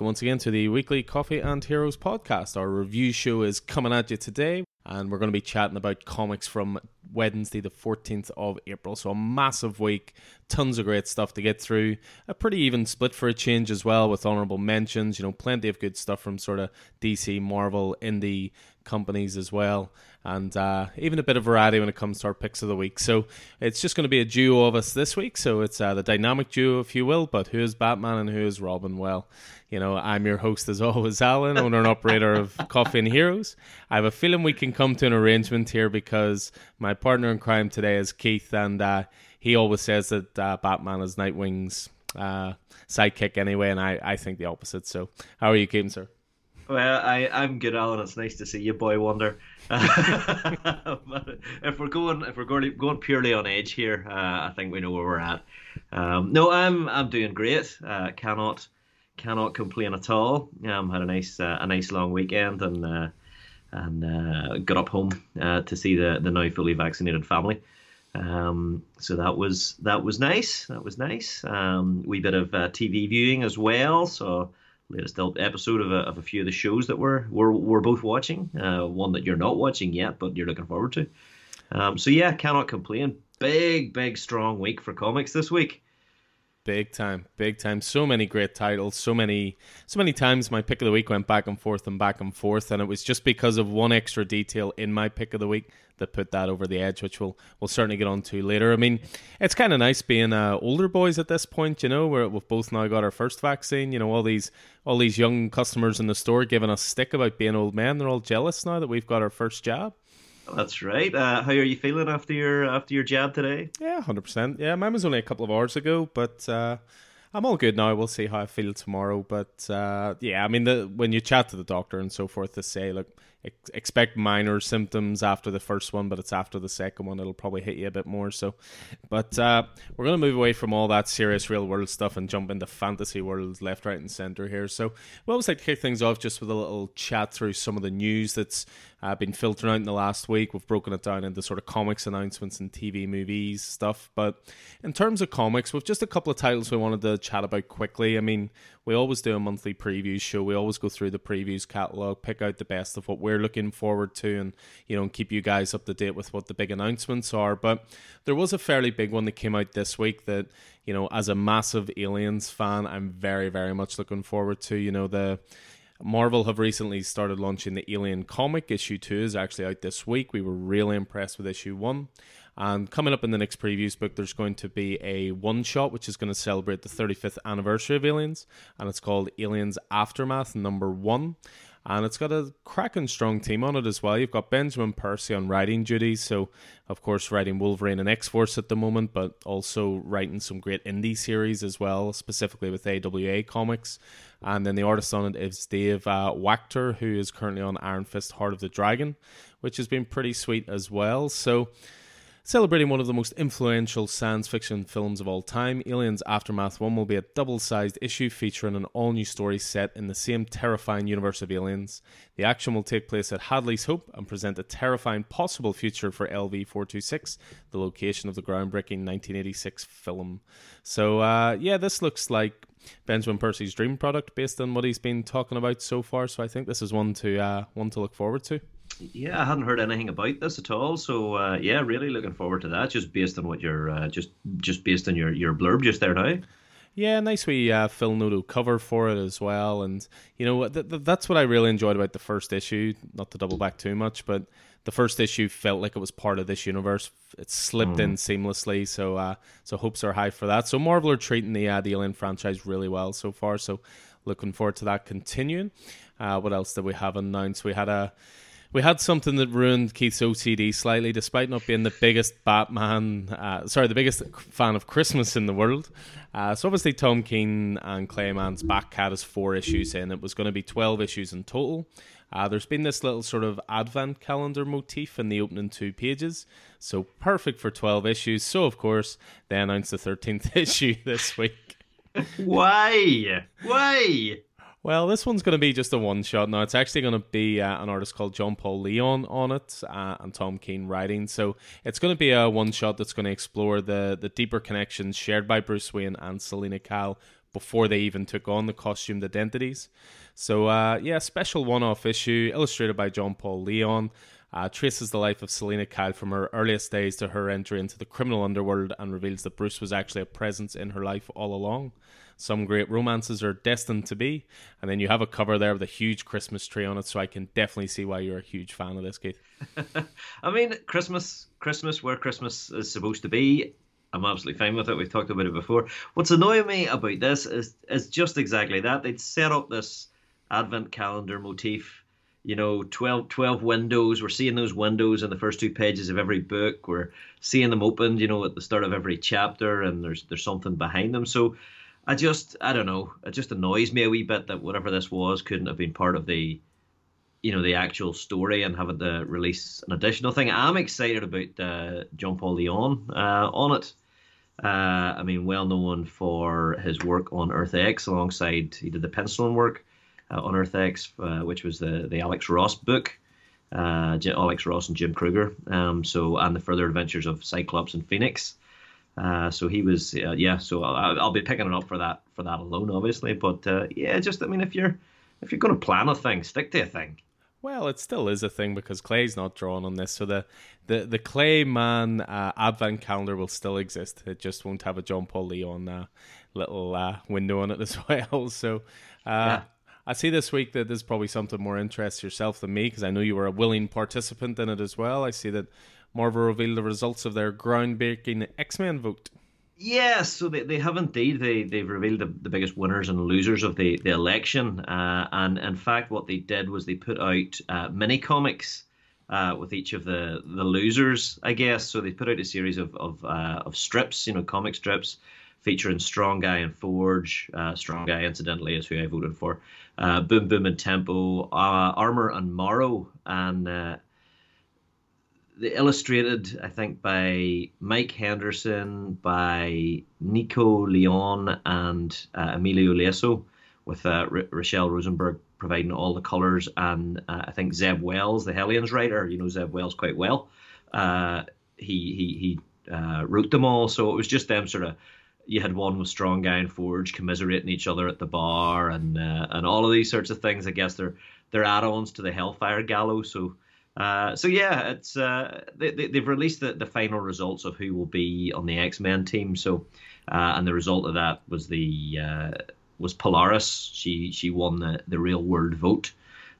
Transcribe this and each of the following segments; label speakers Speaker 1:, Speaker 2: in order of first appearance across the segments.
Speaker 1: Welcome once again to the weekly Coffee and Heroes podcast. Our review show is coming at you today, and we're going to be chatting about comics from Wednesday, the 14th of April. So, a massive week, tons of great stuff to get through. A pretty even split for a change as well, with honorable mentions. You know, plenty of good stuff from sort of DC, Marvel, indie companies as well and uh, even a bit of variety when it comes to our picks of the week. So it's just going to be a duo of us this week. So it's uh, the dynamic duo, if you will. But who is Batman and who is Robin? Well, you know, I'm your host as always, Alan, owner and operator of Coffee and Heroes. I have a feeling we can come to an arrangement here because my partner in crime today is Keith, and uh, he always says that uh, Batman is Nightwing's uh, sidekick anyway, and I, I think the opposite. So how are you keeping, sir?
Speaker 2: Well, I, I'm good, Alan. It's nice to see you, boy wonder. if we're going, if we're going, going purely on edge here, uh, I think we know where we're at. Um, no, I'm I'm doing great. Uh, cannot cannot complain at all. Um, had a nice uh, a nice long weekend and uh, and uh, got up home uh, to see the the now fully vaccinated family. Um, so that was that was nice. That was nice. Um, we bit of TV viewing as well. So latest episode of a, of a few of the shows that we're we're, we're both watching. Uh, one that you're not watching yet, but you're looking forward to. Um, so yeah, cannot complain. Big, big, strong week for comics this week.
Speaker 1: Big time, big time. So many great titles. So many, so many times my pick of the week went back and forth and back and forth, and it was just because of one extra detail in my pick of the week that put that over the edge, which we'll we'll certainly get on to later. I mean, it's kind of nice being uh, older boys at this point, you know, where we've both now got our first vaccine. You know, all these all these young customers in the store giving us stick about being old men. They're all jealous now that we've got our first jab.
Speaker 2: That's right. Uh, how are you feeling after your after your jab today?
Speaker 1: Yeah, hundred percent. Yeah, mine was only a couple of hours ago, but uh, I'm all good now. We'll see how I feel tomorrow. But uh, yeah, I mean, the, when you chat to the doctor and so forth, they say, look, ex- expect minor symptoms after the first one, but it's after the second one it'll probably hit you a bit more. So, but uh, we're gonna move away from all that serious real world stuff and jump into fantasy worlds left, right, and center here. So, we always like to kick things off just with a little chat through some of the news that's uh, been filtering out in the last week. We've broken it down into sort of comics announcements and TV movies stuff. But in terms of comics, we've just a couple of titles we wanted to chat about quickly. I mean, we always do a monthly previews show. We always go through the previews catalog, pick out the best of what we're looking forward to, and you know, keep you guys up to date with what the big announcements are. But there was a fairly big one that came out this week that you know, as a massive Aliens fan, I'm very, very much looking forward to. You know, the Marvel have recently started launching the Alien comic. Issue 2 is actually out this week. We were really impressed with issue 1. And coming up in the next previews book, there's going to be a one shot which is going to celebrate the 35th anniversary of Aliens, and it's called Aliens Aftermath number one and it's got a cracking strong team on it as well. You've got Benjamin Percy on writing duties, so of course writing Wolverine and X Force at the moment, but also writing some great indie series as well, specifically with AWA Comics. And then the artist on it is Dave uh, Wachter, who is currently on Iron Fist Heart of the Dragon, which has been pretty sweet as well. So Celebrating one of the most influential science fiction films of all time, Aliens Aftermath 1 will be a double sized issue featuring an all new story set in the same terrifying universe of Aliens. The action will take place at Hadley's Hope and present a terrifying possible future for LV 426, the location of the groundbreaking 1986 film. So, uh, yeah, this looks like Benjamin Percy's dream product based on what he's been talking about so far. So I think this is one to uh, one to look forward to.
Speaker 2: Yeah, I hadn't heard anything about this at all. So uh, yeah, really looking forward to that. Just based on what you're uh, just just based on your your blurb just there now.
Speaker 1: Yeah, nice wee uh, Phil Noto cover for it as well, and you know th- th- that's what I really enjoyed about the first issue. Not to double back too much, but the first issue felt like it was part of this universe. It slipped mm. in seamlessly, so uh, so hopes are high for that. So Marvel are treating the uh, the Alien franchise really well so far. So looking forward to that continuing. Uh, what else did we have announced? We had a we had something that ruined Keith's OCD slightly, despite not being the biggest Batman, uh, sorry, the biggest fan of Christmas in the world. Uh, so obviously, Tom King and Claremana's back cat has four issues in. It was going to be twelve issues in total. Uh, there's been this little sort of advent calendar motif in the opening two pages, so perfect for twelve issues. So of course, they announced the thirteenth issue this week.
Speaker 2: Why? Why?
Speaker 1: Well, this one's going to be just a one shot. Now, it's actually going to be uh, an artist called John Paul Leon on it uh, and Tom King writing. So it's going to be a one shot that's going to explore the, the deeper connections shared by Bruce Wayne and Selina Kyle before they even took on the costumed identities. So, uh, yeah, special one off issue illustrated by John Paul Leon. Uh, traces the life of Selina Kyle from her earliest days to her entry into the criminal underworld and reveals that Bruce was actually a presence in her life all along. Some great romances are destined to be, and then you have a cover there with a huge Christmas tree on it, so I can definitely see why you're a huge fan of this, Keith.
Speaker 2: I mean, Christmas, Christmas, where Christmas is supposed to be. I'm absolutely fine with it. We've talked about it before. What's annoying me about this is is just exactly that. They'd set up this advent calendar motif you know 12, 12 windows we're seeing those windows in the first two pages of every book we're seeing them opened you know at the start of every chapter and there's there's something behind them so i just i don't know it just annoys me a wee bit that whatever this was couldn't have been part of the you know the actual story and having to release an additional thing i'm excited about uh, john paul leon uh, on it uh, i mean well known for his work on earth x alongside he did the penciling work uh, on Earth X, uh, which was the the Alex Ross book. Uh, Alex Ross and Jim Krueger. Um, so and the further adventures of Cyclops and Phoenix. Uh, so he was, uh, yeah. So I'll, I'll, be picking it up for that for that alone, obviously. But uh, yeah, just I mean, if you're if you're going to plan a thing, stick to a thing.
Speaker 1: Well, it still is a thing because Clay's not drawn on this, so the the the Clay Mann uh, Advent calendar will still exist. It just won't have a John Paul Leon uh, little uh, window on it as well. So, yeah. I see this week that there's probably something more interests yourself than me because I know you were a willing participant in it as well. I see that Marvel revealed the results of their groundbreaking X Men vote.
Speaker 2: Yes, so they, they have indeed. They, they've revealed the, the biggest winners and losers of the, the election. Uh, and in fact, what they did was they put out uh, mini comics uh, with each of the, the losers, I guess. So they put out a series of, of, uh, of strips, you know, comic strips featuring Strong Guy and Forge. Uh, Strong Guy, incidentally, is who I voted for. Uh, Boom Boom and Tempo, Armor and Morrow, and uh, illustrated, I think, by Mike Henderson, by Nico Leon, and uh, Emilio Laiso, with uh, R- Rachelle Rosenberg providing all the colors, and uh, I think Zeb Wells, the Hellions writer, you know Zeb Wells quite well. he he he wrote them all, so it was just them sort of you had one with Strong Guy and Forge commiserating each other at the bar, and uh, and all of these sorts of things. I guess they're they're add-ons to the Hellfire Gala. So uh, so yeah, it's uh, they, they have released the, the final results of who will be on the X Men team. So uh, and the result of that was the uh, was Polaris. She she won the the real world vote.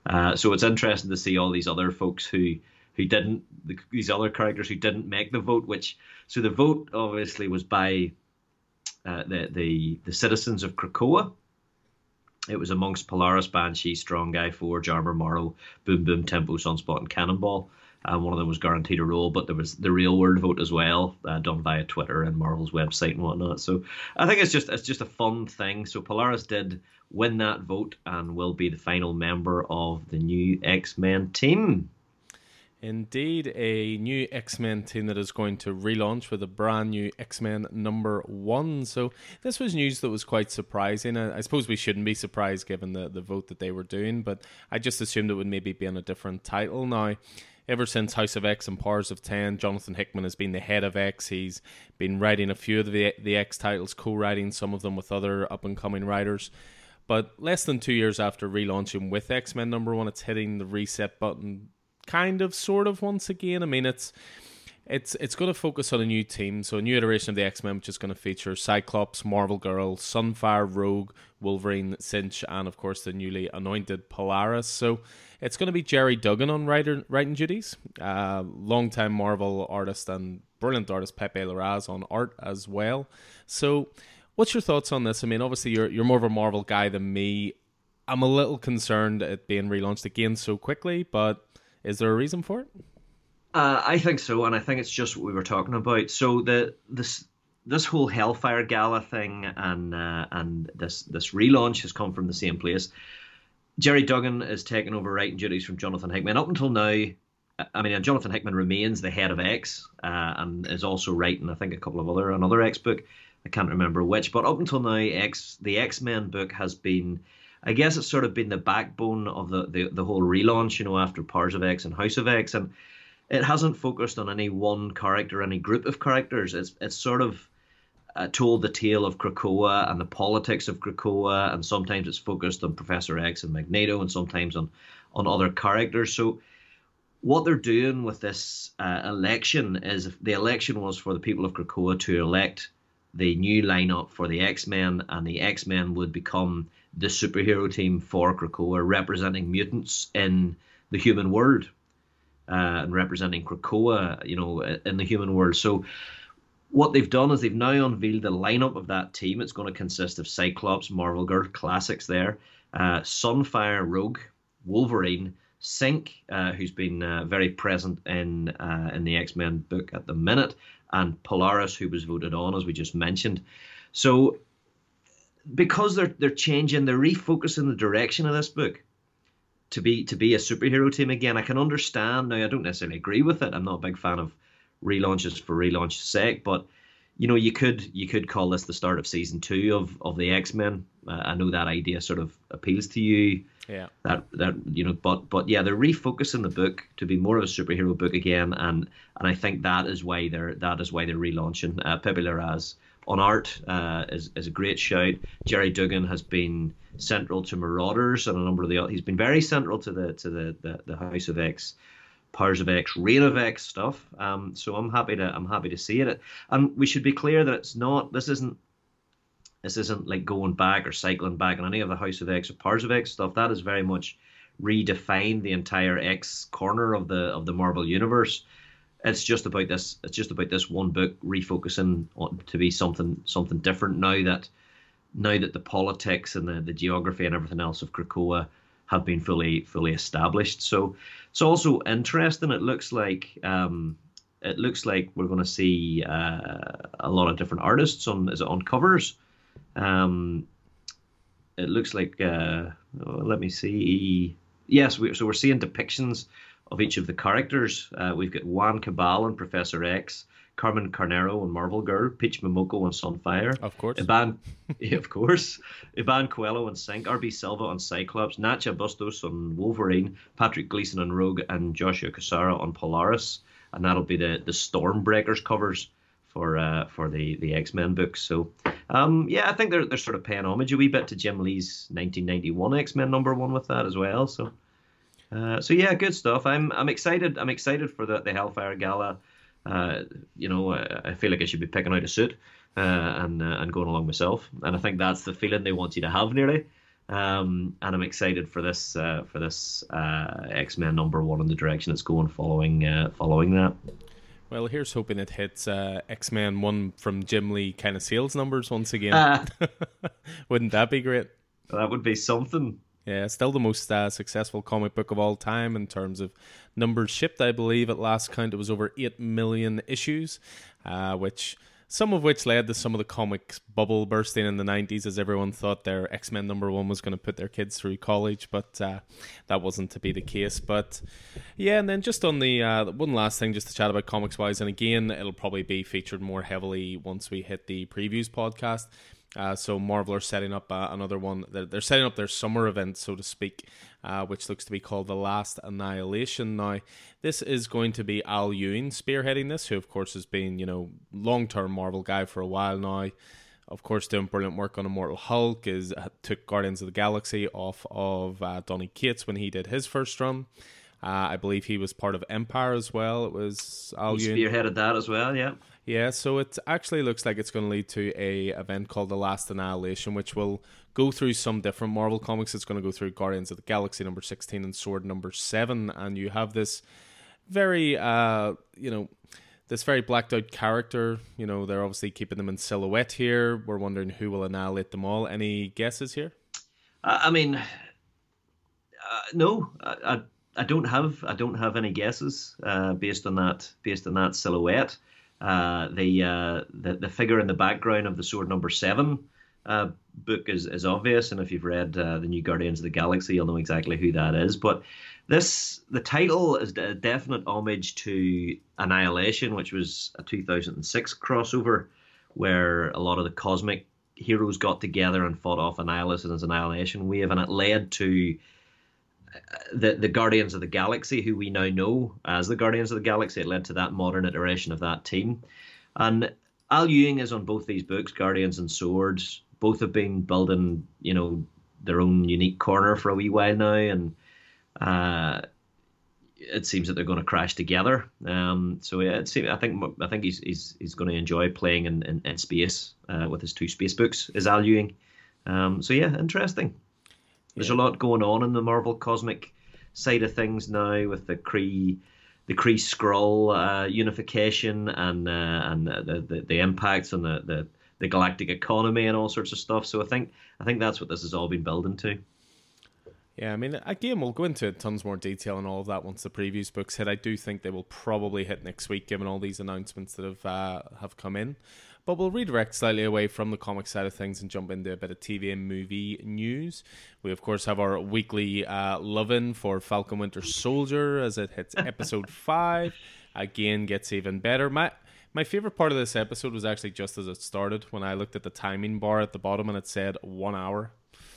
Speaker 2: Uh, so it's interesting to see all these other folks who who didn't these other characters who didn't make the vote. Which so the vote obviously was by the, the the citizens of Krakoa. It was amongst Polaris, Banshee, Strong Guy, Forge, Armor, Morrow, Boom Boom, Tempo, Sunspot, and Cannonball. Um, one of them was guaranteed a role, but there was the real world vote as well, uh, done via Twitter and Marvel's website and whatnot. So I think it's just it's just a fun thing. So Polaris did win that vote and will be the final member of the new X Men team.
Speaker 1: Indeed, a new X Men team that is going to relaunch with a brand new X Men number one. So, this was news that was quite surprising. I, suppose we shouldn't be surprised given the, the vote that they were doing, but I just assumed it would maybe be on a different title. Now, ever since House of X and Powers of X, Jonathan Hickman has been the head of X. He's been writing a few of the, the X titles, co writing some of them with other up and coming writers. But less than two years after relaunching with X Men number one, it's hitting the reset button kind of, sort of, once again. I mean, it's it's it's going to focus on a new team, so a new iteration of the X Men, which is going to feature Cyclops, Marvel Girl, Sunfire, Rogue, Wolverine, Synch, and of course the newly anointed Polaris. So it's going to be Gerry Duggan on writer, writing duties, uh, longtime Marvel artist and brilliant artist Pepe Larraz on art as well. So, what's your thoughts on this? I mean, obviously you're you're more of a Marvel guy than me. I'm a little concerned at being relaunched again so quickly, but is there a reason for it?
Speaker 2: Uh, I think so, and I think it's just what we were talking about. So the this this whole Hellfire Gala thing and uh, and this this relaunch has come from the same place. Gerry Duggan is taking over writing duties from Jonathan Hickman. Up until now, I mean, Jonathan Hickman remains the head of X uh, and is also writing, I think, a couple of other another X book. I can't remember which, but up until now, X the X Men book has been I guess it's sort of been the backbone of the, the, the whole relaunch, you know, after Powers of X and House of X, and it hasn't focused on any one character, any group of characters. It's it's sort of uh, told the tale of Krakoa and the politics of Krakoa, and sometimes it's focused on Professor X and Magneto, and sometimes on on other characters. So what they're doing with this uh, election is the election was for the people of Krakoa to elect the new lineup for the X Men, and the X Men would become the superhero team for Krakoa, representing mutants in the human world uh, and representing Krakoa, you know, in the human world. So what they've done is they've now unveiled the lineup of that team. It's going to consist of Cyclops, Marvel Girl, classics there, uh, Sunfire, Rogue, Wolverine, Synch, uh, who's been uh, very present in uh, in the X Men book at the minute, and Polaris, who was voted on as we just mentioned. So because they're they're changing, they're refocusing the direction of this book to be to be a superhero team again. I can understand now. I don't necessarily agree with it. I'm not a big fan of relaunches for relaunch's sake, but you know, you could you could call this the start of season two of of the X Men. Uh, I know that idea sort of appeals to you.
Speaker 1: Yeah.
Speaker 2: That that you know, but but yeah, they're refocusing the book to be more of a superhero book again, and and I think that is why they're that is why they're relaunching. Uh, Pepe Larraz on art uh, is is a great shout. Gerry Duggan has been central to Marauders and a number of the he's been very central to the to the the, the House of X Powers of X, Reign of X stuff. Um, so I'm happy to I'm happy to see it. And we should be clear that it's not. This isn't. This isn't like going back or cycling back on any of the House of X or Powers of X stuff. That is very much redefined the entire X corner of the of the Marvel universe. It's just about this. It's just about this one book refocusing on to be something something different now that now that the politics and the, the geography and everything else of Krakoa have been fully fully established. So it's also interesting. It looks like um, it looks like we're going to see uh, a lot of different artists on is it on covers. Um, it looks like uh, oh, let me see. Yes, we, so we're seeing depictions of each of the characters. Uh, we've got Juan Cabal and Professor X. Carmen Carnero and Marvel Girl, Peach Momoko and Sunfire,
Speaker 1: of course,
Speaker 2: Iban, of course, Iban Coello and Synch, RB Silva on Cyclops, Nacha Bustos on Wolverine, Patrick Gleason on Rogue, and Joshua Cassara on Polaris, and that'll be the the Stormbreakers covers for uh, for the the X Men books. So, um, yeah, I think they're they're sort of paying homage a wee bit to Jim Lee's 1991 X Men number one with that as well. So. Uh, so yeah, good stuff. I'm I'm excited. I'm excited for the the Hellfire Gala uh, you know, I, I, feel like I should be picking out a suit uh, and uh, and going along myself. And I think that's the feeling they want you to have nearly. Um, and I'm excited for this uh, for this uh, X Men number one in the direction it's going following uh, following that.
Speaker 1: Well, here's hoping it hits X Men one from Jim Lee kind of sales numbers once again. Wouldn't that be great?
Speaker 2: That would be something.
Speaker 1: Yeah, still the most uh, successful comic book of all time in terms of numbers shipped. I believe at last count it was over 8 million issues, uh, which some of which led to some of the comics bubble bursting in the 90s as everyone thought their X-Men number 1 was going to put their kids through college, but uh, that wasn't to be the case. But yeah, and then just on the uh, one last thing just to chat about comics wise and again, it'll probably be featured more heavily once we hit the previews podcast uh, so Marvel are setting up uh, another one. They're, they're, setting up their summer event, so to speak, uh, which looks to be called The Last Annihilation. Now, this is going to be Al Ewing spearheading this, who of course has been, you know, long term Marvel guy for a while now. Of course, doing brilliant work on Immortal Hulk is uh, took Guardians of the Galaxy off of uh, Donny Cates when he did his first run. Uh, I believe he was part of Empyre as well. It was
Speaker 2: Al he spearheaded that as well. Yeah.
Speaker 1: Yeah, so it actually looks like it's going to lead to a event called The Last Annihilation, which will go through some different Marvel comics. It's going to go through Guardians of the Galaxy number 16 and Sword number 7 and you have this very uh, you know, this very blacked out character, you know, they're obviously keeping them in silhouette here. We're wondering who will annihilate them all. Any guesses here?
Speaker 2: Uh, I mean, uh, no, I, I, I don't have I don't have any guesses uh, based on that based on that silhouette. Uh, the, uh, the the figure in the background of the Sword Number Seven uh, book is, is obvious, and if you've read uh, the New Guardians of the Galaxy, you'll know exactly who that is. But this the title is a definite homage to Annihilation, which was a 2006 crossover where a lot of the cosmic heroes got together and fought off Annihilation's Annihilation wave, and it led to the the Guardians of the Galaxy, who we now know as the Guardians of the Galaxy, it led to that modern iteration of that team. And Al Ewing is on both these books, Guardians and Swords. Both have been building, you know, their own unique corner for a wee while now, and uh, it seems that they're going to crash together. Um, so yeah, it seems, I think I think he's he's he's going to enjoy playing in in, in space uh, with his two space books. Is Al Ewing? Um, so yeah, interesting. There's yeah. a lot going on in the Marvel cosmic side of things now with the Kree the Kree Skrull uh, unification and uh, and the, the, the impacts on the, the the galactic economy and all sorts of stuff. So I think I think that's what this has all been building to.
Speaker 1: Yeah, I mean, again, we'll go into tons more detail and all of that once the previews books hit. I do think they will probably hit next week, given all these announcements that have uh, have come in. But we'll redirect slightly away from the comic side of things and jump into a bit of TV and movie news. We, of course, have our weekly uh, love in for Falcon Winter Soldier as it hits episode five. Again, gets even better. My my favorite part of this episode was actually just as it started when I looked at the timing bar at the bottom and it said one hour.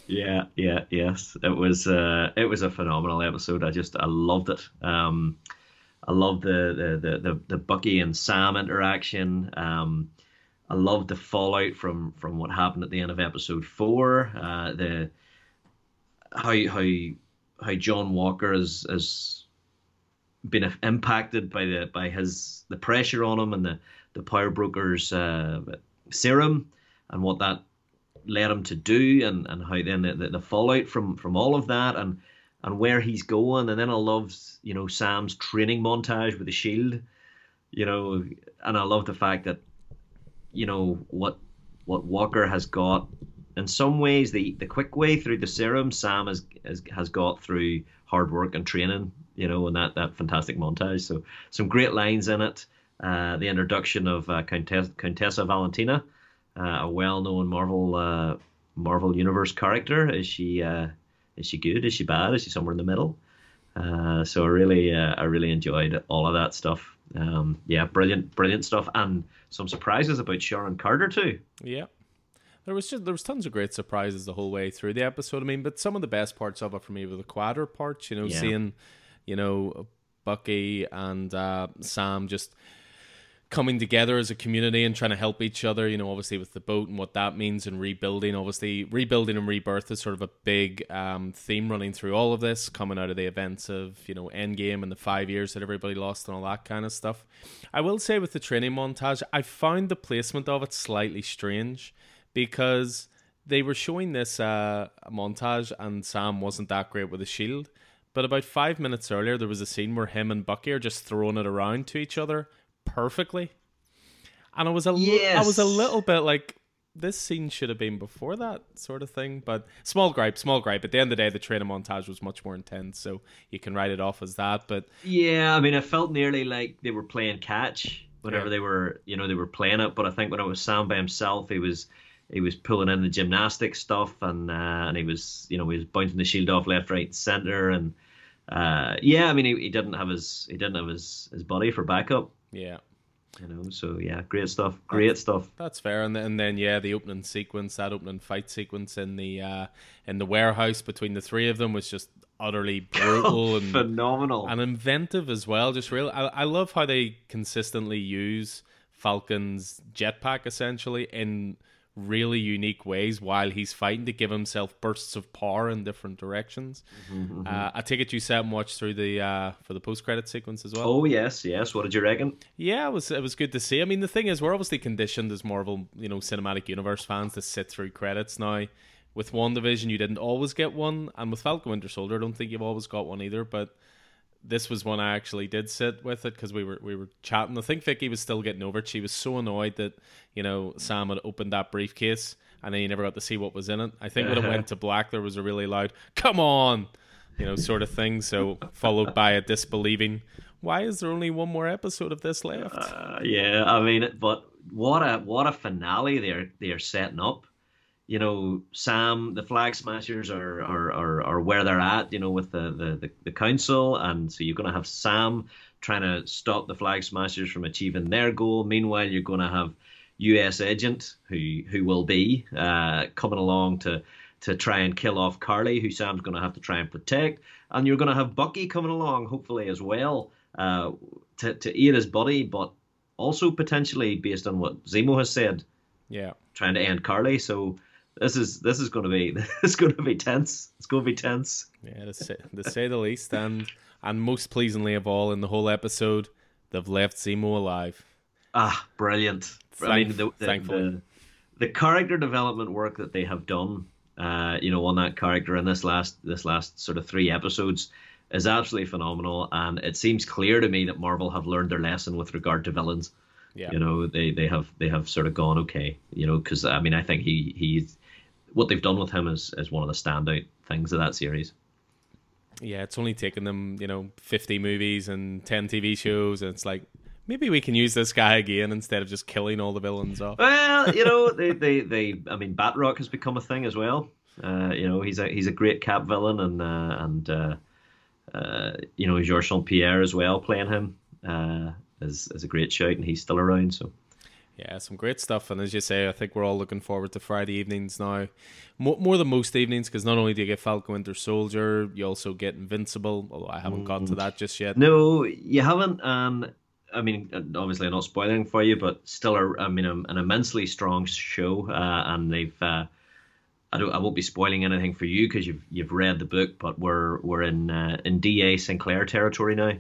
Speaker 2: Yeah, yeah, yes. It was uh, it was a phenomenal episode. I just I loved it. Um, I love the, the the, the the Bucky and Sam interaction. Um, I love the fallout from from what happened at the end of episode four. Uh, the how how how John Walker has has been impacted by the by his the pressure on him and the the power brokers uh, serum and what that led him to do and, and how then the, the, fallout from from all of that and and where he's going and then I love you know Sam's training montage with the shield you know and I love the fact that you know what what Walker has got. In some ways, the the quick way through the serum, Sam has has, has got through hard work and training. You know, and that that fantastic montage. So some great lines in it. Uh, the introduction of uh, Countess, Countessa Valentina, uh, a well-known Marvel uh, Marvel Universe character. Is she uh, is she good? Is she bad? Is she somewhere in the middle? Uh, so I really I really enjoyed all of that stuff. Um, yeah, brilliant, brilliant stuff, and some surprises about Sharon Carter too.
Speaker 1: Yeah, there was just there was tons of great surprises the whole way through the episode. I mean, but some of the best parts of it for me were the quadra parts. You know, yeah. seeing, you know, Bucky and uh, Sam just coming together as a community and trying to help each other, you know, obviously with the boat and what that means and rebuilding. Obviously, rebuilding and rebirth is sort of a big um, theme running through all of this, coming out of the events of, you know, Endgame and the five years that everybody lost and all that kind of stuff. I will say with the training montage, I found the placement of it slightly strange because they were showing this uh, montage and Sam wasn't that great with a shield. But about five minutes earlier, there was a scene where him and Bucky are just throwing it around to each other perfectly. And I was a yes. I was a little bit like this scene should have been before that sort of thing. But small gripe, small gripe. At the end of the day, the trainer montage was much more intense, so you can write it off as that. But
Speaker 2: yeah, I mean, it felt nearly like they were playing catch whenever yeah. they were, you know, they were playing it. But I think when it was Sam by himself, he was he was pulling in the gymnastic stuff, and uh, and he was, you know, he was bouncing the shield off left, right, center, and uh, yeah, I mean, he, he didn't have his he didn't have his his body for backup.
Speaker 1: Yeah.
Speaker 2: You know, so yeah, great stuff. Great
Speaker 1: that's,
Speaker 2: stuff.
Speaker 1: That's fair. And then, and then yeah, the opening sequence, that opening fight sequence in the uh, in the warehouse between the three of them was just utterly brutal and
Speaker 2: phenomenal
Speaker 1: and inventive as well. Just real. I, I love how they consistently use Falcon's jetpack essentially in really unique ways while he's fighting to give himself bursts of power in different directions. Mm-hmm, mm-hmm. Uh, I take it you sat and watched through the uh, for the post credit sequence as well.
Speaker 2: Oh yes, yes. What did you reckon?
Speaker 1: Yeah, it was it was good to see. I mean, the thing is, we're obviously conditioned as Marvel, you know, cinematic universe fans to sit through credits now. With WandaVision, you didn't always get one, and with Falcon Winter Soldier, I don't think you've always got one either. But this was one I actually did sit with it because we were we were chatting. I think Vicky was still getting over it. She was so annoyed that you know Sam had opened that briefcase and then you never got to see what was in it. I think when it went to black, there was a really loud "Come on," you know, sort of thing. So followed by a disbelieving. Why is there only one more episode of this left?
Speaker 2: Uh, yeah, I mean, but what a what a finale they're they're setting up you know, Sam, the Flag Smashers are, are, are, are where they're at, you know, with the, the, the, the council. And so you're going to have Sam trying to stop the Flag Smashers from achieving their goal. Meanwhile, you're going to have U.S. agent who who will be uh, coming along to to try and kill off Karli, who Sam's going to have to try and protect. And you're going to have Bucky coming along, hopefully as well, uh, to to aid his buddy. But also potentially based on what Zemo has said,
Speaker 1: Yeah.
Speaker 2: trying to end Karli. So this is this is going to be this is going to be tense. It's going to be tense.
Speaker 1: Yeah, to say, to say the least. And and most pleasingly of all in the whole episode, they've left Zemo alive.
Speaker 2: Ah, brilliant! I mean, the, the,
Speaker 1: thankfully.
Speaker 2: the, the character development work that they have done, uh, you know, on that character in this last this last sort of three episodes is absolutely phenomenal. And it seems clear to me that Marvel have learned their lesson with regard to villains.
Speaker 1: Yeah.
Speaker 2: You know, they they have they have sort of gone okay. You know, because I mean, I think he he's what they've done with him is is one of the standout things of that series.
Speaker 1: Yeah, it's only taken them, you know, 50 movies and 10 TV shows. And it's like, maybe we can use this guy again instead of just killing all the villains off.
Speaker 2: Well, you know, they, they, they I mean, Batroc has become a thing as well. Uh, you know, he's a he's a great Cap villain, and uh, and uh, uh, you know, Georges St Pierre as well playing him uh, is is a great shout, and he's still around. So
Speaker 1: Yeah, some great stuff. And as you say, I think we're all looking forward to Friday evenings now. More, more than most evenings, because not only do you get Falcon Winter Soldier, you also get Invincible, although I haven't gotten to that just yet.
Speaker 2: no, you haven't. Um, I mean, obviously, I'm not spoiling for you, but still, a, I mean, an immensely strong show, uh, and they've. Uh, I don't. I won't be spoiling anything for you because you've you've read the book, but we're we're in uh, in D.A. Sinclair territory now.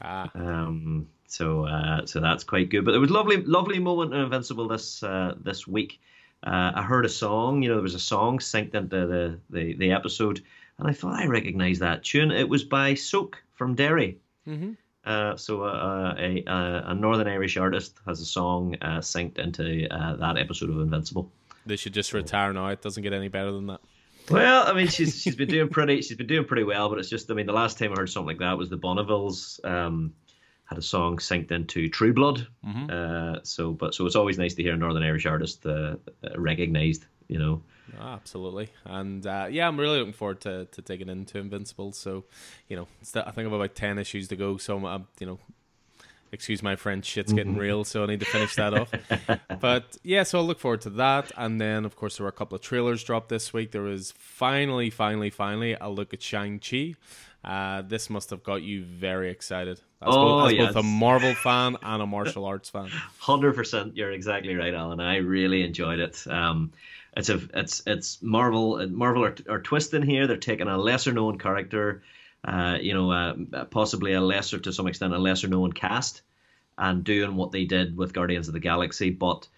Speaker 1: Ah,
Speaker 2: Um, so uh, so that's quite good. But it was lovely, lovely moment in Invincible this uh, this week. Uh, I heard a song. You know, there was a song synced into the, the, the episode, and I thought I recognised that tune. It was by Soak from Derry.
Speaker 1: Mhm.
Speaker 2: Uh, so uh, a, a a Northern Irish artist has a song uh, synced into uh, that episode of Invincible.
Speaker 1: they should just retire now. It doesn't get any better than that.
Speaker 2: Well, I mean, she's she's been doing pretty she's been doing pretty well, but it's just I mean, the last time I heard something like that was the Bonnevilles um, had a song synced into True Blood. Uh, so, but so it's always nice to hear a Northern Irish artist uh, uh, recognized. You know,
Speaker 1: Ah, absolutely. And uh, yeah, I'm really looking forward to, to digging into Invincible. So, you know, it's I think I've about 10 issues to go. So, I'm, you know, excuse my French, shit's getting real. So, I need to finish that off. But yeah, so I'll look forward to that. And then, of course, there were a couple of trailers dropped this week. There was finally, finally, finally a look at Shang-Chi. Uh, this must have got you very excited. As,
Speaker 2: Oh,
Speaker 1: both,
Speaker 2: yes.
Speaker 1: both a Marvel fan and a martial arts fan.
Speaker 2: hundred percent. You're exactly right, Alan. I really enjoyed it. Um, it's a it's it's Marvel. Marvel are, are twisting here. They're taking a lesser known character, uh, you know, uh, possibly a lesser to some extent a lesser known cast, and doing what they did with Guardians of the Galaxy, but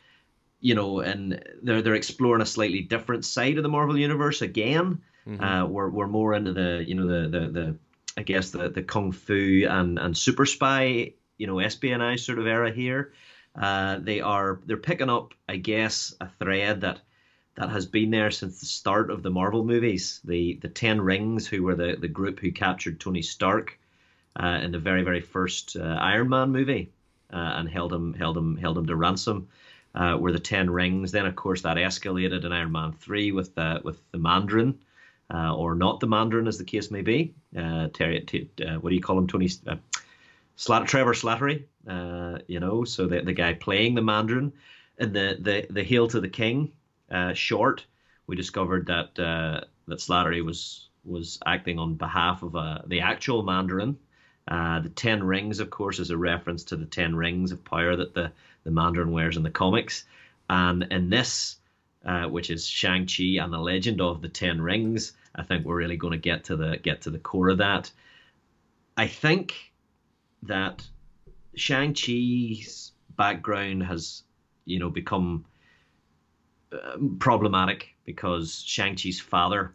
Speaker 2: you know, and they're they're exploring a slightly different side of the Marvel universe again. Uh, we're we're more into the you know the the, the I guess the the kung fu and and super spy you know espionage sort of era here. Uh, they are they're picking up I guess a thread that that has been there since the start of the Marvel movies. The the Ten Rings, who were the the group who captured Tony Stark uh, in the very very first uh, Iron Man movie uh, and held him held him held him to ransom. Uh, were the Ten Rings? Then of course that escalated in Iron Man three with the with the Mandarin. Uh, or not the Mandarin, as the case may be. Uh, Terry, t- uh, what do you call him, Tony? Uh, Trevor Slattery, uh, you know, so the the guy playing the Mandarin, and the the the Hail to the King uh, short, we discovered that uh, that Slattery was was acting on behalf of the actual Mandarin. The Ten Rings, of course, is a reference to the Ten Rings of Power that the the Mandarin wears in the comics, and in this. Uh, which is Shang Chi and the Legend of the Ten Rings. I think we're really going to get to the get to the core of that. I think that Shang Chi's background has, you know, become uh, problematic because Shang Chi's father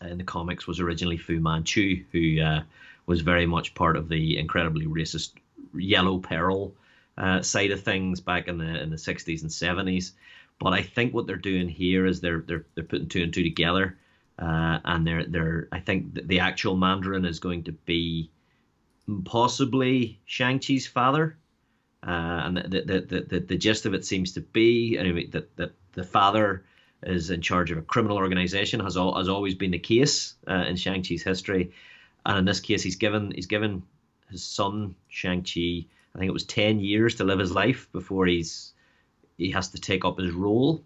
Speaker 2: in the comics was originally Fu Manchu, who uh, was very much part of the incredibly racist Yellow Peril uh, side of things back in the in the 60s and 70s. But I think what they're doing here is they're they're they're putting two and two together, uh, and they're they're I think the, actual Mandarin is going to be possibly Shang Chi's father, uh, and the the, the the the gist of it seems to be anyway that that the father is in charge of a criminal organization has all has always been the case uh, in Shang Chi's history, and in this case he's given he's given his son Shang Chi I think it was ten years to live his life before he's he has to take up his role.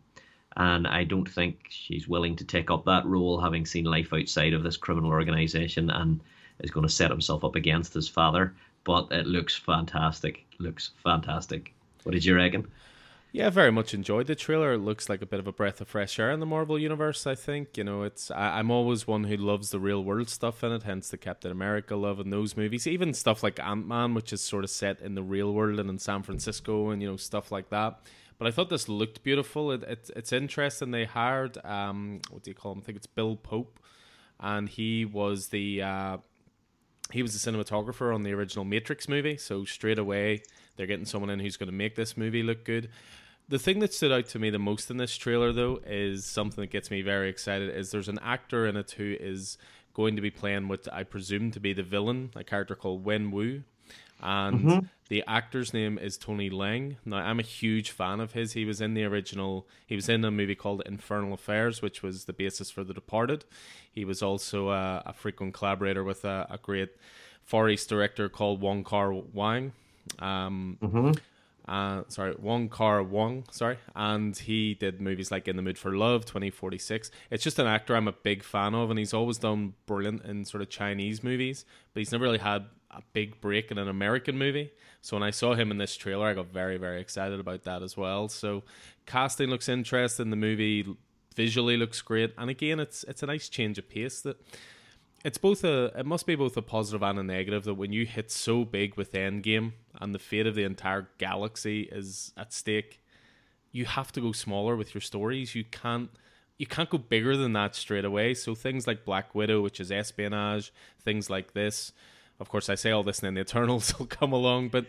Speaker 2: And I don't think she's willing to take up that role, having seen life outside of this criminal organization, and is going to set himself up against his father. but it looks fantastic. Looks fantastic. What did you reckon?
Speaker 1: Yeah, very much enjoyed the trailer. It looks like a bit of a breath of fresh air in the Marvel universe. I think you know, it's I, am always one who loves the real world stuff in it. Hence the Captain America love in those movies. Even stuff like Ant Man, which is sort of set in the real world and in San Francisco, and you know stuff like that. But I thought this looked beautiful. It, it it's interesting. They hired um, what do you call him? I think it's Bill Pope, and he was the uh, he was the cinematographer on the original Matrix movie. So straight away, they're getting someone in who's going to make this movie look good. The thing that stood out to me the most in this trailer, though, is something that gets me very excited. Is there's an actor in it who is going to be playing what I presume to be the villain, a character called Wen Wu, and mm-hmm. the actor's name is Tony Leung. Now, I'm a huge fan of his. He was in the original. He was in a movie called Infernal Affairs, which was the basis for The Departed. He was also a, a frequent collaborator with a, a, great Far East director called Wong Kar Wang. Um, mm-hmm. Uh, sorry, Wong Kar Wong, sorry, and he did movies like In the Mood for Love, 2046. It's just an actor I'm a big fan of, and he's always done brilliant in sort of Chinese movies, but he's never really had a big break in an American movie. So when I saw him in this trailer, I got very, very excited about that as well. So casting looks interesting. The movie visually looks great, and again, it's it's a nice change of pace that it's both a it must be both a positive and a negative that when you hit so big with Endgame and the fate of the entire galaxy is at stake, you have to go smaller with your stories. You can't you can't go bigger than that straight away. So things like Black Widow, which is espionage, things like this. Of course, I say all this, and then the Eternals will come along. But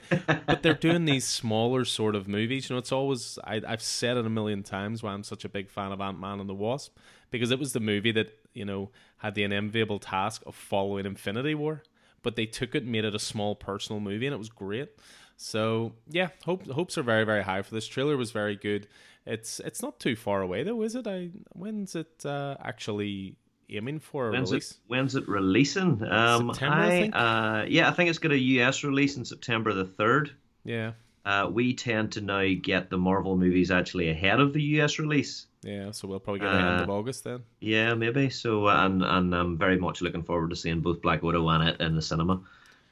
Speaker 1: but they're doing these smaller sort of movies. You know, it's always I, I've said it a million times why I'm such a big fan of Ant Man and the Wasp because it was the movie that you know had the unenviable task of following Infinity War, but they took it and made it a small personal movie, and it was great. So yeah, hope, hopes are very very high for this. Trailer was very good. It's it's not too far away though, is it? I when's it uh, actually aiming for
Speaker 2: when's
Speaker 1: release?
Speaker 2: It, when's it releasing? Um, September, I, I. Uh, yeah, I think it's got a US release in September the third.
Speaker 1: Yeah.
Speaker 2: Uh, we tend to now get the Marvel movies actually ahead of the US release.
Speaker 1: Yeah, so we'll probably get uh, end of uh, August then.
Speaker 2: Yeah, maybe. So, and and I'm very much looking forward to seeing both Black Widow and it in the cinema.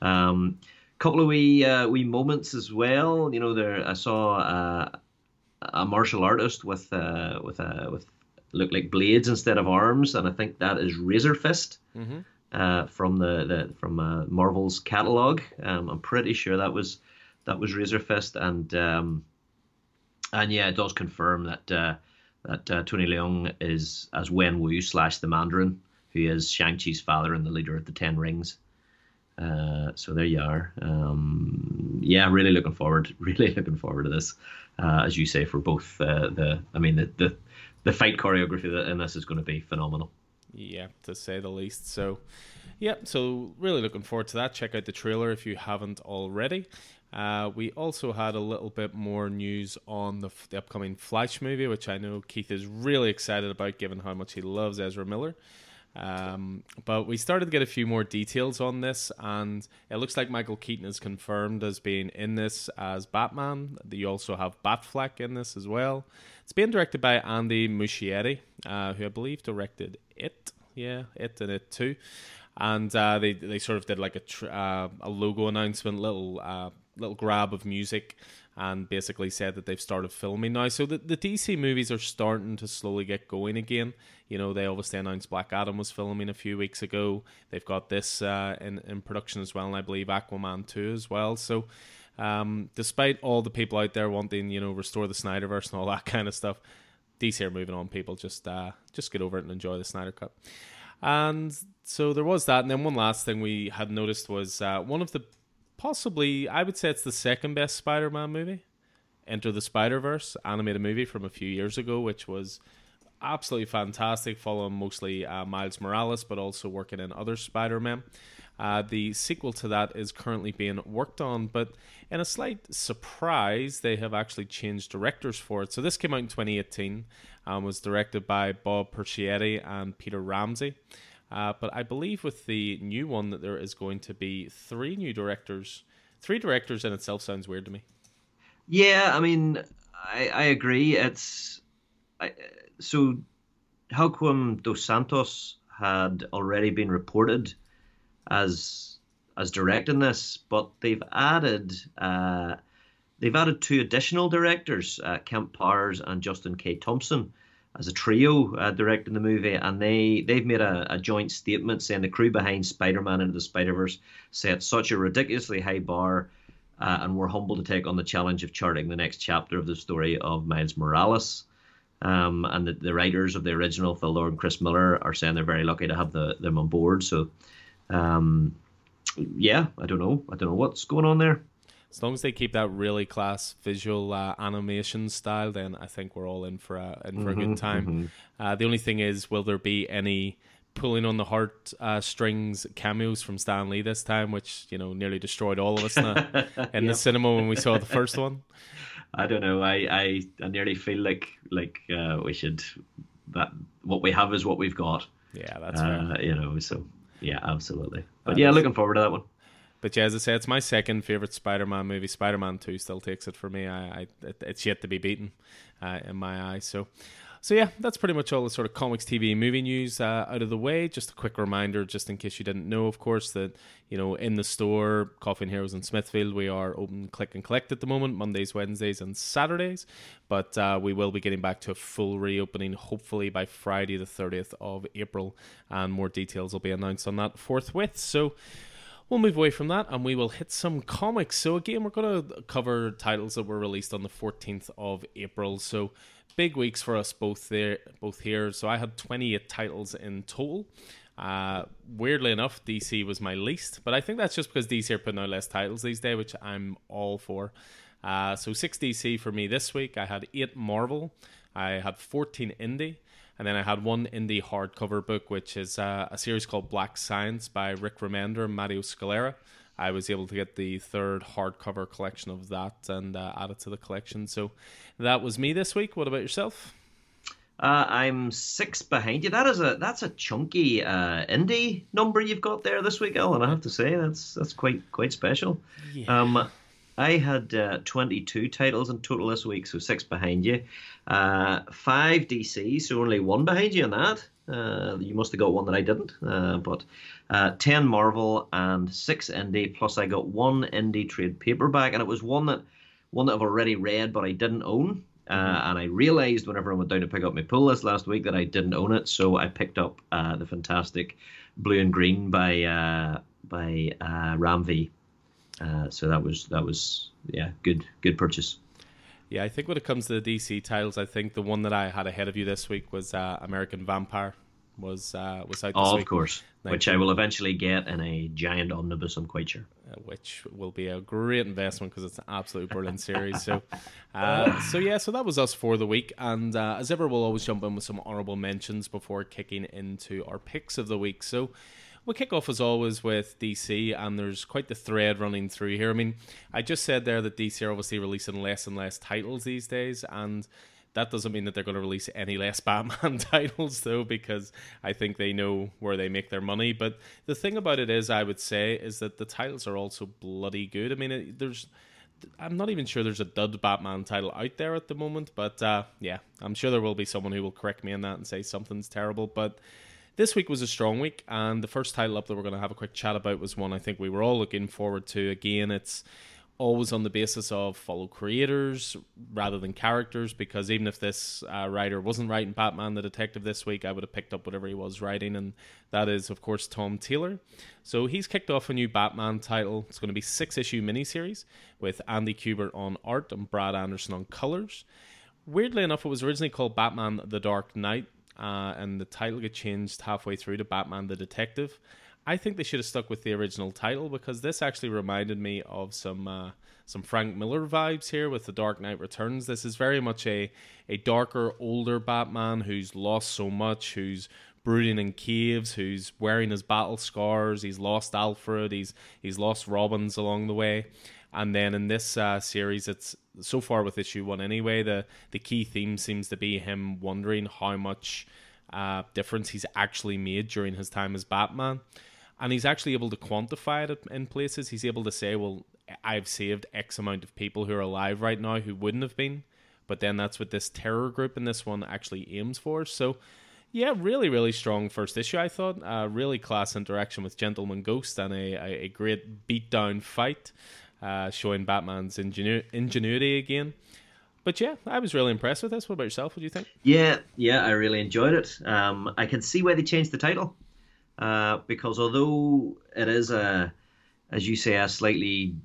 Speaker 2: Um, couple of wee uh, wee moments as well. You know, there I saw uh, a martial artist with uh, with uh, with look like blades instead of arms, and I think that is Razor Fist. Mm-hmm. Uh, from the, the from uh, Marvel's catalog, um, I'm pretty sure that was that was Razor Fist, and um, and yeah, it does confirm that uh, that uh, Tony Leung is as Wen Wu slash the Mandarin, who is Shang Chi's father and the leader of the Ten Rings. Uh, so there you are. Um, yeah, really looking forward. Really looking forward to this. Uh, as you say, for both uh, the, I mean, the, the the fight choreography in this is going to be phenomenal.
Speaker 1: Yeah, to say the least. So, yeah, so really looking forward to that. Check out the trailer if you haven't already. Uh, we also had a little bit more news on the, the, upcoming Flash movie, which I know Keith is really excited about, given how much he loves Ezra Miller. Um, but we started to get a few more details on this, and it looks like Michael Keaton is confirmed as being in this as Batman. You also have Batfleck in this as well. It's being directed by Andy Muschietti, uh, who I believe directed It. Yeah, It and It too. And uh, they they sort of did like a tr- uh, a logo announcement, little uh, little grab of music and basically said that they've started filming now. So the, the DC movies are starting to slowly get going again. You know, they obviously announced Black Adam was filming a few weeks ago. They've got this uh, in, in production as well, and I believe Aquaman 2 as well. So um, despite all the people out there wanting, you know, restore the Snyderverse and all that kind of stuff, DC are moving on. People just uh, just get over it and enjoy the Snyder Cut. And so there was that. And then one last thing we had noticed was uh, one of the possibly, I would say it's the second best Spider Man movie. Enter the Spider Verse animated movie from a few years ago, which was absolutely fantastic, following mostly uh, Miles Morales, but also working in other Spider Man. Uh, the sequel to that is currently being worked on, but in a slight surprise, they have actually changed directors for it. So this came out in 2018 and um, was directed by Bob Persichetti and Peter Ramsey. Uh, but I believe with the new one that there is going to be three new directors. Three directors in itself sounds weird to me.
Speaker 2: Yeah, I mean, I, I agree. It's I, so Joaquin dos Santos had already been reported as as directing this, but they've added uh, they've added two additional directors, uh, Kemp Powers and Justin K. Thompson, as a trio uh, directing the movie, and they they've made a, a joint statement saying the crew behind Spider-Man into the Spider-Verse set such a ridiculously high bar. Uh, and we're humbled to take on the challenge of charting the next chapter of the story of Miles Morales. Um, and the, the, writers of the original, Phil Lord and Chris Miller, are saying they're very lucky to have the, them on board. So, um, yeah, I don't know. I don't know what's going on there.
Speaker 1: As long as they keep that really class visual uh, animation style, then I think we're all in for a in for mm-hmm, a good mm-hmm, time. Mm-hmm. Uh, the only thing is, will there be any pulling on the heart uh, strings cameos from Stan Lee this time, which you know nearly destroyed all of us in, the, in yep. the cinema when we saw the first one?
Speaker 2: I don't know. I I, I nearly feel like like uh, we should that what we have is what we've got.
Speaker 1: Yeah, that's uh,
Speaker 2: You know, so yeah, absolutely. But that yeah, is... looking forward to that one.
Speaker 1: But yeah, as I say, it's my second favorite Spider-Man movie. Spider-Man Two still takes it for me. I, I it's yet to be beaten uh, in my eyes. So, so yeah, that's pretty much all the sort of comics, TV, movie news uh, out of the way. Just a quick reminder, just in case you didn't know, of course, that you know in the store, Coffee and Heroes in Smithfield, we are open, click and collect at the moment, Mondays, Wednesdays, and Saturdays. But uh, we will be getting back to a full reopening, hopefully by Friday, the thirtieth of April, and more details will be announced on that forthwith. So we'll move away from that and we will hit some comics. So, again, we're going to cover titles that were released on the 14th of April. So, big weeks for us both there, both here. So I had 28 titles in total. Uh, weirdly enough, DC was my least, but I think that's just because DC are putting out less titles these days, which I'm all for. Uh, so six DC for me this week. I had eight Marvel. I had 14 indie. And then I had one indie hardcover book, which is uh, a series called Black Science by Rick Remender and Matteo Scalera. I was able to get the third hardcover collection of that and uh, add it to the collection. So that was me this week. What about yourself?
Speaker 2: Uh, I'm six behind you. That is a that's a chunky uh, indie number you've got there this week, Alan. I have to say that's that's quite quite special. Yeah. Um, I had uh, 22 titles in total this week, so six behind you. Uh, five DC, so only one behind you on that. Uh, you must have got one that I didn't. Uh, but uh, 10 Marvel and six indie, plus I got one indie trade paperback, and it was one that one that I've already read but I didn't own. Uh, mm-hmm. and I realized whenever I went down to pick up my pull list last week that I didn't own it, so I picked up uh, the fantastic Blue and Green by uh, by Ram V. so that was that was yeah good good purchase.
Speaker 1: Yeah, I think when it comes to the DC titles, I think the one that I had ahead of you this week was uh, American Vampire. Was uh, was out this
Speaker 2: oh,
Speaker 1: week.
Speaker 2: of course, 19. which I will eventually get in a giant omnibus. I'm quite sure.
Speaker 1: Uh, which will be a great investment because it's an absolute brilliant series. So, uh, so yeah, so that was us for the week. And uh, as ever, we'll always jump in with some honorable mentions before kicking into our picks of the week. So. We'll kick off as always with DC, and there's quite the thread running through here. I mean, I just said there that DC are obviously releasing less and less titles these days, and that doesn't mean that they're going to release any less Batman titles, though, because I think they know where they make their money. But the thing about it is, I would say, is that the titles are also bloody good. I mean, it, there's. I'm not even sure there's a dud Batman title out there at the moment, but uh, yeah, I'm sure there will be someone who will correct me on that and say something's terrible. But this week was a strong week, and the first title up that we're going to have a quick chat about was one I think we were all looking forward to. Again, it's always on the basis of follow creators rather than characters because even if this uh, writer wasn't writing Batman the Detective this week, I would have picked up whatever he was writing, and that is, of course, Tom Taylor. So he's kicked off a new Batman title. It's going to be six issue miniseries with Andy Kubert on art and Brad Anderson on colors. Weirdly enough, it was originally called Batman the Dark Knight, uh, and the title get changed halfway through to Batman the Detective. I think they should have stuck with the original title because this actually reminded me of some uh, some Frank Miller vibes here with The Dark Knight Returns. This is very much a a darker, older Batman who's lost so much, who's brooding in caves, who's wearing his battle scars. He's lost Alfred. He's he's lost Robins along the way. And then in this uh, series, it's so far with issue one anyway. The the key theme seems to be him wondering how much uh, difference he's actually made during his time as Batman, and he's actually able to quantify it in places. He's able to say, "Well, I've saved X amount of people who are alive right now who wouldn't have been." But then that's what this terror group in this one actually aims for. So Yeah, really, really strong first issue. I thought uh, really class interaction with Gentleman Ghost and a, a, a great beatdown fight, uh, showing Batman's ingenu- ingenuity again. But yeah, I was really impressed with this. What about yourself? What do you think?
Speaker 2: Yeah, yeah, I really enjoyed it. Um, I can see why they changed the title uh, because although it is a, as you say, a slightly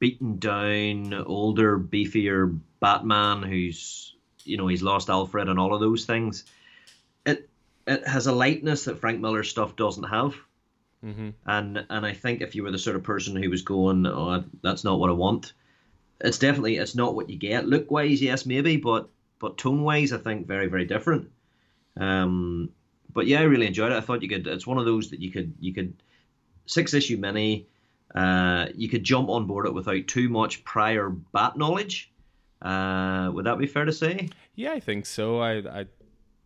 Speaker 2: beaten down, older, beefier Batman who's you know he's lost Alfred and all of those things it it has a lightness that Frank Miller's stuff doesn't have.
Speaker 1: Mm-hmm.
Speaker 2: And and I think if you were the sort of person who was going, oh, that's not what I want, it's definitely it's not what you get. Look wise, yes, maybe, but but tone wise, I think very very different. Um, but yeah, I really enjoyed it. I thought you could. It's one of those that you could you could six issue mini. Uh, you could jump on board it without too much prior bat knowledge. Uh, would that be fair to say?
Speaker 1: Yeah, I think so. I, I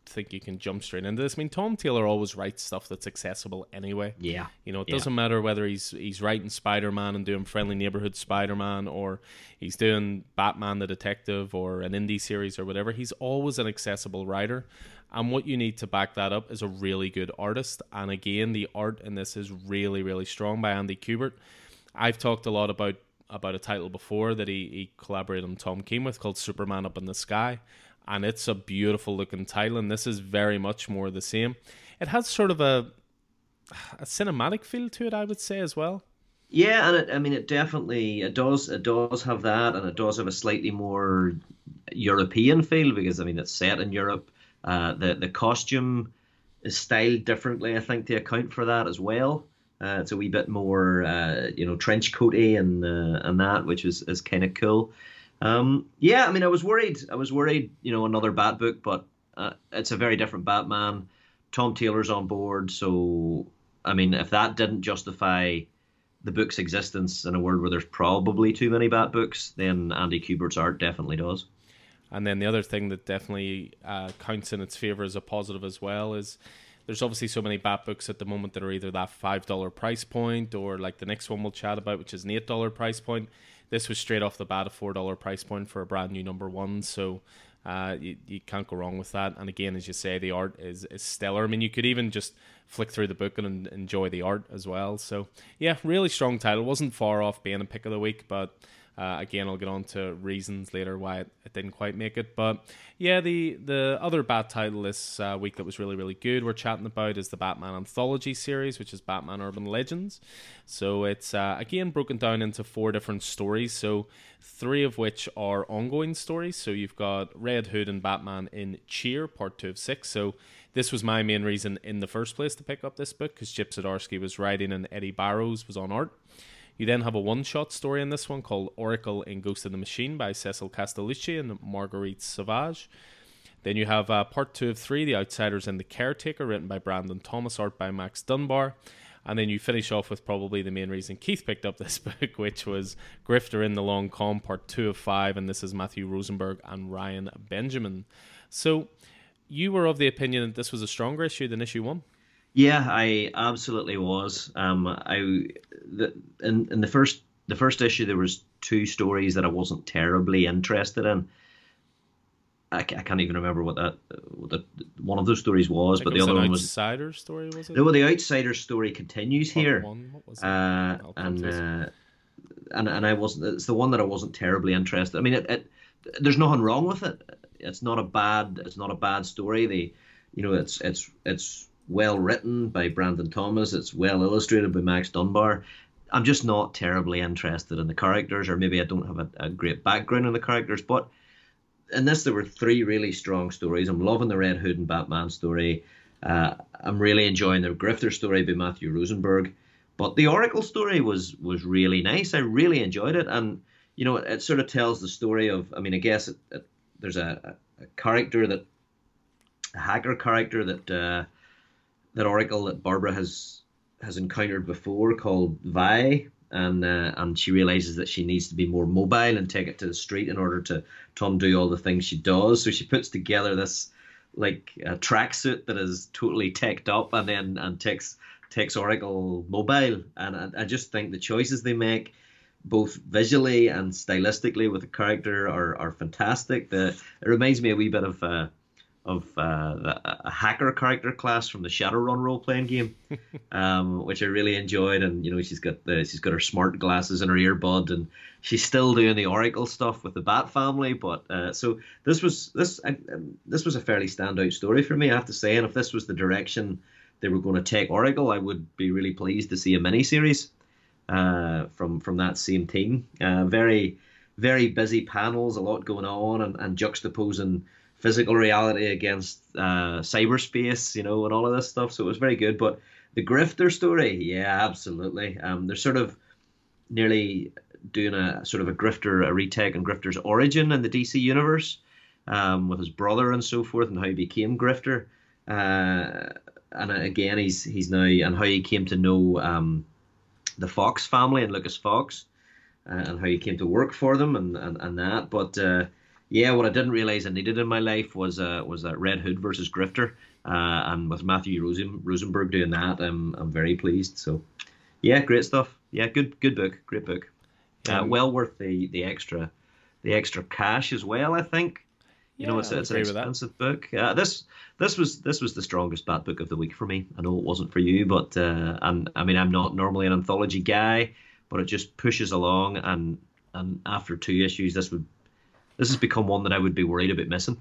Speaker 1: think you can jump straight into this. I mean, Tom Taylor always writes stuff that's accessible anyway.
Speaker 2: Yeah.
Speaker 1: You know, it
Speaker 2: Yeah.
Speaker 1: doesn't matter whether he's he's writing Spider Man and doing Friendly Neighborhood Spider Man or he's doing Batman the Detective or an indie series or whatever. He's always an accessible writer. And what you need to back that up is a really good artist. And again, the art in this is really, really strong by Andy Kubert. I've talked a lot about about a title before that he, he collaborated on Tom King with called Superman Up in the Sky. And it's a beautiful looking title, and this is very much more the same. It has sort of a a cinematic feel to it, I would say, as well.
Speaker 2: Yeah, and it, I mean, it definitely it does it does have that, and it does have a slightly more European feel because I mean it's set in Europe. Uh, the the costume is styled differently, I think, to account for that as well. Uh, it's a wee bit more, uh, you know, trench coaty and uh, and that, which is is kind of cool. Um, yeah, I mean, I was worried. I was worried, you know, another Bat book, but uh, it's a very different Batman. Tom Taylor's on board, so I mean, if that didn't justify the book's existence in a world where there's probably too many Bat books, then Andy Kubert's art definitely does.
Speaker 1: And then the other thing that definitely uh, counts in its favor as a positive as well is there's obviously so many bat books at the moment that are either that five dollar price point or like the next one we'll chat about, which is an eight dollar price point. This was straight off the bat a four dollar price point for a brand new number one, so uh, you, you can't go wrong with that. And again, as you say, the art is, is stellar. I mean, you could even just flick through the book and enjoy the art as well. So yeah, really strong title. wasn't far off being a pick of the week, but uh, again, I'll get on to reasons later why it, it didn't quite make it. But yeah, the the other Bat title this uh, week that was really really good we're chatting about is the Batman anthology series, which is Batman Urban Legends. So it's uh, again broken down into four different stories. So three of which are ongoing stories. So you've got Red Hood and Batman in Cheer, part two of six. So this was my main reason in the first place to pick up this book because Chip Zdarsky was writing and Eddy Barrows was on art. You then have a one shot story in this one called Oracle in Ghost in the Machine by Cecil Castellucci and Marguerite Sauvage. Then you have uh, part two of three, The Outsiders and the Caretaker, written by Brandon Thomas, art by Max Dunbar. And then you finish off with probably the main reason Keith picked up this book, which was Grifter in the Long Con, part two of five. And this is Matthew Rosenberg and Ryan Benjamin. So you were of the opinion that this was a stronger issue than issue one?
Speaker 2: Yeah, I absolutely was. Um, I the, in in the first the first issue there was two stories that I wasn't terribly interested in. I, I can't even remember what that what the, one of those stories was, but
Speaker 1: think
Speaker 2: the
Speaker 1: was
Speaker 2: other one was the
Speaker 1: outsider story, was it?
Speaker 2: no. Well, the outsider story continues
Speaker 1: Part
Speaker 2: here,
Speaker 1: one, what was it?
Speaker 2: uh, and uh, and and I wasn't. It's the one that I wasn't terribly interested. I mean, it, it there's nothing wrong with it. It's not a bad. It's not a bad story. The you know it's it's it's well written by Brandon Thomas. It's well illustrated by Max Dunbar. I'm just not terribly interested in the characters, or maybe I don't have a, a great background in the characters. But in this, there were three really strong stories. I'm loving the Red Hood and Batman story. Uh, I'm really enjoying the Grifter story by Matthew Rosenberg. But the Oracle story was was really nice. I really enjoyed it, and you know, it, it sort of tells the story of. I mean, I guess it, it, there's a, a, a character that a hacker character that uh, that Oracle that Barbara has has encountered before called Vi, and uh, and she realizes that she needs to be more mobile and take it to the street in order to to undo all the things she does. So she puts together this like a tracksuit that is totally teched up, and then and takes takes Oracle mobile, and I, I just think the choices they make. Both visually and stylistically with the character are, are fantastic. The it reminds me a wee bit of uh, of uh, a hacker character class from the Shadowrun role playing game, um, which I really enjoyed. And you know, she's got the she's got her smart glasses and her earbud, and she's still doing the Oracle stuff with the Bat family. But uh, so this was this I, this was a fairly standout story for me, I have to say. And if this was the direction they were going to take Oracle, I would be really pleased to see a mini series uh, from from that same team. Uh, very very busy panels, a lot going on, and, and juxtaposing physical reality against uh, cyberspace, you know, and all of this stuff. So it was very good. But the Grifter story, yeah, absolutely. Um, they're sort of nearly doing a sort of a Grifter, a retake on Grifter's origin in the DC universe, um, with his brother and so forth, and how he became Grifter. Uh, and again, he's he's now and how he came to know um, the Fox family and Lucas Fox, uh, and how he came to work for them and and, and that. But uh, yeah, what I didn't realize I needed in my life was uh, was that Red Hood versus Grifter, uh, and with Matthew Rosen, Rosenberg doing that, I'm I'm very pleased. So, yeah, great stuff. Yeah, good good book, great book. Uh, well worth the the extra the extra cash as well. I think. You yeah, know, it's, it's an expensive book. Uh, this this was this was the strongest Bat book of the week for me. I know it wasn't for you, but uh, and I mean I'm not normally an anthology guy, but it just pushes along and and after two issues, this would this has become one that I would be worried about missing.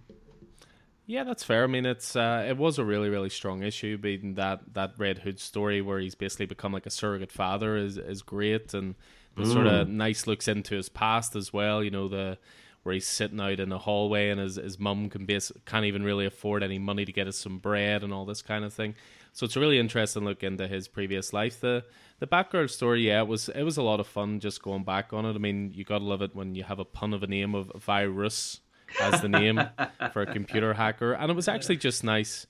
Speaker 1: Yeah, that's fair. I mean, it's uh, it was a really really strong issue. Being that that Red Hood story where he's basically become like a surrogate father is is great, and the mm. sort of nice looks into his past as well. You know the where he's sitting out in a hallway and his his mum can base, can't even really afford any money to get us some bread and all this kind of thing. So it's a really interesting look into his previous life. The the Batgirl story, yeah, it was it was a lot of fun just going back on it. I mean, you gotta love it when you have a pun of a name of virus as the name for a computer hacker, and it was actually just nice.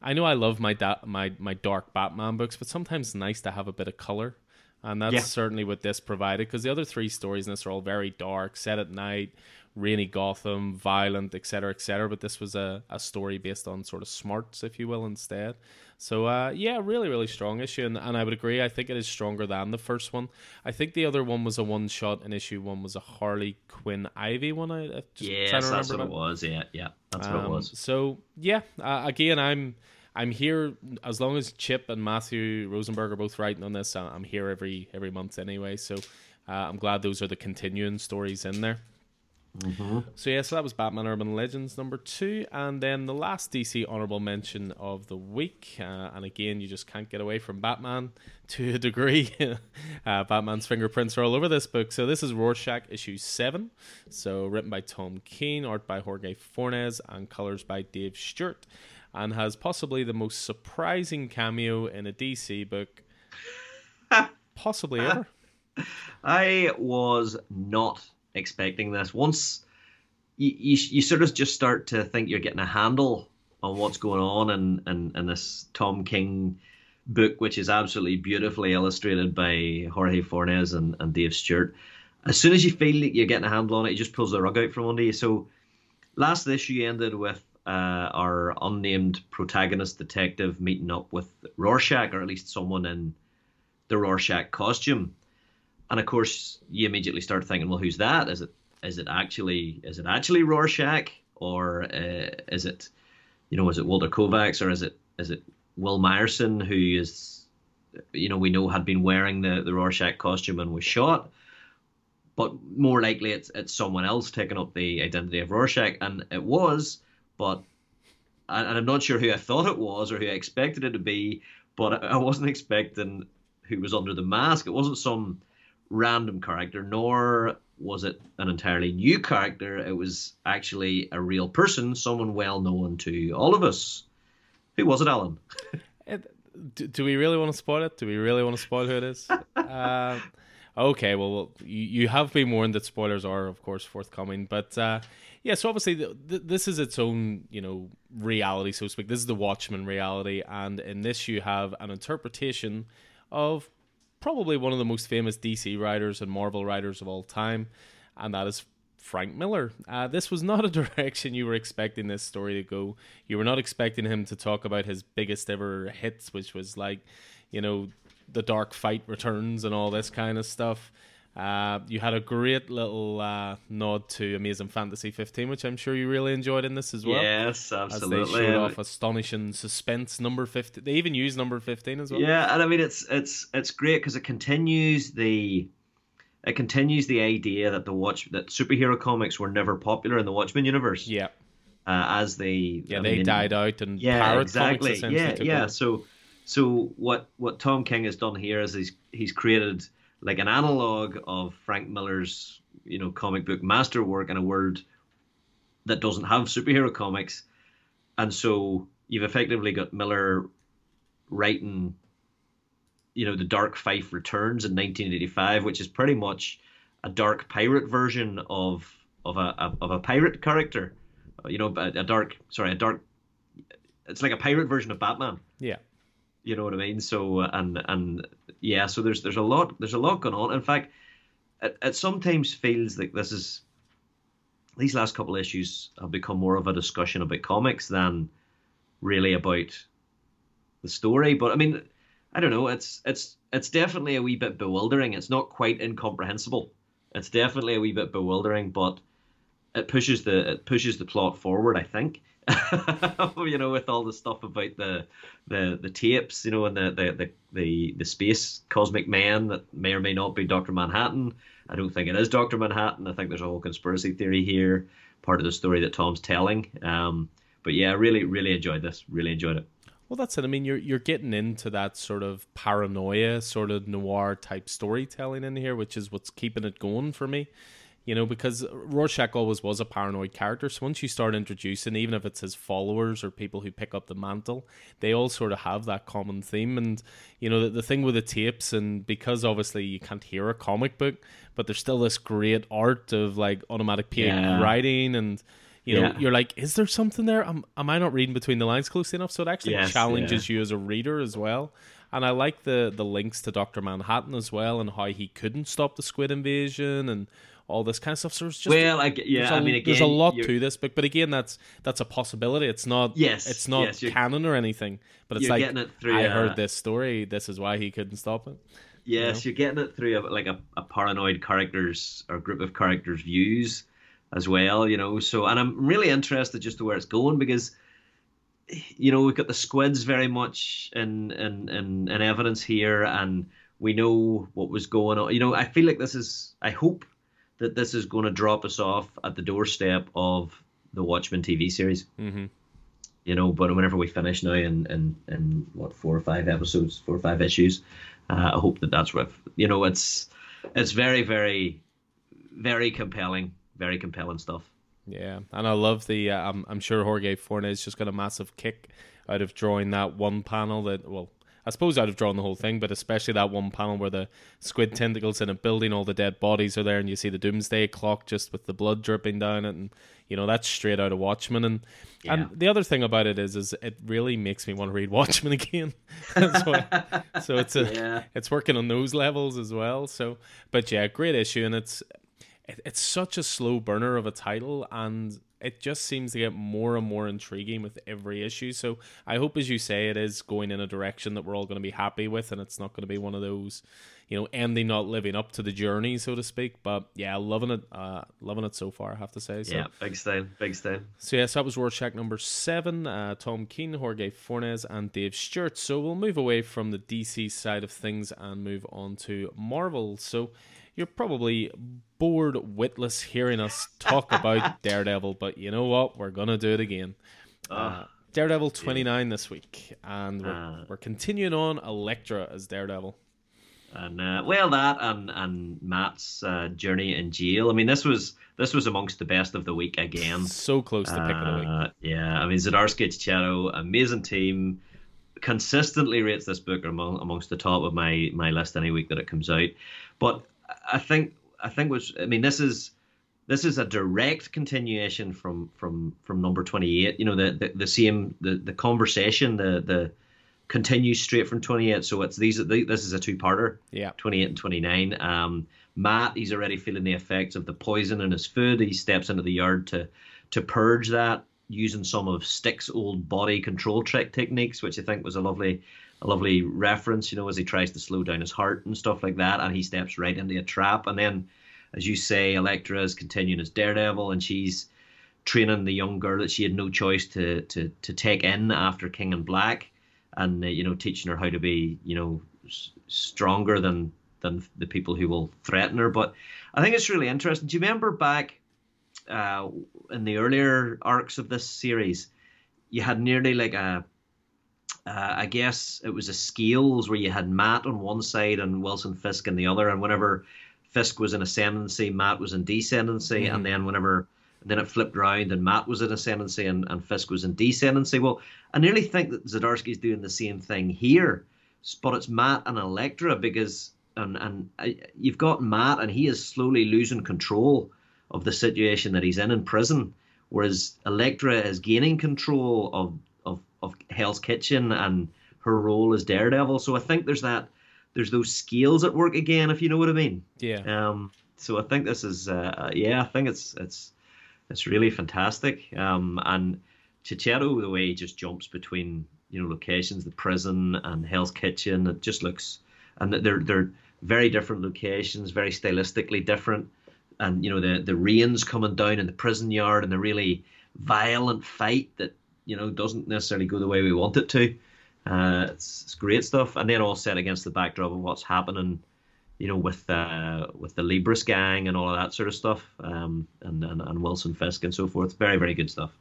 Speaker 1: I know I love my da- my my dark Batman books, but sometimes it's nice to have a bit of color, and that's yeah. certainly what this provided. Because the other three stories in this are all very dark, set at night, rainy Gotham, violent, etc., etc. But this was a, a story based on sort of smarts, if you will, instead. So uh, yeah, really, really strong issue, and, and I would agree. I think it is stronger than the first one. I think the other one was a one shot, and issue one was a Harley Quinn Ivy one. I
Speaker 2: just yes, that's what it was. Yeah, yeah, that's um, what it um, was.
Speaker 1: So yeah, uh, again, I'm. I'm here as long as Chip and Matthew Rosenberg are both writing on this. I'm here every every month anyway, so uh, I'm glad those are the continuing stories in there. Mm-hmm. So yeah, so that was Batman Urban Legends number two, and then the last DC honorable mention of the week, uh, and again, you just can't get away from Batman to a degree. uh, Batman's fingerprints are all over this book. So this is Rorschach issue seven, so written by Tom King, art by Jorge Fornes, and colors by Dave Stewart, and has possibly the most surprising cameo in a DC book, possibly ever.
Speaker 2: I was not expecting this. Once you, you, you sort of just start to think you're getting a handle on what's going on in, in, in this Tom King book, which is absolutely beautifully illustrated by Jorge Fornes and, and Dave Stewart. As soon as you feel that you're getting a handle on it, he just pulls the rug out from under you. So last issue ended with uh, our unnamed protagonist detective meeting up with Rorschach, or at least someone in the Rorschach costume and of course you immediately start thinking, well, who's that? Is it is it actually is it actually Rorschach or uh, is it you know is it Walter Kovacs or is it is it Will Myerson who is you know we know had been wearing the the Rorschach costume and was shot, but more likely it's it's someone else taking up the identity of Rorschach and it was, but and I'm not sure who I thought it was or who I expected it to be, but I wasn't expecting who was under the mask. It wasn't some random character, nor was it an entirely new character. It was actually a real person, someone well known to all of us. Who was it, Alan?
Speaker 1: do, do, we really want to spoil it? Do we really want to spoil who it is? uh, okay, well, you, you have been warned that spoilers are, of course, forthcoming. But uh, yeah, so obviously this is its own, you know, reality, so to speak. This is the Watchmen reality, and in this you have an interpretation of probably one of the most famous DC writers and Marvel writers of all time, and that is Frank Miller. Uh, this was not a direction you were expecting this story to go. You were not expecting him to talk about his biggest ever hits, which was like, you know, the Dark Fight returns and all this kind of stuff. Uh, you had a great little uh, nod to Amazing Fantasy 15, which I'm sure you really enjoyed in this as well.
Speaker 2: Yes, absolutely.
Speaker 1: As they showed off astonishing suspense number 15. They even use number 15 as well.
Speaker 2: Yeah, and I mean it's it's it's great because it continues the it continues the idea that the watch that superhero comics were never popular in the Watchmen universe.
Speaker 1: Yeah.
Speaker 2: Uh, as they
Speaker 1: yeah I they mean, died out and
Speaker 2: yeah exactly yeah yeah over. so so what what Tom King has done here is he's he's created like an analog of Frank Miller's you know comic book masterwork in a world that doesn't have superhero comics, and so you've effectively got Miller writing you know the Dark Fife Returns in 1985, which is pretty much a dark pirate version of of a of a pirate character. You know, a, a dark sorry, a dark. It's like a pirate version of Batman.
Speaker 1: Yeah.
Speaker 2: You know what I mean? So and and yeah, so there's there's a lot there's a lot going on. In fact, it, it sometimes feels like this is these last couple of issues have become more of a discussion about comics than really about the story. But I mean, I don't know. It's it's it's definitely a wee bit bewildering. It's not quite incomprehensible. It's definitely a wee bit bewildering, but it pushes the it pushes the plot forward. I think. you know, with all the stuff about the the the tapes, you know, and the the the the, the space cosmic man that may or may not be Doctor Manhattan. I don't think it is Doctor Manhattan. I think there's a whole conspiracy theory here, part of the story that Tom's telling. Um, but yeah, really, really enjoyed this. Really enjoyed it.
Speaker 1: Well, that's it. I mean, you're you're getting into that sort of paranoia, sort of noir type storytelling in here, which is what's keeping it going for me you know, because Rorschach always was a paranoid character. So once you start introducing, even if it's his followers or people who pick up the mantle, they all sort of have that common theme. And, you know, the, the thing with the tapes, and because obviously you can't hear a comic book, but there's still this great art of like automatic PA yeah. writing and. You know, yeah. you're like, is there something there? Am, am I not reading between the lines closely enough? So it actually yes, challenges yeah. you as a reader as well. And I like the the links to Doctor Manhattan as well, and how he couldn't stop the Squid invasion, and all this kind of stuff. So it's just
Speaker 2: well, I, yeah,
Speaker 1: a,
Speaker 2: I mean, again,
Speaker 1: there's a lot to this, but but again, that's that's a possibility. It's not yes, it's not yes, canon or anything, but it's like it through, I uh, heard this story. This is why he couldn't stop it.
Speaker 2: Yes, you are getting it through a, like a, a paranoid characters or group of characters' views as well. You know, so and I'm really interested just to where it's going because you know we've got the squids very much in in in, in evidence here and we know what was going on you know i feel like this is i hope that this is going to drop us off at the doorstep of the Watchmen TV series.
Speaker 1: Mm-hmm.
Speaker 2: You know, but whenever we finish now in, in, in what four or five episodes, four or five issues, uh, I hope that that's what you know. It's it's very very very compelling, very compelling stuff.
Speaker 1: Yeah, and I love the. Uh, I'm I'm sure Jorge Fornes just got a massive kick out of drawing that one panel that well I suppose I'd have drawn the whole thing, but especially that one panel where the squid tentacles in a building, all the dead bodies are there, and you see the doomsday clock just with the blood dripping down it, and you know that's straight out of Watchmen. And yeah. and the other thing about it is, is it really makes me want to read Watchmen again. so it's a yeah. it's working on those levels as well. So, but yeah, great issue, and it's it, it's such a slow burner of a title, and it just seems to get more and more intriguing with every issue. So I hope, as you say, it is going in a direction that we're all going to be happy with, and it's not going to be one of those, you know, ending not living up to the journey, so to speak. But yeah, loving it, uh, loving it so far. I have to say. So.
Speaker 2: Yeah, big style, big style.
Speaker 1: So yes, that was Rorschach number seven. Uh, Tom King, Jorge Fornes, and Dave Stewart. So we'll move away from the DC side of things and move on to Marvel. So you're probably bored witless hearing us talk about Daredevil, but you know what? We're gonna do it again. Uh, Daredevil 29 yeah. this week, and we're, uh, we're continuing on Elektra as Daredevil.
Speaker 2: And uh, well, that and and Matt's uh, journey in jail. I mean, this was this was amongst the best of the week again.
Speaker 1: So close to pick of the week. Uh,
Speaker 2: yeah, I mean, Zdarsky Checchetto, amazing team. Consistently rates this book among amongst the top of my my list any week that it comes out. But I think I think was I mean this is this is a direct continuation from from from number 28 you know the the, the same the the conversation the the continues straight from 28 so it's these this is a two-parter
Speaker 1: yeah.
Speaker 2: 28 and 29 um matt he's already feeling the effects of the poison in his food. He steps into the yard to to purge that using some of Stick's old body control trick techniques, which I think was a lovely a lovely reference, you know, as he tries to slow down his heart and stuff like that, and he steps right into a trap. And then, as you say, Elektra is continuing as Daredevil, and she's training the young girl that she had no choice to to to take in after King and Black, and uh, you know, teaching her how to be, you know, s- stronger than than the people who will threaten her. But I think it's really interesting. Do you remember back uh, in the earlier arcs of this series, you had nearly like a uh, I guess it was a scales where you had Matt on one side and Wilson Fisk on the other, and whenever Fisk was in ascendancy, Matt was in descendancy, mm-hmm. and then whenever then it flipped around and Matt was in ascendancy and, and Fisk was in descendancy. Well, I nearly think that Zdarsky's doing the same thing here, but it's Matt and Elektra because and and I, you've got Matt and he is slowly losing control of the situation that he's in in prison, whereas Elektra is gaining control of of Hell's Kitchen and her role as Daredevil. So I think there's that there's those scales at work again, if you know what I mean.
Speaker 1: Yeah.
Speaker 2: Um. So I think this is uh yeah I think it's it's it's really fantastic. Um. And Checchetto the way he just jumps between you know locations, the prison and Hell's Kitchen, it just looks and they're they're very different locations, very stylistically different. And you know the the rains coming down in the prison yard and the really violent fight that you know doesn't necessarily go the way we want it to. Uh, it's, it's great stuff, and then all set against the backdrop of what's happening, you know, with uh, with the Libris gang and all of that sort of stuff, um, and, and and Wilson Fisk and so forth. Very very good stuff.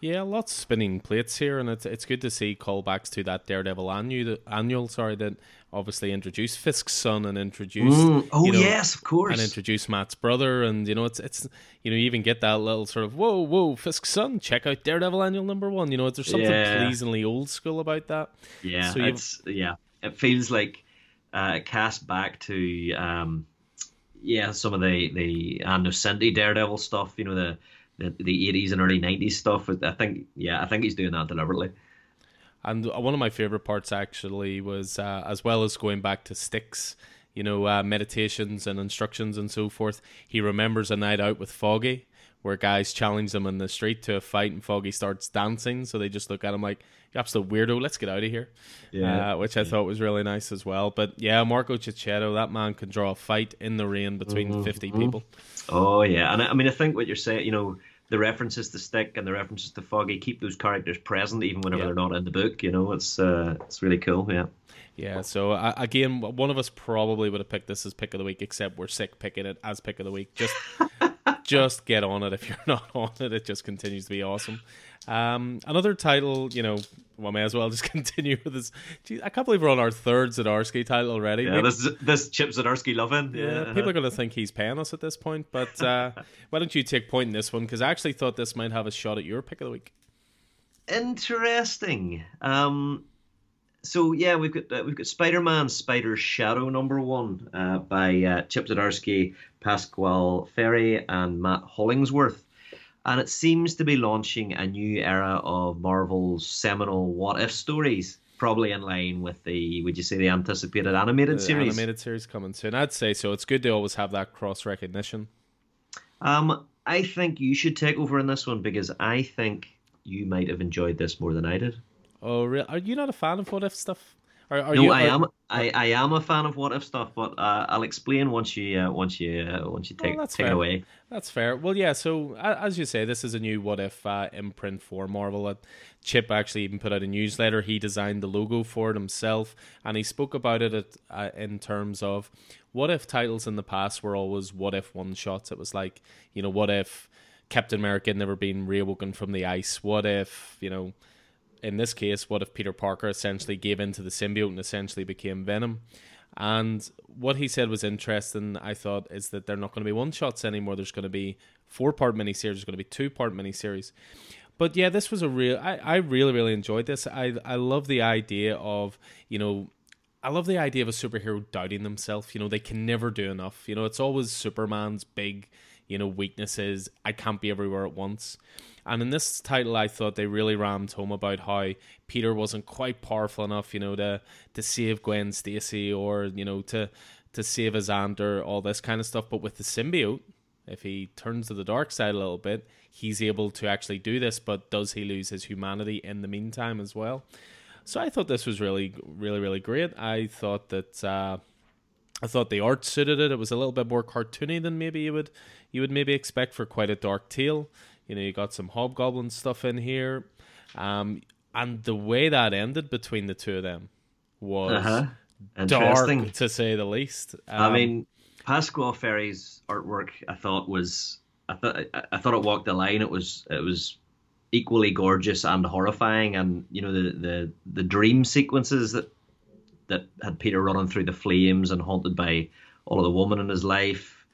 Speaker 1: Yeah, lots of spinning plates here, and it's it's good to see callbacks to that Daredevil annual. Annual, sorry, that obviously introduced Fisk's son and introduced.
Speaker 2: Mm, oh
Speaker 1: you know,
Speaker 2: yes, of course.
Speaker 1: And introduced Matt's brother, and you know it's it's you know you even get that little sort of whoa whoa Fisk's son. Check out Daredevil annual number one. You know there's something
Speaker 2: Yeah.
Speaker 1: pleasingly old school about that.
Speaker 2: Yeah,
Speaker 1: So
Speaker 2: it's yeah. It feels like uh, it cast back to um, yeah some of the the Anno Daredevil stuff. You know the the the eighties and early nineties stuff. I think yeah, I think he's doing that deliberately.
Speaker 1: And one of my favorite parts actually was uh, as well as going back to Stick's, you know, uh, meditations and instructions and so forth. He remembers a night out with Foggy where guys challenge him in the street to a fight and Foggy starts dancing. So they just look at him like, you absolute weirdo, let's get out of here.
Speaker 2: Yeah.
Speaker 1: Uh, which I thought was really nice as well. But yeah, Marco Checchetto, that man can draw a fight in the rain between 50 people.
Speaker 2: Oh yeah, and I, I mean I think what you're saying, you know, the references to Stick and the references to Foggy keep those characters present even whenever
Speaker 1: Yeah.
Speaker 2: they're not in the book. You know, it's uh, it's really cool. Yeah.
Speaker 1: Yeah, so uh, again, one of us probably would have picked this as pick of the week, except we're sick picking it as pick of the week. Just, just get on it. If you're not on it, it just continues to be awesome. Um, another title, you know, well, may as well just continue with this. Gee, I can't believe we're on our third Zdarsky title already.
Speaker 2: Yeah,
Speaker 1: Maybe-
Speaker 2: this is this Chip Zdarsky loving.
Speaker 1: yeah,
Speaker 2: Yeah,
Speaker 1: people are going to think he's paying us at this point. But uh, why don't you take point in this one? Because I actually thought this might have a shot at your pick of the week.
Speaker 2: interesting. Um, so yeah, we've got uh, we've got Spider-Man: Spider Shadow number one uh, by uh, Chip Zdarsky, Pasqual Ferry, and Matt Hollingsworth, and it seems to be launching a new era of Marvel's seminal What If stories, probably in line with the would you say the anticipated animated
Speaker 1: The
Speaker 2: series?
Speaker 1: animated series coming soon. I'd say so. It's good to always have that cross recognition.
Speaker 2: Um, I think you should take over in this one because I think you might have enjoyed this more than I did.
Speaker 1: Oh, real? Are you not a fan of what if stuff? Are, are
Speaker 2: no,
Speaker 1: you,
Speaker 2: I am. I, I am a fan of what if stuff, but uh, I'll explain once you uh, once you uh, once you take
Speaker 1: Oh,
Speaker 2: take it away.
Speaker 1: That's fair. Well, yeah. So as you say, this is a new what if uh, imprint for Marvel. Uh, Chip actually even put out a newsletter. He designed the logo for it himself, and he spoke about it at, uh, in terms of what if titles in the past were always what if one shots. It was like you know what if Captain America had never been reawoken from the ice. What if you know. In this case, what if Peter Parker essentially gave in to the symbiote and essentially became Venom? And what he said was interesting, I thought, is that they're not going to be one shots anymore. There's going to be four part miniseries, there's going to be two part miniseries. But yeah, this was a real, I, I really, really enjoyed this. I, I love the idea of, you know, I love the idea of a superhero doubting themselves. You know, they can never do enough. You know, it's always Superman's big, you know, weaknesses. I can't be everywhere at once. And in this title, I thought they really rammed home about how Peter wasn't quite powerful enough, you know, to to save Gwen Stacy or you know to to save his aunt or all this kind of stuff. But with the symbiote, if he turns to the dark side a little bit, he's able to actually do this. But does he lose his humanity in the meantime as well? So I thought this was really, really, really great. I thought that uh, I thought the art suited it. It was a little bit more cartoony than maybe you would you would maybe expect for quite a dark tale. You know, you got some hobgoblin stuff in here, um, and the way that ended between the two of them was uh-huh. dark to say the least.
Speaker 2: Um, I mean, Pasqual Ferry's artwork, I thought was, I thought, I thought it walked the line. It was, it was equally gorgeous and horrifying, and you know the the the dream sequences that that had Peter running through the flames and haunted by all of the woman in his life.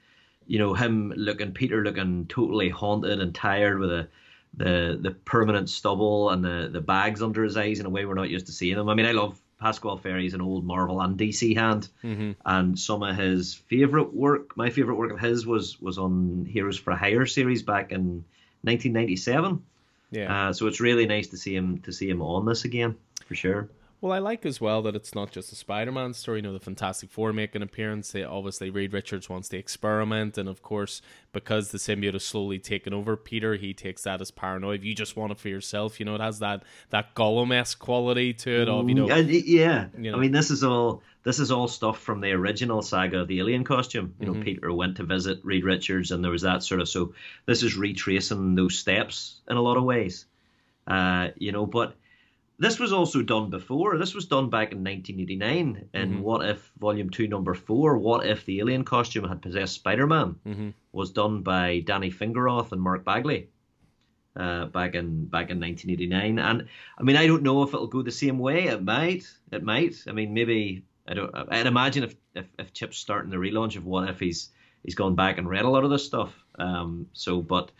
Speaker 2: You know him looking, Peter looking totally haunted and tired with a the the permanent stubble and the the bags under his eyes in a way we're not used to seeing him. I mean, I love Pasqual Ferry's an old Marvel and DC hand, mm-hmm. and some of his favorite work, my favorite work of his was was on Heroes for Hire series back in 1997. Yeah. Uh, so it's really nice to see him to see him on this again for sure.
Speaker 1: Well, I like as well that it's not just a Spider-Man story. You know, the Fantastic Four make an appearance. They obviously Reed Richards wants to experiment, and of course, because the symbiote is slowly taking over Peter, he takes that as paranoid. You just want it for yourself. You know, it has that that Gollum-esque quality to it. Of you know,
Speaker 2: yeah. You know. I mean, this is all this is all stuff from the original saga of the alien costume. You know, mm-hmm. Peter went to visit Reed Richards, and there was that sort of. So this is retracing those steps in a lot of ways. Uh, you know, but this was also done before. This was done back in 1989 in mm-hmm. What If Volume 2, Number 4. What If the Alien costume had possessed Spider Man? Mm-hmm. Was done by Danny Fingeroth and Mark Bagley uh, back in back in 1989. And I mean, I don't know if it'll go the same way. It might. It might. I mean, maybe. I don't. I'd imagine if, if, if Chip's starting the relaunch of What If he's he's gone back and read a lot of this stuff. Um, so, but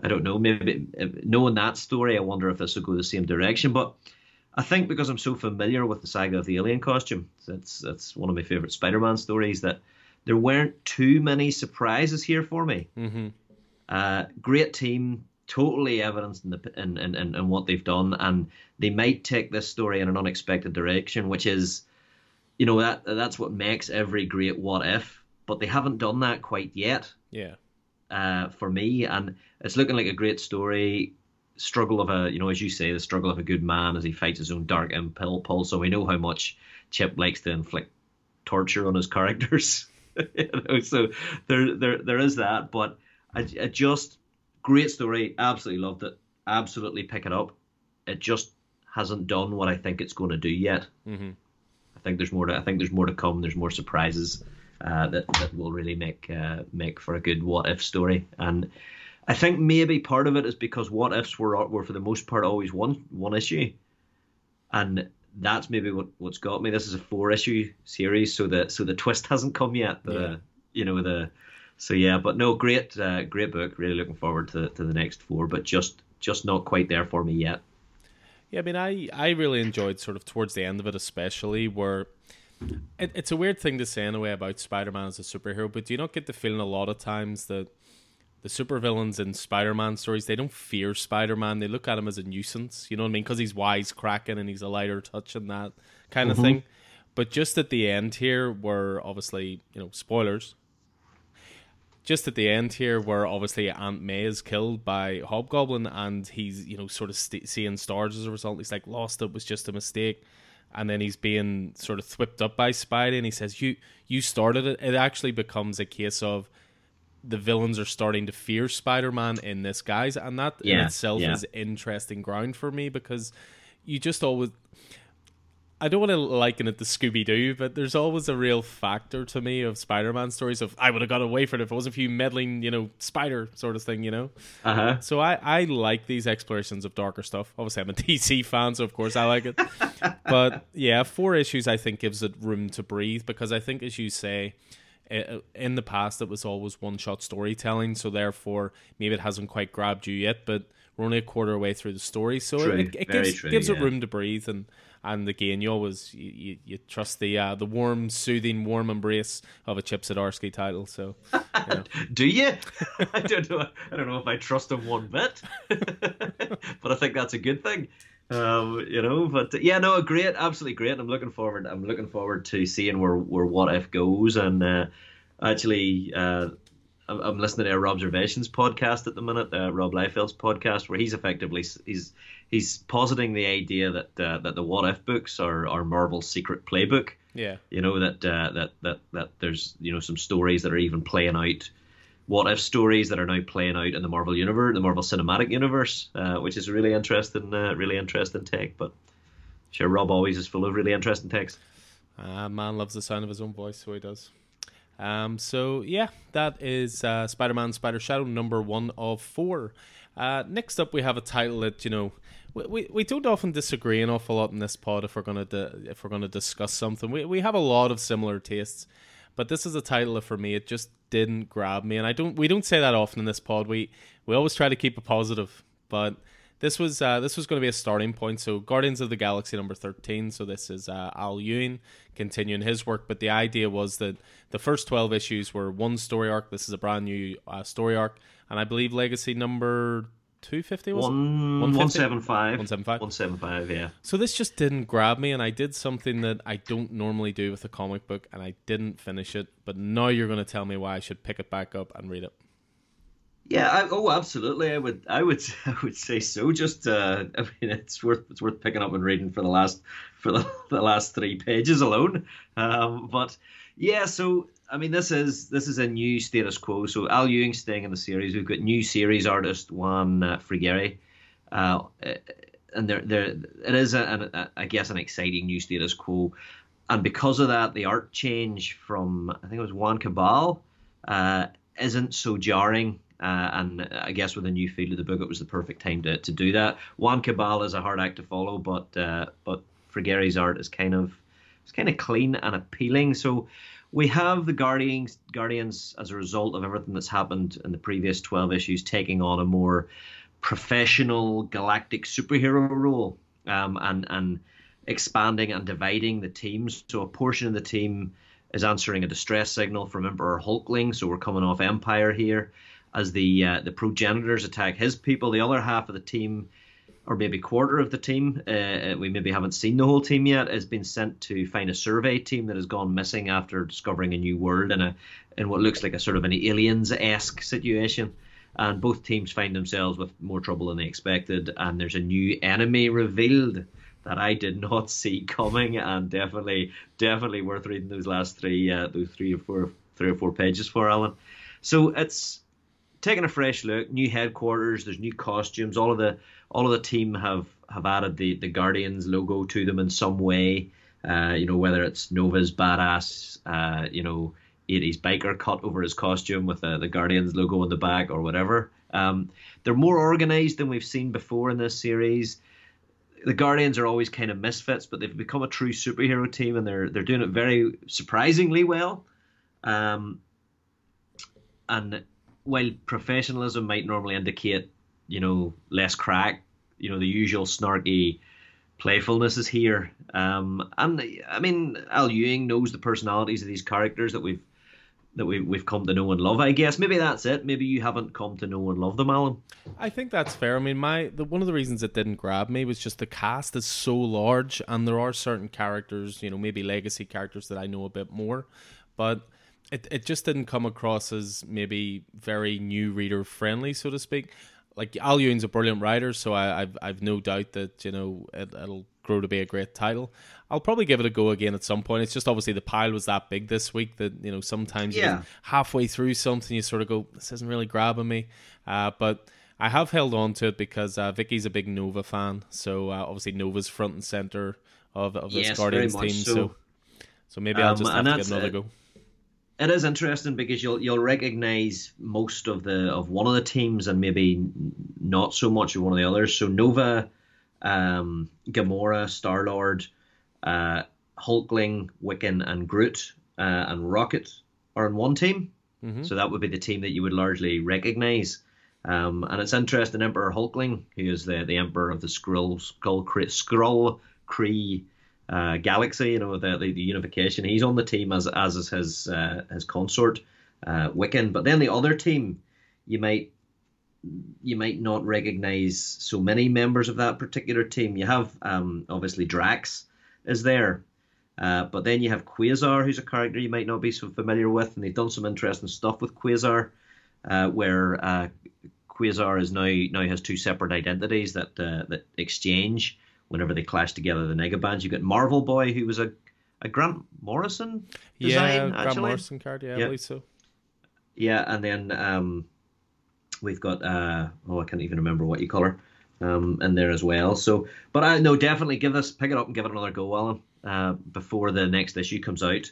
Speaker 2: I don't know. Maybe knowing that story, I wonder if this will go the same direction. But I think because I'm so familiar with the saga of the alien costume, that's that's one of my favorite Spider-Man stories. That there weren't too many surprises here for me. Mm-hmm. Uh, great team, totally evidenced in the in, in, in, in what they've done, and they might take this story in an unexpected direction, which is, you know, that that's what makes every great what if. But they haven't done that quite yet.
Speaker 1: Yeah.
Speaker 2: Uh, for me, and it's looking like a great story struggle of a you know as you say the struggle of a good man as he fights his own dark impulse. So we know how much chip likes to inflict torture on his characters. You know so there there there is that. But I, I just great story. Absolutely loved it. Absolutely pick it up. It just hasn't done what i think it's going to do yet. Mm-hmm. i think there's more to i think there's more to come. There's more surprises uh, that that will really make uh, make for a good what if story. And I think maybe part of it is because what ifs were were for the most part always one one issue, and that's maybe what what's got me. This is a four issue series, so the so the twist hasn't come yet. The yeah. you know the so yeah, but no, great uh, great book. Really looking forward to to the next four, but just just not quite there for me yet.
Speaker 1: Yeah, I mean, I I really enjoyed sort of towards the end of it, especially where. It, it's a weird thing to say in a way about Spider-Man as a superhero, but do you not get the feeling a lot of times that the supervillains in Spider-Man stories, they don't fear Spider-Man. They look at him as a nuisance. You know what I mean? Because he's wisecracking and he's a lighter touch and that kind of mm-hmm. thing. But just at the end here, where obviously you know spoilers. Just at the end here, where obviously Aunt May is killed by Hobgoblin, and he's you know sort of st- seeing stars as a result. He's like, "Lost it was just a mistake," and then he's being sort of whipped up by Spidey, and he says, "You you started it." It actually becomes a case of the villains are starting to fear Spider-Man in this guise, and that yeah, in itself yeah. is interesting ground for me because you just always. I don't want to liken it to Scooby Doo, but there's always a real factor to me of Spider-Man stories of I would have got away from it if it wasn't for you meddling, you know, spider sort of thing, you know. Uh-huh. So I I like these explorations of darker stuff. Obviously, I'm a DC fan, so of course I like it. but yeah, four issues I think gives it room to breathe because I think, as you say, in the past it was always one shot storytelling so therefore maybe it hasn't quite grabbed you yet but we're only a quarter way through the story so true. it, it gives, true, gives yeah. it room to breathe and and again you always you, you, you trust the uh, the warm soothing warm embrace of a Chip Zdarsky title so
Speaker 2: you know. do you I don't know I don't know if I trust him one bit but I think that's a good thing um, you know, but yeah, no, great, absolutely great. I'm looking forward. I'm looking forward to seeing where where what if goes, and uh, actually, uh, I'm listening to a Robservations podcast at the minute, uh, Rob Liefeld's podcast, where he's effectively he's he's positing the idea that uh, that the What If books are are Marvel's secret playbook.
Speaker 1: Yeah,
Speaker 2: you know that uh, that that that there's you know some stories that are even playing out what if stories that are now playing out in the Marvel universe, the Marvel Cinematic Universe, uh, which is a really interesting, uh, really interesting take. But sure, Rob always is full of really interesting takes.
Speaker 1: Uh, man loves the sound of his own voice, so he does. Um, so yeah, that is uh, Spider-Man: Spider Shadow number one of four. Uh, next up, we have a title that you know we, we, we don't often disagree an awful lot in this pod if we're gonna di- if we're gonna discuss something. We we have a lot of similar tastes, but this is a title that for me it just didn't grab me, and I don't we don't say that often in this pod. We we always try to keep it positive, but this was uh, this was going to be a starting point. So Guardians of the Galaxy number thirteen. So this is uh, Al Ewing continuing his work, but the idea was that the first twelve issues were one story arc. This is a brand new uh, story arc, and I believe Legacy number 250 was
Speaker 2: One, 175
Speaker 1: 175
Speaker 2: 175 yeah
Speaker 1: so this just didn't grab me and i did something that i don't normally do with a comic book and i didn't finish it but now you're going to tell me why i should pick it back up and read it
Speaker 2: yeah, I, oh, absolutely. I would, I would, I would say so. Just, uh, I mean, it's worth, it's worth picking up and reading for the last, for the, the last three pages alone. Um, but yeah, so I mean, this is this is a new status quo. So Al Ewing staying in the series. We've got new series artist Juan uh, Frigeri, uh, and there, there, it is, a, guess, an exciting new status quo. And because of that, the art change from I think it was Juann Cabal uh, isn't so jarring uh, and I guess with a new feel of the book, it was the perfect time to, to do that. Juann Cabal is a hard act to follow, but uh, but Frigeri's art is kind of it's kind of clean and appealing. So we have the Guardians Guardians as a result of everything that's happened in the previous twelve issues, taking on a more professional galactic superhero role, um, and and expanding and dividing the teams. So a portion of the team is answering a distress signal from Emperor Hulkling. So we're coming off Empyre here as the uh, the progenitors attack his people. The other half of the team, or maybe quarter of the team, uh, we maybe haven't seen the whole team yet, has been sent to find a survey team that has gone missing after discovering a new world in a in what looks like a sort of an aliens esque situation. And both teams find themselves with more trouble than they expected, and there's a new enemy revealed that I did not see coming, and definitely, definitely worth reading those last three, uh, those three or four, three or four pages for Alan. So it's taking a fresh look, new headquarters, there's new costumes. All of the all of the team have have added the the Guardians logo to them in some way. Uh, you know whether it's Nova's badass, uh, you know, 80s biker cut over his costume with the, the Guardians logo on the back or whatever. Um, they're more organized than we've seen before in this series. The Guardians are always kind of misfits, but they've become a true superhero team, and they're they're doing it very surprisingly well. Um, and while professionalism might normally indicate, you know, less crack, you know, the usual snarky playfulness is here. Um, and I mean, Al Ewing knows the personalities of these characters that we've that we, we've come to know and love. I guess maybe that's it. Maybe you haven't come to know and love them, Alan.
Speaker 1: I think that's fair. I mean, my the, one of the reasons it didn't grab me was just the cast is so large, and there are certain characters, you know, maybe legacy characters that I know a bit more, but it it just didn't come across as maybe very new reader friendly, so to speak. Like Al Ewing's a brilliant writer, so I, have I've no doubt that you know it, it'll grow to be a great title. I'll probably give it a go again at some point. It's just obviously the pile was that big this week that you know sometimes
Speaker 2: yeah.
Speaker 1: halfway through something you sort of go, this isn't really grabbing me. Uh, but I have held on to it because uh, Vicky's a big Nova fan, so uh, obviously Nova's front and center of of this
Speaker 2: yes,
Speaker 1: Guardians team. So. so. so maybe I'll um, just have to get another go
Speaker 2: it is interesting because you'll you'll recognize most of the of one of the teams and maybe not so much of one of the others. So Nova, um, Gamora, Star Lord, uh, Hulkling, Wiccan, and Groot uh, and Rocket are in one team. Mm-hmm. So that would be the team that you would largely recognize. Um, and it's interesting, Emperor Hulkling, who is the, the Emperor of the Skrull Skull Skrull Kree uh, Galaxy, you know, the, the, the unification. He's on the team as as is his uh, his consort, uh, Wiccan. But then the other team, you might you might not recognize so many members of that particular team. You have um, obviously Drax is there, uh, but then you have Quasar, who's a character you might not be so familiar with, and they've done some interesting stuff with Quasar. uh, where uh, Quasar is now now has two separate identities that uh, that exchange whenever they clash together. The Negabands. You've got Marvel Boy, who was a a Grant Morrison design.
Speaker 1: Yeah,
Speaker 2: actually.
Speaker 1: Grant Morrison card. Yeah,
Speaker 2: Yeah.
Speaker 1: I believe so.
Speaker 2: Yeah, and then um, we've got uh, oh, I can't even remember what you call her um, in there as well. So, but I no, definitely give this, pick it up and give it another go, Alan, uh, before the next issue comes out.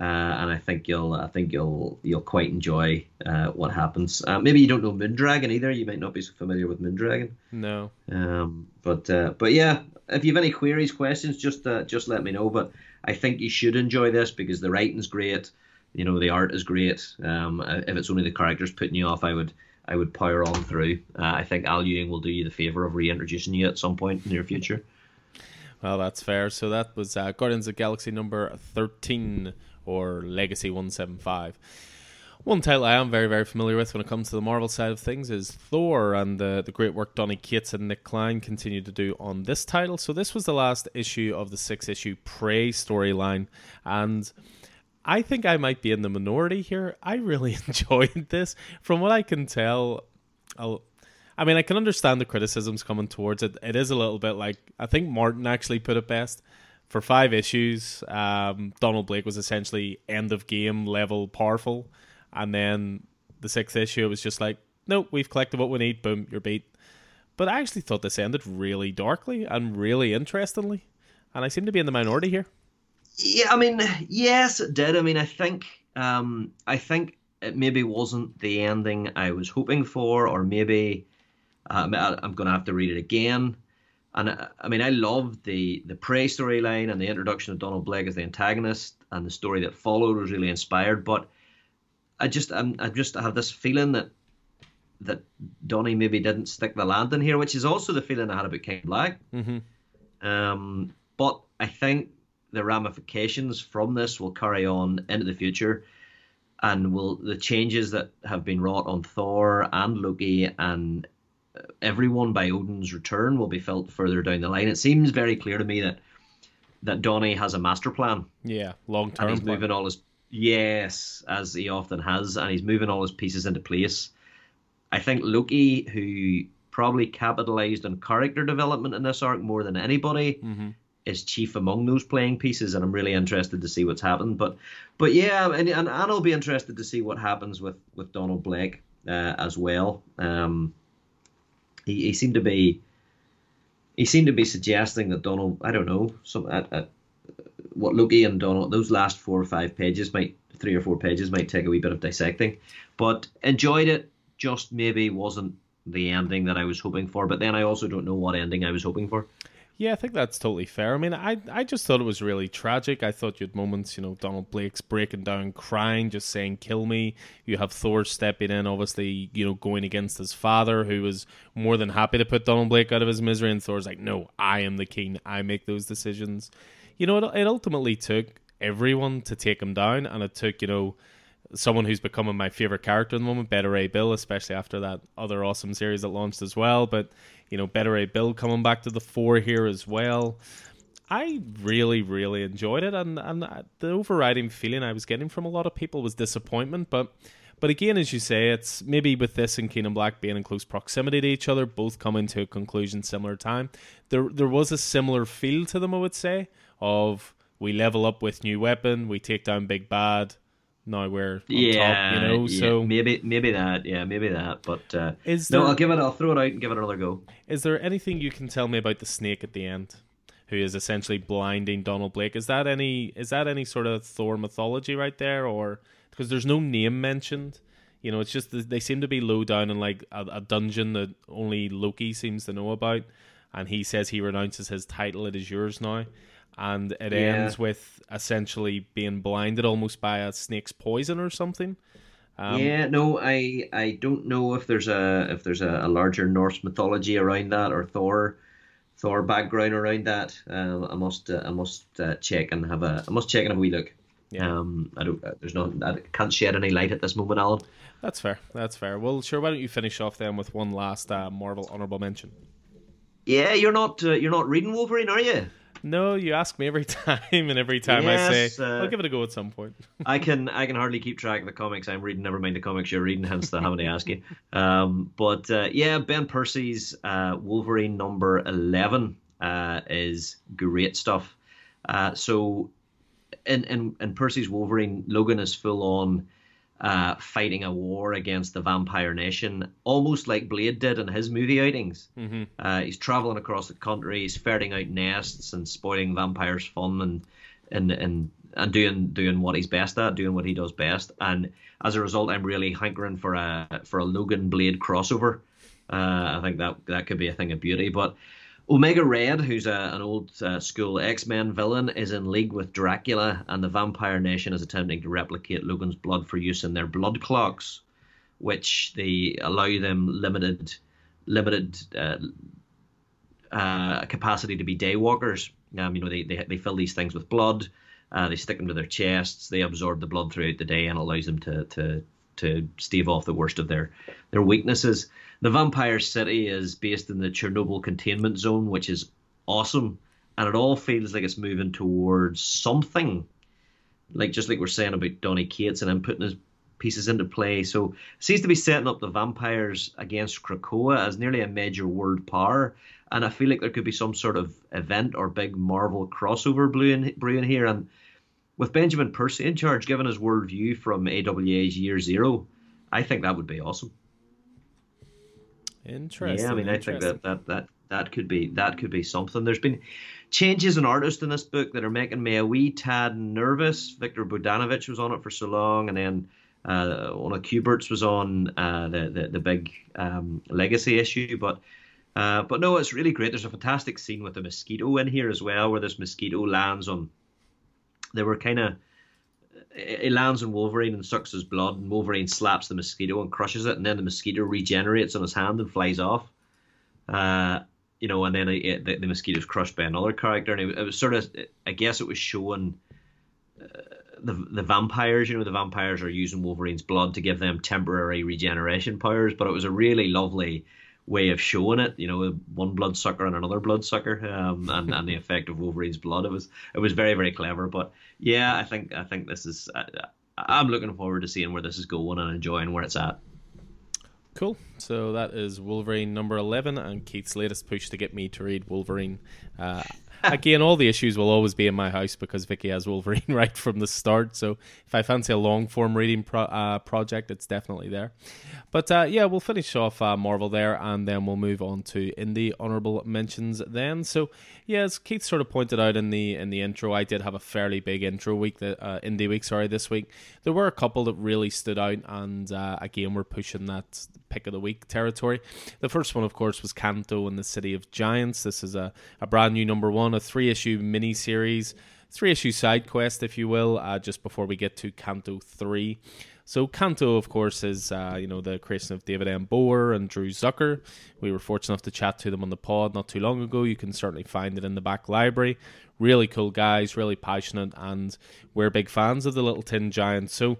Speaker 2: Uh, and I think you'll, I think you'll, you'll quite enjoy uh, what happens. Uh, maybe you don't know Moondragon either. You might not be so familiar with Moondragon.
Speaker 1: No.
Speaker 2: Um, but uh, but yeah, if you have any queries, questions, just uh, just let me know. But I think you should enjoy this because the writing's great. You know, the art is great. Um, if it's only the characters putting you off, I would I would power on through. Uh, I think Al Ewing will do you the favor of reintroducing you at some point in the near future.
Speaker 1: Well, that's fair. So that was uh, Guardians of Galaxy number 13 or Legacy 175. One title I am very, very familiar with when it comes to the Marvel side of things is Thor, and the, the great work Donny Cates and Nic Klein continue to do on this title. So, this was the last issue of the six issue Prey storyline, and I think I might be in the minority here. I really enjoyed this. From what I can tell, I'll, I mean, I can understand the criticisms coming towards it. It is a little bit like I think Martin actually put it best. For five issues, um, Donald Blake was essentially end of game level powerful, and then the sixth issue was just like, nope, we've collected what we need. Boom, you're beat. But I actually thought this ended really darkly and really interestingly, and I seem to be in the minority here.
Speaker 2: Yeah, I mean, yes, it did. I mean, I think, um, I think it maybe wasn't the ending I was hoping for, or maybe um, I'm going to have to read it again. And I, I mean, I loved the the Prey storyline and the introduction of Donald Blake as the antagonist, and the story that followed was really inspired. But I just, I'm, I just have this feeling that that Donny maybe didn't stick the landing here, which is also the feeling I had about King Black.
Speaker 1: Mm-hmm.
Speaker 2: Um, but I think the ramifications from this will carry on into the future, and will the changes that have been wrought on Thor and Loki and uh, everyone by Odin's return will be felt further down the line. It seems very clear to me that that Donny has a master plan
Speaker 1: Yeah, long
Speaker 2: and
Speaker 1: term.
Speaker 2: he's moving all his yes, as he often has, and he's moving all his pieces into place. I think Loki, who probably capitalized on character development in this arc more than anybody,
Speaker 1: hmm
Speaker 2: is chief among those playing pieces, and I'm really interested to see what's happened. But but yeah, and and I'll be interested to see what happens with with Donald Blake uh, as well. Um, he he seemed to be he seemed to be suggesting that Donald I don't know some what Loki and Donald those last four or five pages might three or four pages might take a wee bit of dissecting, but enjoyed it. Just maybe wasn't the ending that I was hoping for, but then I also don't know what ending I was hoping for.
Speaker 1: Yeah, I think that's totally fair. I mean, I I just thought it was really tragic. I thought you had moments, you know, Donald Blake's breaking down, crying, just saying "kill me." You have Thor stepping in, obviously, you know, going against his father, who was more than happy to put Donald Blake out of his misery. And Thor's like, "No, I am the king. I make those decisions." You know, it, it ultimately took everyone to take him down, and it took, you know, someone who's becoming my favorite character at the moment, Beta Ray Bill, especially after that other awesome series that launched as well. But you know, Beta Ray Bill coming back to the fore here as well. I really, really enjoyed it, and and the overriding feeling I was getting from a lot of people was disappointment. But but again, as you say, it's maybe with this and King in Black being in close proximity to each other, both coming to a conclusion similar time. There there was a similar feel to them, I would say, of we level up with new weapon, we take down big bad. Now we're on
Speaker 2: yeah,
Speaker 1: top, you know.
Speaker 2: yeah,
Speaker 1: So
Speaker 2: maybe maybe that, yeah, maybe that. But uh,
Speaker 1: is
Speaker 2: no, I'll give it. I'll throw it out and give it another go.
Speaker 1: Is there anything you can tell me about the snake at the end, who is essentially blinding Donald Blake? Is that any is that any sort of Thor mythology right there, or because there's no name mentioned? You know, it's just they seem to be low down in like a, a dungeon that only Loki seems to know about, and he says he renounces his title. It is yours now, and it
Speaker 2: Yeah.
Speaker 1: ends with essentially being blinded almost by a snake's poison or something. Um,
Speaker 2: yeah, no, I I don't know if there's a if there's a, a larger Norse mythology around that or Thor Thor background around that. Um, I must uh, I must uh, check and have a I must check and have a wee look.
Speaker 1: Yeah.
Speaker 2: Um, I don't. uh, There's no. I can't shed any light at this moment, Alan.
Speaker 1: That's fair. That's fair. Well, sure. Why don't you finish off then with one last uh, Marvel honorable mention?
Speaker 2: Yeah, you're not uh, you're not reading Wolverine, are you?
Speaker 1: No, you ask me every time, and every time yes, I say uh, I'll give it a go at some point.
Speaker 2: I can I can hardly keep track of the comics I'm reading. Never mind the comics you're reading. Hence the having to ask you. Um, but uh, yeah, Ben Percy's uh, Wolverine number eleven uh, is great stuff. Uh, so, in, in in Percy's Wolverine, Logan is full on uh, fighting a war against the vampire nation, almost like Blade did in his movie outings. Mm-hmm. Uh, he's traveling across the country, he's ferreting out nests and spoiling vampires' fun and and and and doing doing what he's best at, doing what he does best. And as a result, I'm really hankering for a for a Logan Blade crossover. Uh, I think that that could be a thing of beauty, but Omega Red, who's a, an old uh, school X Men villain, is in league with Dracula, and the Vampire Nation is attempting to replicate Logan's blood for use in their blood clocks, which they allow them limited limited uh, uh, capacity to be daywalkers. Um, you know, they, they they fill these things with blood, uh, they stick them to their chests, they absorb the blood throughout the day, and allows them to to to stave off the worst of their their weaknesses. The Vampire City is based in the Chernobyl containment zone, which is awesome, and it all feels like it's moving towards something. Like just like we're saying about Donny Cates and him putting his pieces into play. So it seems to be setting up the vampires against Krakoa as nearly a major world power. And I feel like there could be some sort of event or big Marvel crossover brewing here. And with Benjamin Percy in charge, given his worldview from AWA's Year Zero, I think that would be awesome.
Speaker 1: Interesting.
Speaker 2: Yeah, I mean, I think that, that that that could be that could be something. There's been changes in artists in this book that are making me a wee tad nervous. Viktor Bogdanovic was on it for so long, and then uh, one of Kubert's was on uh, the, the the big um, legacy issue, but. Uh, but no, it's really great. There's a fantastic scene with a mosquito in here as well, where this mosquito lands on. They were kind of it lands on Wolverine and sucks his blood, and Wolverine slaps the mosquito and crushes it, and then the mosquito regenerates on his hand and flies off. Uh, you know, and then it, the, the mosquito's crushed by another character, and it, it, was sort of, I guess, it was showing uh, the the vampires. You know, the vampires are using Wolverine's blood to give them temporary regeneration powers, but it was a really lovely way of showing it. You know, one bloodsucker and another bloodsucker, um, and and the effect of Wolverine's blood. It was it was very very clever. But yeah, I think I think this is. I, I'm looking forward to seeing where this is going and enjoying where it's at.
Speaker 1: Cool. So that is Wolverine number 11 and Keith's latest push to get me to read Wolverine. Uh, again, all the issues will always be in my house because Vicky has Wolverine right from the start. So if I fancy a long form reading pro- uh, project, it's definitely there. But uh, yeah, we'll finish off uh, Marvel there, and then we'll move on to indie honorable mentions. Then, so yeah, as Keith sort of pointed out in the in the intro, I did have a fairly big intro week, the uh, indie week. Sorry, this week there were a couple that really stood out, and uh, again, we're pushing that pick of the week territory. The first one, of course, was Canto and the City of Giants. This is a, a brand new number one, a three issue mini series, three issue side quest, if you will, uh, just before we get to Canto 3. So Canto, of course, is uh, you know the creation of David M. Booher and Drew Zucker. We were fortunate enough to chat to them on the pod not too long ago. You can certainly find it in the back library. Really cool guys, really passionate, and we're big fans of the Little Tin Giants. So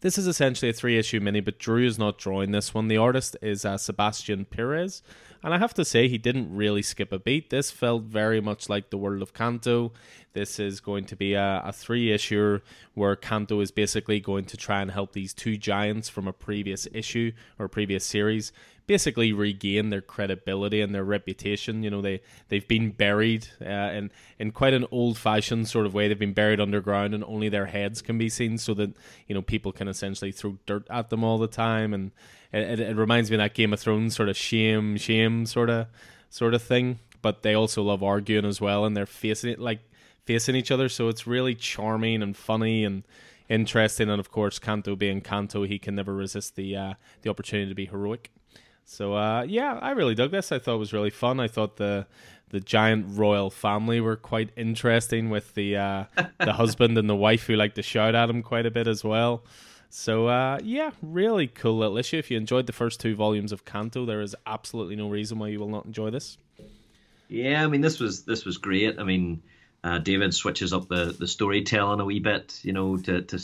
Speaker 1: this is essentially a three issue mini, but Drew is not drawing this one. The artist is uh, Sebastian Piriz, and I have to say he didn't really skip a beat. This felt very much like the world of Canto. This is going to be a, a three issue where Canto is basically going to try and help these two giants from a previous issue or previous series basically regain their credibility and their reputation. You know, they they've been buried uh, in in quite an old fashioned sort of way. They've been buried underground, and only their heads can be seen, so that you know people can essentially throw dirt at them all the time. And it, it, reminds me of that Game of Thrones sort of shame, shame sort of sort of thing. But they also love arguing as well, and they're facing it like facing each other. So it's really charming and funny and interesting. And of course, Canto being Canto, he can never resist the uh, the opportunity to be heroic. So uh, yeah, I really dug this. I thought it was really fun. I thought the the giant royal family were quite interesting with the uh, the husband and the wife who like to shout at him quite a bit as well. So uh, yeah, really cool little issue. If you enjoyed the first two volumes of Canto, there is absolutely no reason why you will not enjoy this.
Speaker 2: Yeah, I mean this was this was great. I mean, uh, David switches up the the storytelling a wee bit, you know, to to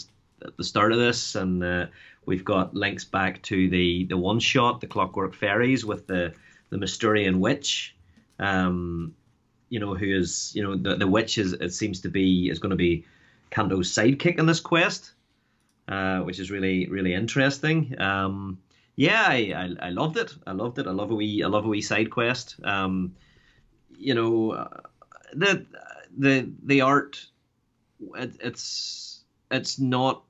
Speaker 2: at the start of this, and uh, We've got links back to the the one shot, the Clockwork Fairies with the the Mysturian Witch. Um, you know, who is you know the the witch is it seems to be is going to be Canto's sidekick in this quest, uh, which is really really interesting. Um, yeah, I, I, I loved it. I loved it. I love a wee I love a wee side quest. Um, you know, uh, the the the art it, it's it's not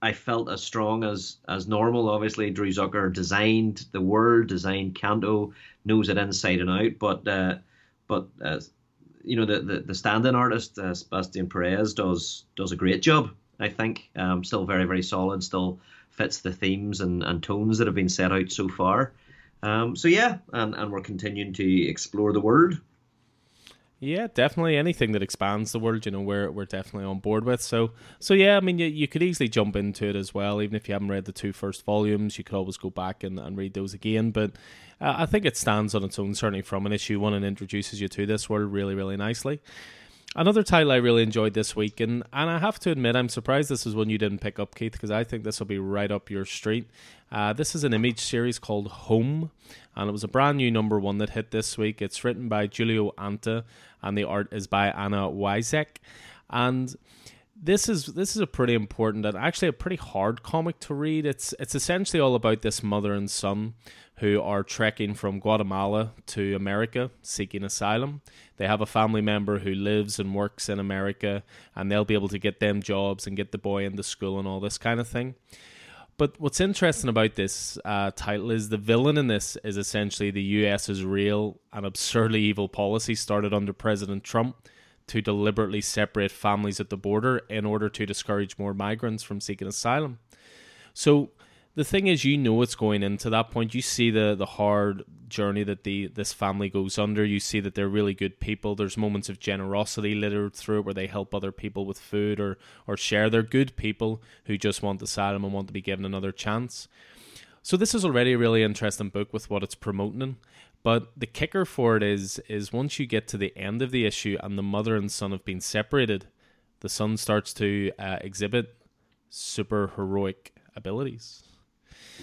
Speaker 2: I felt as strong as as normal. Obviously, Drew Zucker designed the world, designed Canto, knows it inside and out. But uh, but uh, you know the, the, the stand-in artist uh, Sebastian Piriz does does a great job. I think um, still very very solid. Still fits the themes and, and tones that have been set out so far. Um, so yeah, and, and we're continuing to explore the world.
Speaker 1: Yeah, definitely. Anything that expands the world, you know, we're we're definitely on board with. So, so yeah, I mean, you, you could easily jump into it as well, even if you haven't read the two first volumes. You could always go back and, and read those again. But uh, I think it stands on its own, certainly from an issue one, and introduces you to this world really, really nicely. Another title I really enjoyed this week, and, and I have to admit, I'm surprised this is one you didn't pick up, Keith, because I think this will be right up your street. Uh, this is an image series called Home, and it was a brand new number one that hit this week. It's written by Julio Anta, and the art is by Anna Wieszczyk. And this is this is a pretty important and actually a pretty hard comic to read. It's it's essentially all about this mother and son who are trekking from Guatemala to America seeking asylum. They have a family member who lives and works in America, and they'll be able to get them jobs and get the boy into school and all this kind of thing. But what's interesting about this uh, title is the villain in this is essentially the US's real and absurdly evil policy started under President Trump to deliberately separate families at the border in order to discourage more migrants from seeking asylum. So the thing is, you know it's going into that point. You see the the hard journey that the this family goes under. You see that they're really good people. There's moments of generosity littered through it where they help other people with food or or share. They're good people who just want asylum and want to be given another chance. So this is already a really interesting book with what it's promoting. But the kicker for it is is once you get to the end of the issue and the mother and son have been separated, the son starts to uh, exhibit super heroic abilities.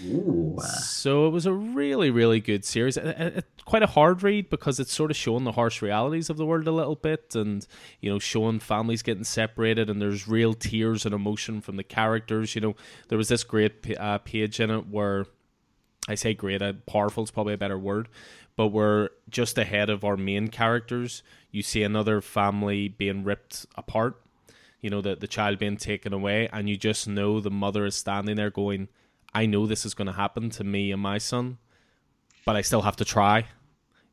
Speaker 2: Ooh.
Speaker 1: So it was a really, really good series. It, it, quite a hard read because it's sort of showing the harsh realities of the world a little bit, and you know, showing families getting separated, and there's real tears and emotion from the characters. You know, there was this great uh, page in it where I say great, uh, powerful is probably a better word, but we're just ahead of our main characters. You see another family being ripped apart. You know, the the child being taken away, and you just know the mother is standing there going I know this is going to happen to me and my son, but I still have to try.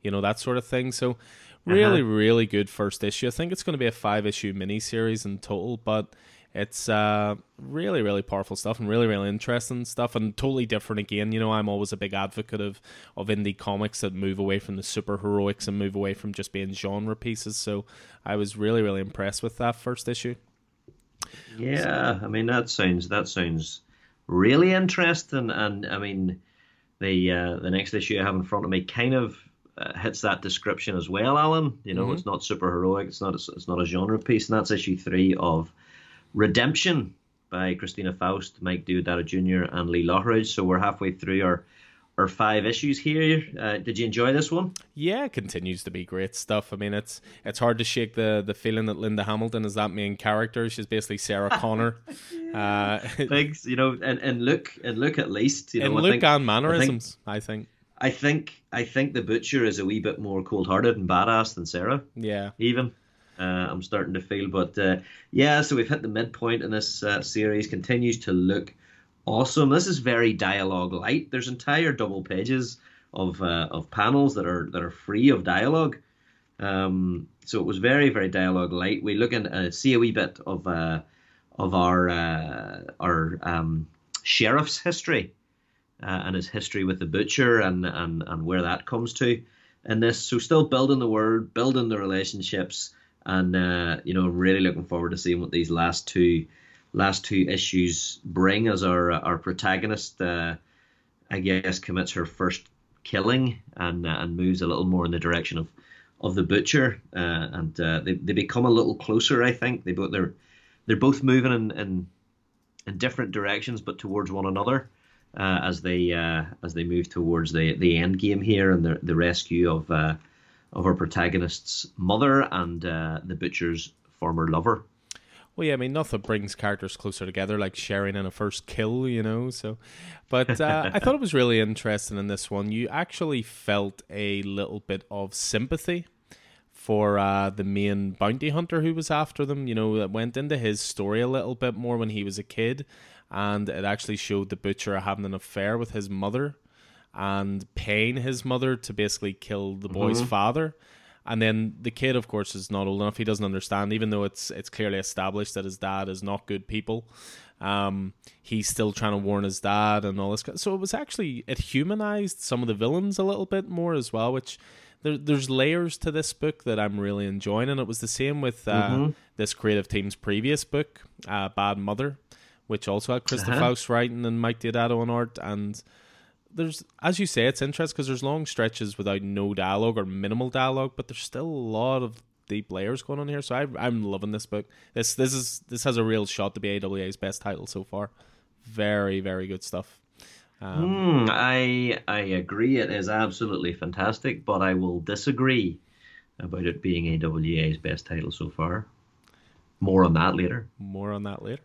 Speaker 1: You know that sort of thing. So, really, uh-huh. really good first issue. I think it's going to be a five issue mini series in total, but it's uh, really, really powerful stuff and really, really interesting stuff and totally different again. You know, I'm always a big advocate of, of indie comics that move away from the super heroics and move away from just being genre pieces. So I was really, really impressed with that first issue.
Speaker 2: Yeah, I mean that sounds that sounds really interesting. And I mean, the uh, the next issue I have in front of me kind of uh, hits that description as well, Alan. You know, mm-hmm. it's not super heroic. It's not a, it's not a genre piece, and that's issue three of Redemption by Christina Faust, Mike Deodato Jr., and Lee Loughridge. So we're halfway through our or five issues here. Uh, did you enjoy this one?
Speaker 1: Yeah, it continues to be great stuff. I mean, it's it's hard to shake the the feeling that Linda Hamilton is that main character. She's basically Sarah Connor.
Speaker 2: uh, Thanks, you know, and, and look and look at least you know,
Speaker 1: and look think, and mannerisms. I think,
Speaker 2: I think. I think I think the butcher is a wee bit more cold hearted and badass than Sarah.
Speaker 1: Yeah,
Speaker 2: even. Uh, I'm starting to feel, but uh, yeah. So we've hit the midpoint in this uh, series. Continues to look awesome. This is very dialogue light. There's entire double pages of uh, of panels that are that are free of dialogue. Um, so it was very very dialogue light. We look and uh, see a wee bit of uh, of our uh, our um, sheriff's history uh, and his history with the butcher and and and where that comes to in this. So still building the world, building the relationships, and uh, you know I'm really looking forward to seeing what these last two last two issues bring as our our protagonist. Uh, I guess commits her first killing and uh, and moves a little more in the direction of of the butcher, uh, and they they become a little closer. I think they both they're they're both moving in in, in different directions, but towards one another. Uh, as they uh, as they move towards the, the end game here and the the rescue of of our protagonist's mother and uh, the butcher's former lover.
Speaker 1: Well, yeah, I mean, nothing brings characters closer together like sharing in a first kill, you know. So, but uh, I thought it was really interesting in this one. You actually felt a little bit of sympathy for uh, the main bounty hunter who was after them. You know, that went into his story a little bit more when he was a kid, and it actually showed the butcher having an affair with his mother and paying his mother to basically kill the boy's mm-hmm. father and then the kid, of course, is not old enough. He doesn't understand, even though it's it's clearly established that his dad is not good people. Um, he's still trying to warn his dad and all this. So it was actually it humanized some of the villains a little bit more as well, which there, there's layers to this book that I'm really enjoying, and it was the same with uh, mm-hmm. this creative team's previous book, uh, Bad Mother, which also had Christopher uh-huh. Faust writing and Mike Deodato on art, and there's as you say, it's interesting because there's long stretches without no dialogue or minimal dialogue, but there's still a lot of deep layers going on here. So I, I'm loving this book. This this is this has a real shot to be AWA's best title so far. Very very good stuff.
Speaker 2: Um, mm, I I agree. It is absolutely fantastic, but I will disagree about it being AWA's best title so far. More on that later.
Speaker 1: More on that later.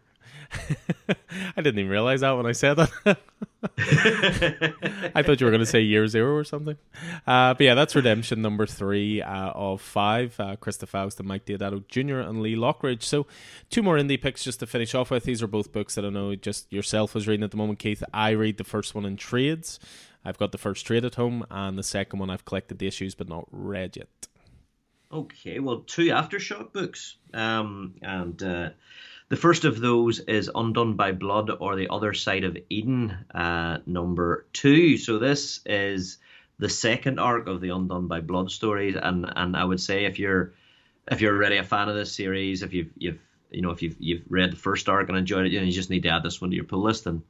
Speaker 1: I didn't even realize that when I said that. I thought you were going to say year zero or something. Uh, but yeah, that's Redemption number three uh, of five. Uh, Christa Faust and Mike Deodato Jr. and Lee Loughridge. So, two more indie picks just to finish off with. These are both books that I know just yourself is reading at the moment, Keith. I read the first one in trades. I've got the first trade at home, and the second one I've collected the issues but not read yet.
Speaker 2: Okay, well, two aftershock books, um, and uh, the first of those is Undone by Blood or The Other Side of Eden, uh, number two. So this is the second arc of the Undone by Blood stories, and and I would say if you're if you're already a fan of this series, if you've you've you know if you've you've read the first arc and enjoyed it, you, know, you just need to add this one to your pull list and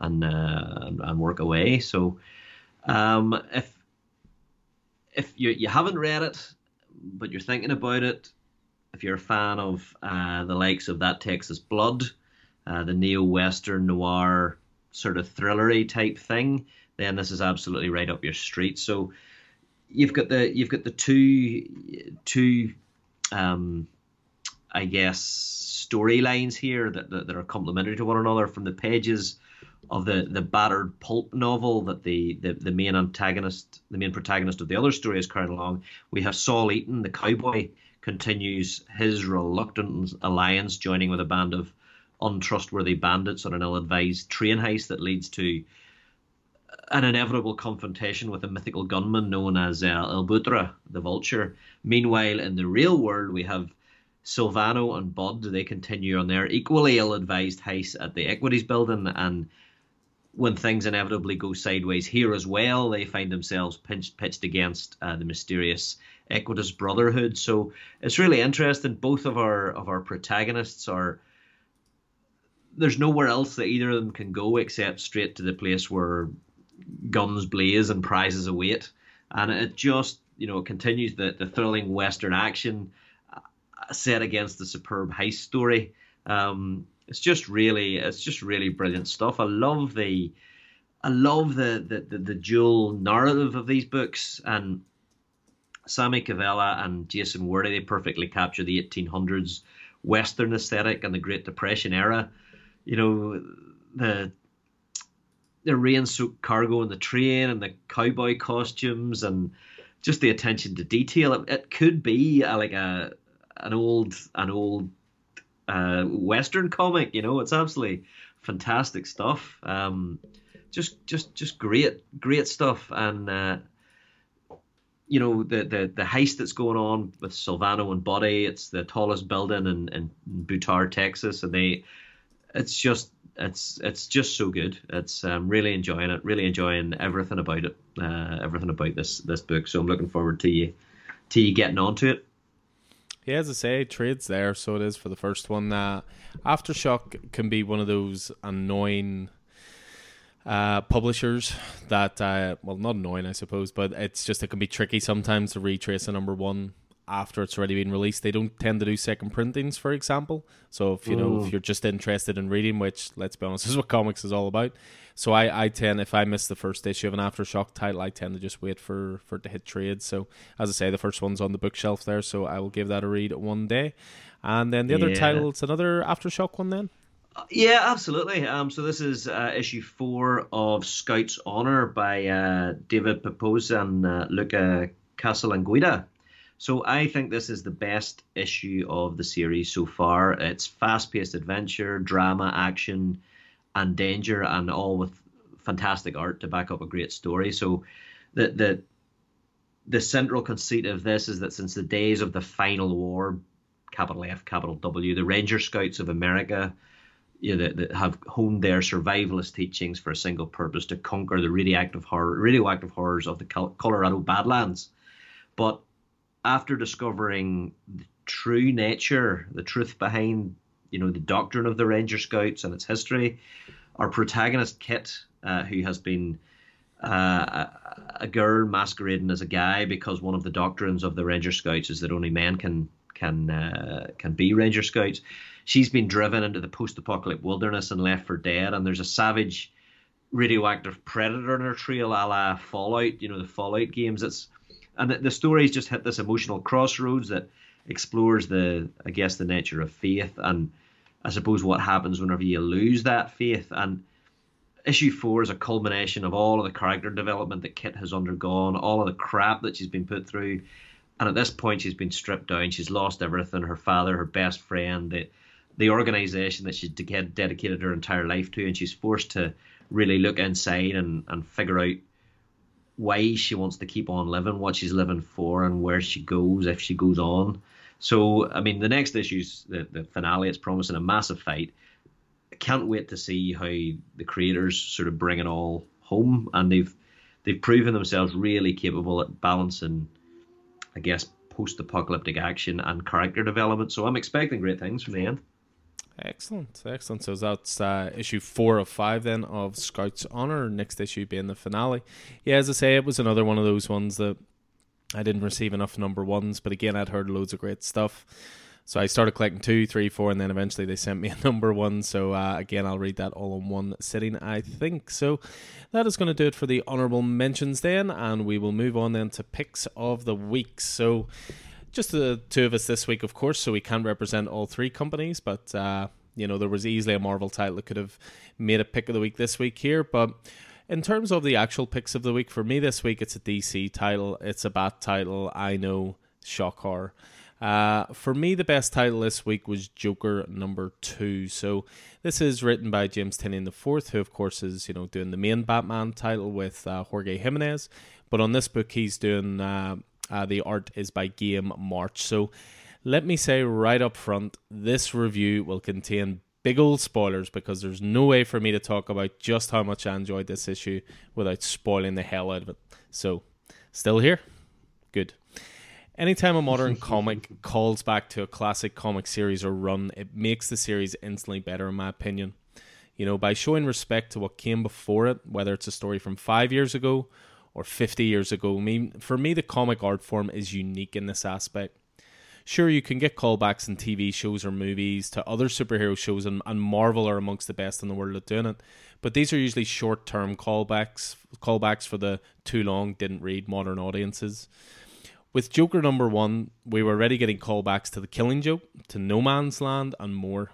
Speaker 2: and uh, and work away. So um, if if you you haven't read it, but you're thinking about it, if you're a fan of uh, the likes of that Texas Blood, uh, the neo-western noir sort of thrillery type thing, then this is absolutely right up your street. So you've got the you've got the two two um, I guess storylines here that, that, that are complementary to one another from the pages of the the battered pulp novel that the, the the main antagonist the main protagonist of the other story is carrying along. We have Saul Eaton, the cowboy continues his reluctant alliance, joining with a band of untrustworthy bandits on an ill advised train heist that leads to an inevitable confrontation with a mythical gunman known as uh, El Buitre, the Vulture. Meanwhile, in the real world, we have Silvano and Bud. They continue on their equally ill advised heist at the Equities building, and when things inevitably go sideways here as well, they find themselves pinched, pitched against uh, the mysterious Equitas Brotherhood. So it's really interesting. Both of our of our protagonists are there's nowhere else that either of them can go except straight to the place where guns blaze and prizes await. And it just you know continues the, the thrilling Western action uh, set against the superb heist story. Um, it's just really it's just really brilliant stuff. I love the I love the the, the, the dual narrative of these books and Sami Kivelä and Jason Wordie they perfectly capture the 1800s Western aesthetic and the Great Depression era. You know the the rain-soaked cargo in the train and the cowboy costumes and just the attention to detail. It, it could be a, like a an old an old uh, Western comic. You know, it's absolutely fantastic stuff. Um, just just just great great stuff and. Uh, you know the, the the heist that's going on with Silvano and Buddy. It's the tallest building in, in Butar, Texas, and they. It's just it's it's just so good. It's um, really enjoying it. Really enjoying everything about it. Uh, everything about this this book. So I'm looking forward to you to you getting onto it.
Speaker 1: Yeah, as I say, trades there, so it is for the first one. Uh, Aftershock can be one of those annoying uh, publishers that uh, well not annoying I suppose but it's just it can be tricky sometimes to retrace a number one after it's already been released. They don't tend to do second printings, for example. So if you know if you're just interested in reading, which let's be honest is what comics is all about. So I, I tend if I miss the first issue of an aftershock title, I tend to just wait for for it to hit trade. So as I say, the first one's on the bookshelf there, so I will give that a read one day. And then the other
Speaker 2: Yeah.
Speaker 1: title, it's another aftershock one then.
Speaker 2: Yeah, absolutely. Um, so this is uh, issue four of Scouts Honor by uh, David Pepose and uh, Luca Casalanguida. So I think this is the best issue of the series so far. It's fast-paced adventure, drama, action, and danger, and all with fantastic art to back up a great story. So the the the central conceit of this is that since the days of the final war, capital F, capital W, the Ranger Scouts of America you know, that, that have honed their survivalist teachings for a single purpose to conquer the radioactive horror, radioactive horrors of the Colorado Badlands. But after discovering the true nature, the truth behind, you know, the doctrine of the Ranger Scouts and its history, our protagonist Kit, uh, who has been uh, a, girl masquerading as a guy because one of the doctrines of the Ranger Scouts is that only men can can uh, can be Ranger Scouts. She's been driven into the post-apocalyptic wilderness and left for dead. And there's a savage radioactive predator in her trail, a la Fallout. You know the Fallout games. It's and the, the story's just hit this emotional crossroads that explores the, I guess, the nature of faith and I suppose what happens whenever you lose that faith. And issue four is a culmination of all of the character development that Kit has undergone, all of the crap that she's been put through. And at this point, she's been stripped down. She's lost everything her father, her best friend, the, the organization that she's de- dedicated her entire life to. And she's forced to really look inside and, and figure out why she wants to keep on living, what she's living for, and where she goes if she goes on. So, I mean, the next issue's the, the finale. It's promising a massive fight. I can't wait to see how the creators sort of bring it all home, and they've they've proven themselves really capable at balancing, I guess, post-apocalyptic action and character development. So I'm expecting great things from the end.
Speaker 1: Excellent, excellent. So that's uh, issue four of five then of Scouts Honor. Next issue being the finale. Yeah, as I say, it was another one of those ones that I didn't receive enough number ones, but again, I'd heard loads of great stuff. So I started collecting two, three, four, and then eventually they sent me a number one. So uh, again, I'll read that all in one sitting, I think. So that is going to do it for the honorable mentions then, and we will move on then to picks of the week. So just the two of us this week, of course, so we can't represent all three companies, but uh, you know there was easily a Marvel title that could have made a pick of the week this week here. But in terms of the actual picks of the week, for me this week, it's a DC title, it's a Bat title. I know, shock horror. Uh, for me, the best title this week was Joker number two. So this is written by James Tynion IV, who of course is you know doing the main Batman title with uh, Jorge Jimenez, but on this book he's doing. Uh, uh, the art is by Guillem March. So let me say right up front, this review will contain big old spoilers because there's no way for me to talk about just how much I enjoyed this issue without spoiling the hell out of it. So, still here? Good. Anytime a modern comic calls back to a classic comic series or run, it makes the series instantly better, in my opinion. You know, by showing respect to what came before it, whether it's a story from five years ago or 50 years ago. For me, the comic art form is unique in this aspect. Sure, you can get callbacks in TV shows or movies to other superhero shows, and, and Marvel are amongst the best in the world at doing it. But these are usually short term callbacks, callbacks for the too long, didn't read modern audiences. With Joker number one, we were already getting callbacks to The Killing Joke, to No Man's Land, and more.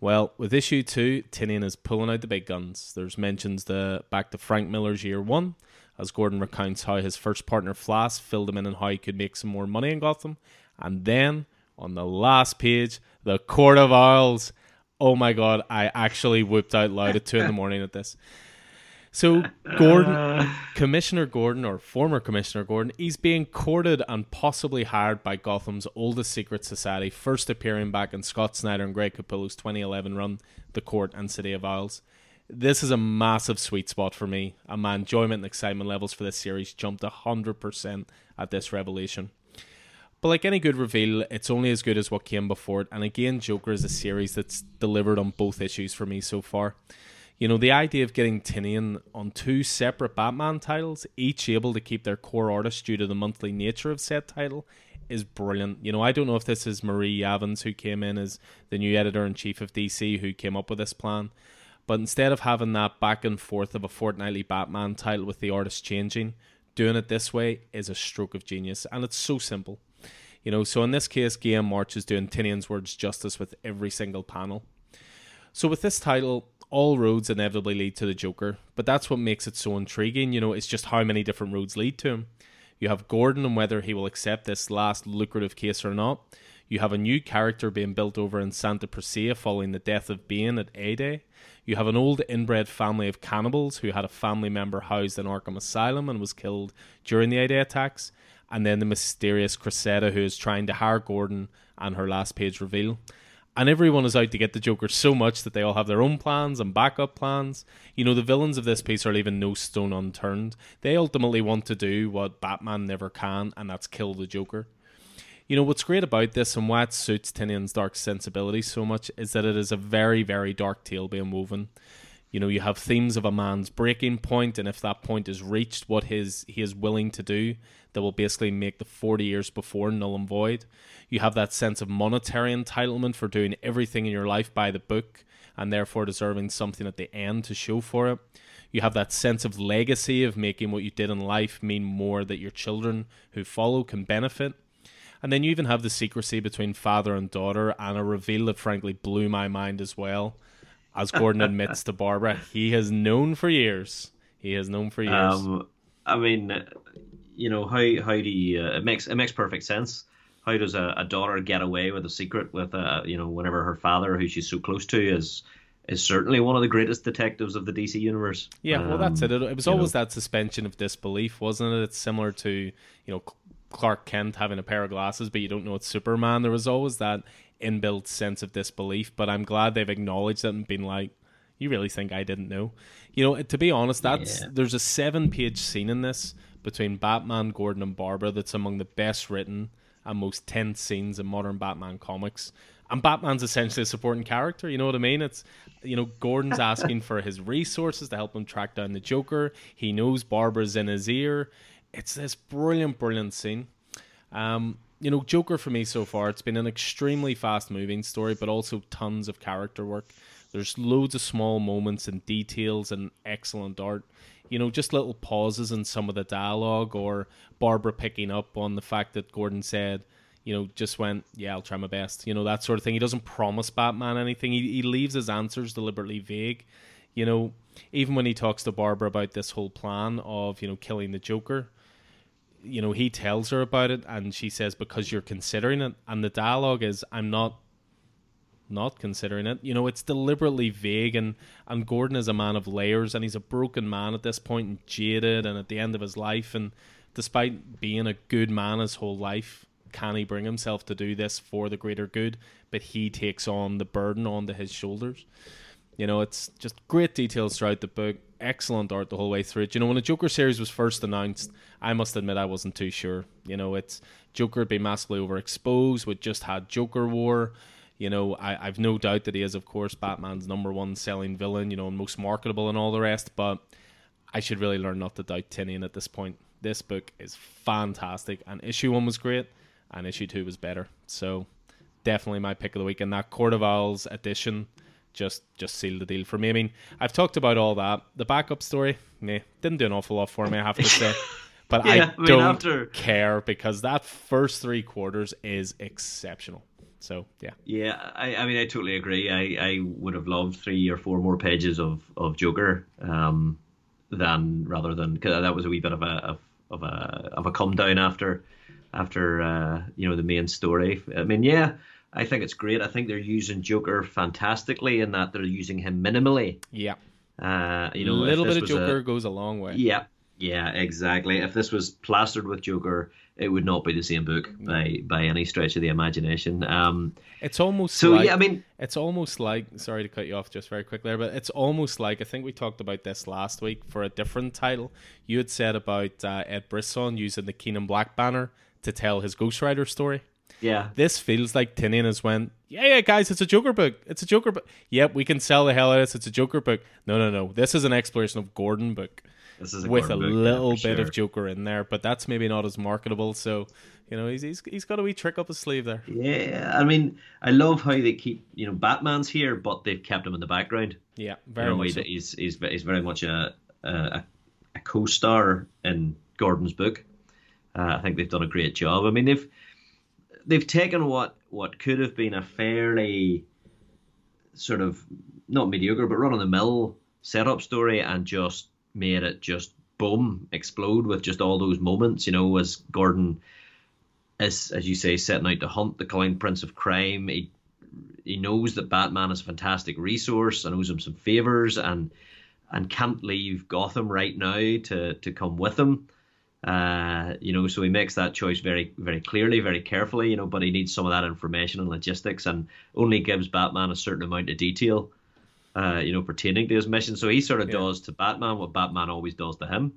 Speaker 1: Well, with issue two, Tynion is pulling out the big guns. There's mentions the back to Frank Miller's year one, as Gordon recounts how his first partner Flass filled him in on how he could make some more money in Gotham. And then on the last page, the Court of Owls. Oh my god, I actually whooped out loud at two in the morning at this. So Gordon, Commissioner Gordon, or former Commissioner Gordon, he's being courted and possibly hired by Gotham's oldest secret society, first appearing back in Scott Snyder and Greg Capullo's 2011 run, The Court and City of Owls. This is a massive sweet spot for me, and my enjoyment and excitement levels for this series jumped 100% at this revelation. But like any good reveal, it's only as good as what came before it, and again, Joker is a series that's delivered on both issues for me so far. You know, the idea of getting Tynion on two separate Batman titles, each able to keep their core artist due to the monthly nature of said title, is brilliant. You know, I don't know if this is Marie Yavins who came in as the new editor in chief of DC who came up with this plan. But instead of having that back and forth of a fortnightly Batman title with the artist changing, doing it this way is a stroke of genius. And it's so simple. You know, so in this case, Guillem March is doing Tynion's words justice with every single panel. So with this title, all roads inevitably lead to the Joker, but that's what makes it so intriguing. You know, it's just how many different roads lead to him. You have Gordon and whether he will accept this last lucrative case or not. You have a new character being built over in Santa Priscilla following the death of Bane at A Day. You have an old inbred family of cannibals who had a family member housed in Arkham Asylum and was killed during the A Day attacks. And then the mysterious Cressida who is trying to hire Gordon and her last page reveal and everyone is out to get the Joker so much that they all have their own plans and backup plans. You know, the villains of this piece are leaving no stone unturned. They ultimately want to do what Batman never can, and that's kill the Joker. You know, what's great about this and what suits Tynion's dark sensibility so much is that it is a very, very dark tale being woven. You know, you have themes of a man's breaking point, and if that point is reached, what his he is willing to do that will basically make the 40 years before null and void. You have that sense of monetary entitlement for doing everything in your life by the book and therefore deserving something at the end to show for it. You have that sense of legacy of making what you did in life mean more that your children who follow can benefit. And then you even have the secrecy between father and daughter, and a reveal that frankly blew my mind as well. As Gordon admits to Barbara, he has known for years. He has known for years. Um,
Speaker 2: I mean, you know how how do you uh, it makes it makes perfect sense how does a, a daughter get away with a secret with a you know whenever her father who she's so close to is is certainly one of the greatest detectives of the DC universe.
Speaker 1: Yeah, well, that's it. It, it was always know. that suspension of disbelief, wasn't it? It's similar to you know Clark Kent having a pair of glasses, but you don't know it's Superman. There was always that inbuilt sense of disbelief. But I'm glad they've acknowledged it and been like, "You really think I didn't know?" You know, to be honest, that's yeah. there's a seven page scene in this between Batman, Gordon, and Barbara that's among the best written and most tense scenes in modern Batman comics. And Batman's essentially a supporting character, you know what I mean? It's you know, Gordon's asking for his resources to help him track down the Joker. He knows Barbara's in his ear. It's this brilliant, brilliant scene. Um, you know, Joker for me so far, it's been an extremely fast moving story, but also tons of character work. There's loads of small moments and details and excellent art you know, just little pauses in some of the dialogue or Barbara picking up on the fact that Gordon said, you know, just went, yeah, I'll try my best, you know, that sort of thing. He doesn't promise Batman anything. He, he leaves his answers deliberately vague. You know, even when he talks to Barbara about this whole plan of, you know, killing the Joker, you know, he tells her about it and she says, because you're considering it. And the dialogue is, I'm not not considering it. You know, it's deliberately vague, and and Gordon is a man of layers, and he's a broken man at this point, and jaded, and at the end of his life, and despite being a good man his whole life, can he bring himself to do this for the greater good? But he takes on the burden onto his shoulders. You know, it's just great details throughout the book. Excellent art the whole way through it. You know, when the Joker series was first announced, I must admit I wasn't too sure. You know, it's Joker had been massively overexposed. We just had Joker War you know, I, I've no doubt that he is, of course, Batman's number one selling villain, you know, and most marketable and all the rest. But I should really learn not to doubt Tynion at this point. This book is fantastic, and issue one was great, and issue two was better. So definitely my pick of the week. And that Court of Owls edition just just sealed the deal for me. I mean, I've talked about all that. The backup story, nah, didn't do an awful lot for me, I have to say. But yeah, I, I mean, don't after... care because that first three quarters is exceptional. So yeah.
Speaker 2: Yeah, I, I mean, I totally agree. I, I would have loved three or four more pages of of Joker, um, than rather than because that was a wee bit of a of, of a of a come down after after uh, you know the main story. I mean, yeah. I think it's great. I think they're using Joker fantastically in that they're using him minimally.
Speaker 1: Yeah.
Speaker 2: Uh, you know,
Speaker 1: a little bit of Joker a, goes a long way.
Speaker 2: Yeah, yeah, exactly. If this was plastered with Joker, it would not be the same book by by any stretch of the imagination. Um,
Speaker 1: it's almost so. Like, yeah, I mean, it's almost like. Sorry to cut you off just very quickly there, but it's almost like I think we talked about this last week for a different title. You had said about uh, Ed Brisson using the King in Black banner to tell his Ghost Rider story.
Speaker 2: Yeah,
Speaker 1: this feels like Tynion has went. Yeah, yeah, guys, it's a Joker book. It's a Joker book. Yep, we can sell the hell out of this. It's a Joker book. No, no, no. This is an exploration of Gordon book This is with a
Speaker 2: book,
Speaker 1: little
Speaker 2: yeah,
Speaker 1: bit
Speaker 2: sure.
Speaker 1: of Joker in there, but that's maybe not as marketable. So, you know, he's he's he's got a wee trick up his sleeve there.
Speaker 2: Yeah, I mean, I love how they keep you know Batman's here, but they've kept him in the background.
Speaker 1: Yeah, very
Speaker 2: know,
Speaker 1: much.
Speaker 2: he-
Speaker 1: so.
Speaker 2: he's, he's he's very much a a, a co-star in Gordon's book. Uh, I think they've done a great job. I mean, they've they've taken what what could have been a fairly sort of not mediocre but run of the mill setup story and just made it just boom explode with just all those moments. You know, as Gordon is as you say setting out to hunt the clown prince of crime. He he knows that Batman is a fantastic resource and owes him some favors and and can't leave Gotham right now to to come with him. Uh, you know, so he makes that choice very, very clearly, very carefully. You know, but he needs some of that information and logistics, and only gives Batman a certain amount of detail. Uh, you know, pertaining to his mission. So he sort of
Speaker 1: Yeah.
Speaker 2: does to Batman what Batman always does to him.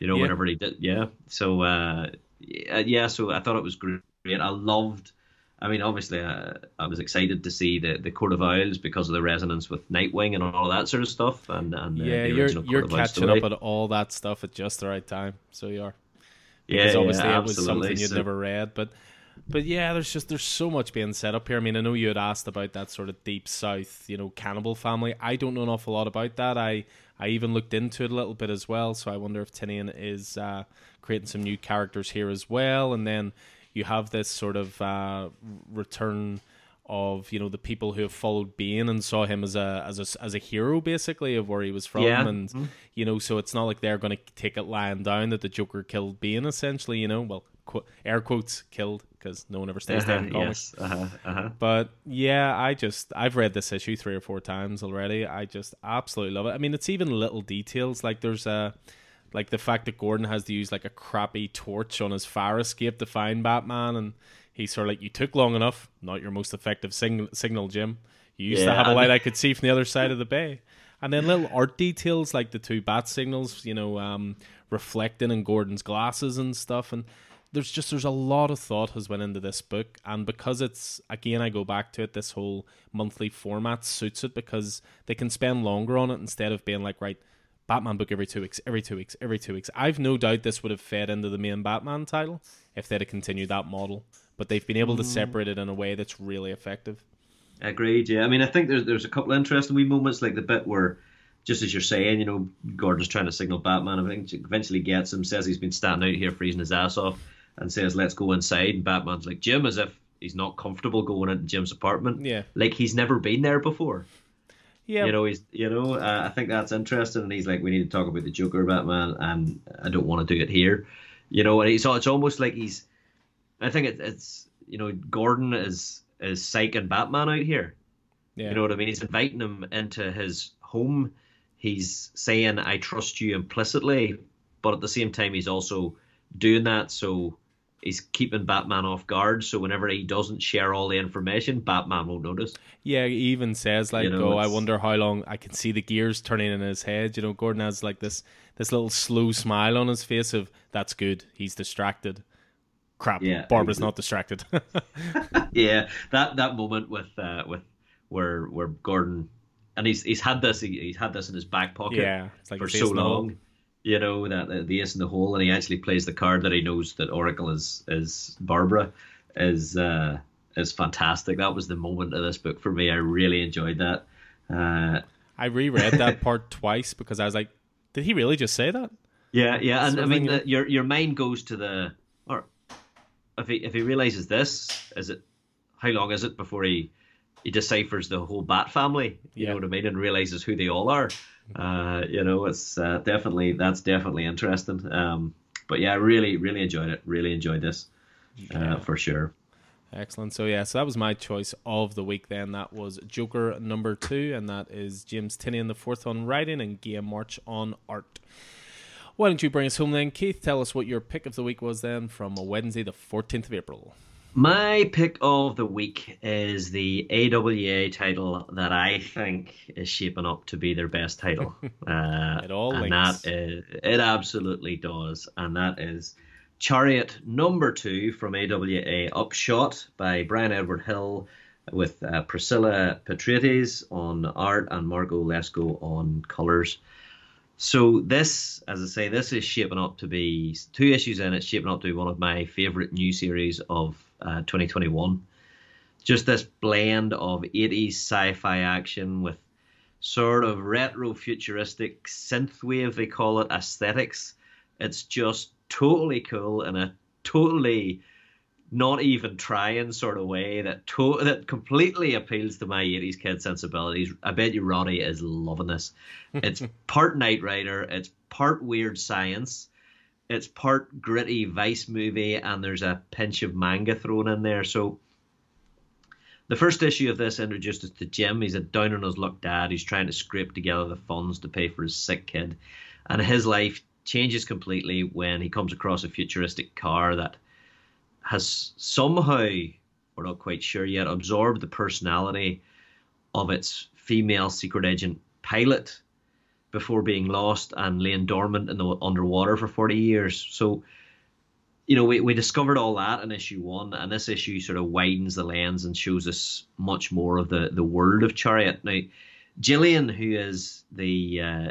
Speaker 2: You know,
Speaker 1: Yeah.
Speaker 2: whenever he did, yeah. So uh, yeah, so I thought it was great. I loved. I mean, obviously, uh, I was excited to see the, the Court of Owls because of the resonance with Nightwing and all that sort of stuff. And, and the,
Speaker 1: yeah,
Speaker 2: the
Speaker 1: you're you're
Speaker 2: Court of Owls
Speaker 1: catching
Speaker 2: story.
Speaker 1: up on all that stuff at just the right time. So you are.
Speaker 2: Yeah,
Speaker 1: because
Speaker 2: yeah,
Speaker 1: obviously it was something you'd
Speaker 2: So-
Speaker 1: never read. But but yeah, there's just there's so much being set up here. I mean, I know you had asked about that sort of deep south, you know, cannibal family. I don't know an awful lot about that. I I even looked into it a little bit as well. So I wonder if Tynion is uh, creating some new characters here as well. And then you have this sort of uh, return of you know the people who have followed Bane and saw him as a as a as a hero basically of where he was from.
Speaker 2: Yeah.
Speaker 1: and you know so it's not like they're going to take it lying down that the Joker killed Bane essentially you know? Well qu- air quotes killed because no one ever stays dead
Speaker 2: Uh-huh,
Speaker 1: in comics.
Speaker 2: Yes. Uh-huh, uh-huh.
Speaker 1: but yeah I just I've read this issue three or four times already. I just absolutely love it. I mean it's even little details like there's a like the fact that Gordon has to use like a crappy torch on his fire escape to find Batman, and he's sort of like, "You took long enough. Not your most effective sing- signal, Jim. You used to have a light I could see from the other side of the bay." And then little art details like the two bat signals, you know, um, reflecting in Gordon's glasses and stuff, and there's just there's a lot of thought has went into this book, and because it's again I go back to it, this whole monthly format suits it because they can spend longer on it instead of being like right. Batman book every two weeks, every two weeks, every two weeks. I've no doubt this would have fed into the main Batman title if they'd have continued that model. But they've been able to separate it in a way that's really effective.
Speaker 2: Agreed. Yeah, I mean, I think there's there's a couple of interesting wee moments, like the bit where, just as you're saying, you know, Gordon's trying to signal Batman. I think eventually gets him, says he's been standing out here freezing his ass off, and says, "Let's go inside." And Batman's like, "Jim," as if he's not comfortable going into Jim's apartment.
Speaker 1: Yeah.
Speaker 2: like he's never been there before.
Speaker 1: Yeah,
Speaker 2: You know, he's you know, uh, I think that's interesting. And he's like, "We need to talk about the Joker, Batman," and I don't want to do it here. You know, and he's it's almost like he's. I think it, it's you know, Gordon is is psyching Batman out here.
Speaker 1: yeah.
Speaker 2: You know what I mean? He's inviting him into his home. He's saying, I trust you implicitly, but at the same time, he's also doing that so he's keeping Batman off guard. So whenever he doesn't share all the information, Batman won't notice.
Speaker 1: Yeah, he even says like,
Speaker 2: You know,
Speaker 1: "Oh, I wonder how long I can see the gears turning in his head." You know, Gordon has like this this little slow smile on his face of that's good. He's distracted. Crap,
Speaker 2: Yeah,
Speaker 1: Barbara's not distracted.
Speaker 2: yeah, that that moment with uh, with where where Gordon and he's he's had this he, he's had this in his back pocket
Speaker 1: yeah, like
Speaker 2: for so
Speaker 1: in the hole.
Speaker 2: long. You know that the, the ace in the hole, and he actually plays the card that he knows that Oracle is is Barbara is uh, is fantastic. That was the moment of this book for me. I really enjoyed that. Uh,
Speaker 1: I reread that part twice because I was like, "Did he really just say that?"
Speaker 2: yeah, yeah, and
Speaker 1: Sort
Speaker 2: I mean, the, your your mind goes to the or if he if he realizes this, is it how long is it before he he deciphers the whole Bat family? You
Speaker 1: Yeah.
Speaker 2: know what I mean, and realizes who they all are. Uh, you know, it's uh, definitely that's definitely interesting. Um, but yeah, I really really enjoyed it. Really enjoyed this uh, for sure.
Speaker 1: Excellent. So yeah, so that was my choice of the week. Then that was Joker number two, and that is James Tynion the fourth on writing and Guillem March on art. Why don't you bring us home then, Keith? Tell us what your pick of the week was then from Wednesday, the fourteenth of April.
Speaker 2: My pick of the week is the AWA title that I think is shaping up to be their best title. Uh,
Speaker 1: It all
Speaker 2: and
Speaker 1: links.
Speaker 2: that is, it absolutely does, and that is Chariot number two from AWA Upshot by Bryan Edward Hill with uh, Priscilla Petraites on art and Marco Lesko on colors. So this, as I say, this is shaping up to be two issues in. It's shaping up to be one of my favorite new series of uh, 2021. Just this blend of 80s sci-fi action with sort of retro futuristic synthwave they call it aesthetics. It's just totally cool and a totally not even trying sort of way that to- that completely appeals to my 80s kid sensibilities. I bet you Roddy is loving this. It's part Knight Rider, it's part weird science, it's part gritty Vice movie, and there's a pinch of manga thrown in there. So the first issue of this introduced us to Jim. He's a down on his luck dad who's trying to scrape together the funds to pay for his sick kid. And his life changes completely when he comes across a futuristic car that has somehow, we're not quite sure yet, absorbed the personality of its female secret agent pilot before being lost and laying dormant in the underwater for 40 years. So, you know, we, we discovered all that in issue one, and this issue sort of widens the lens and shows us much more of the, the world of Chariot. Now, Gillian, who is the uh,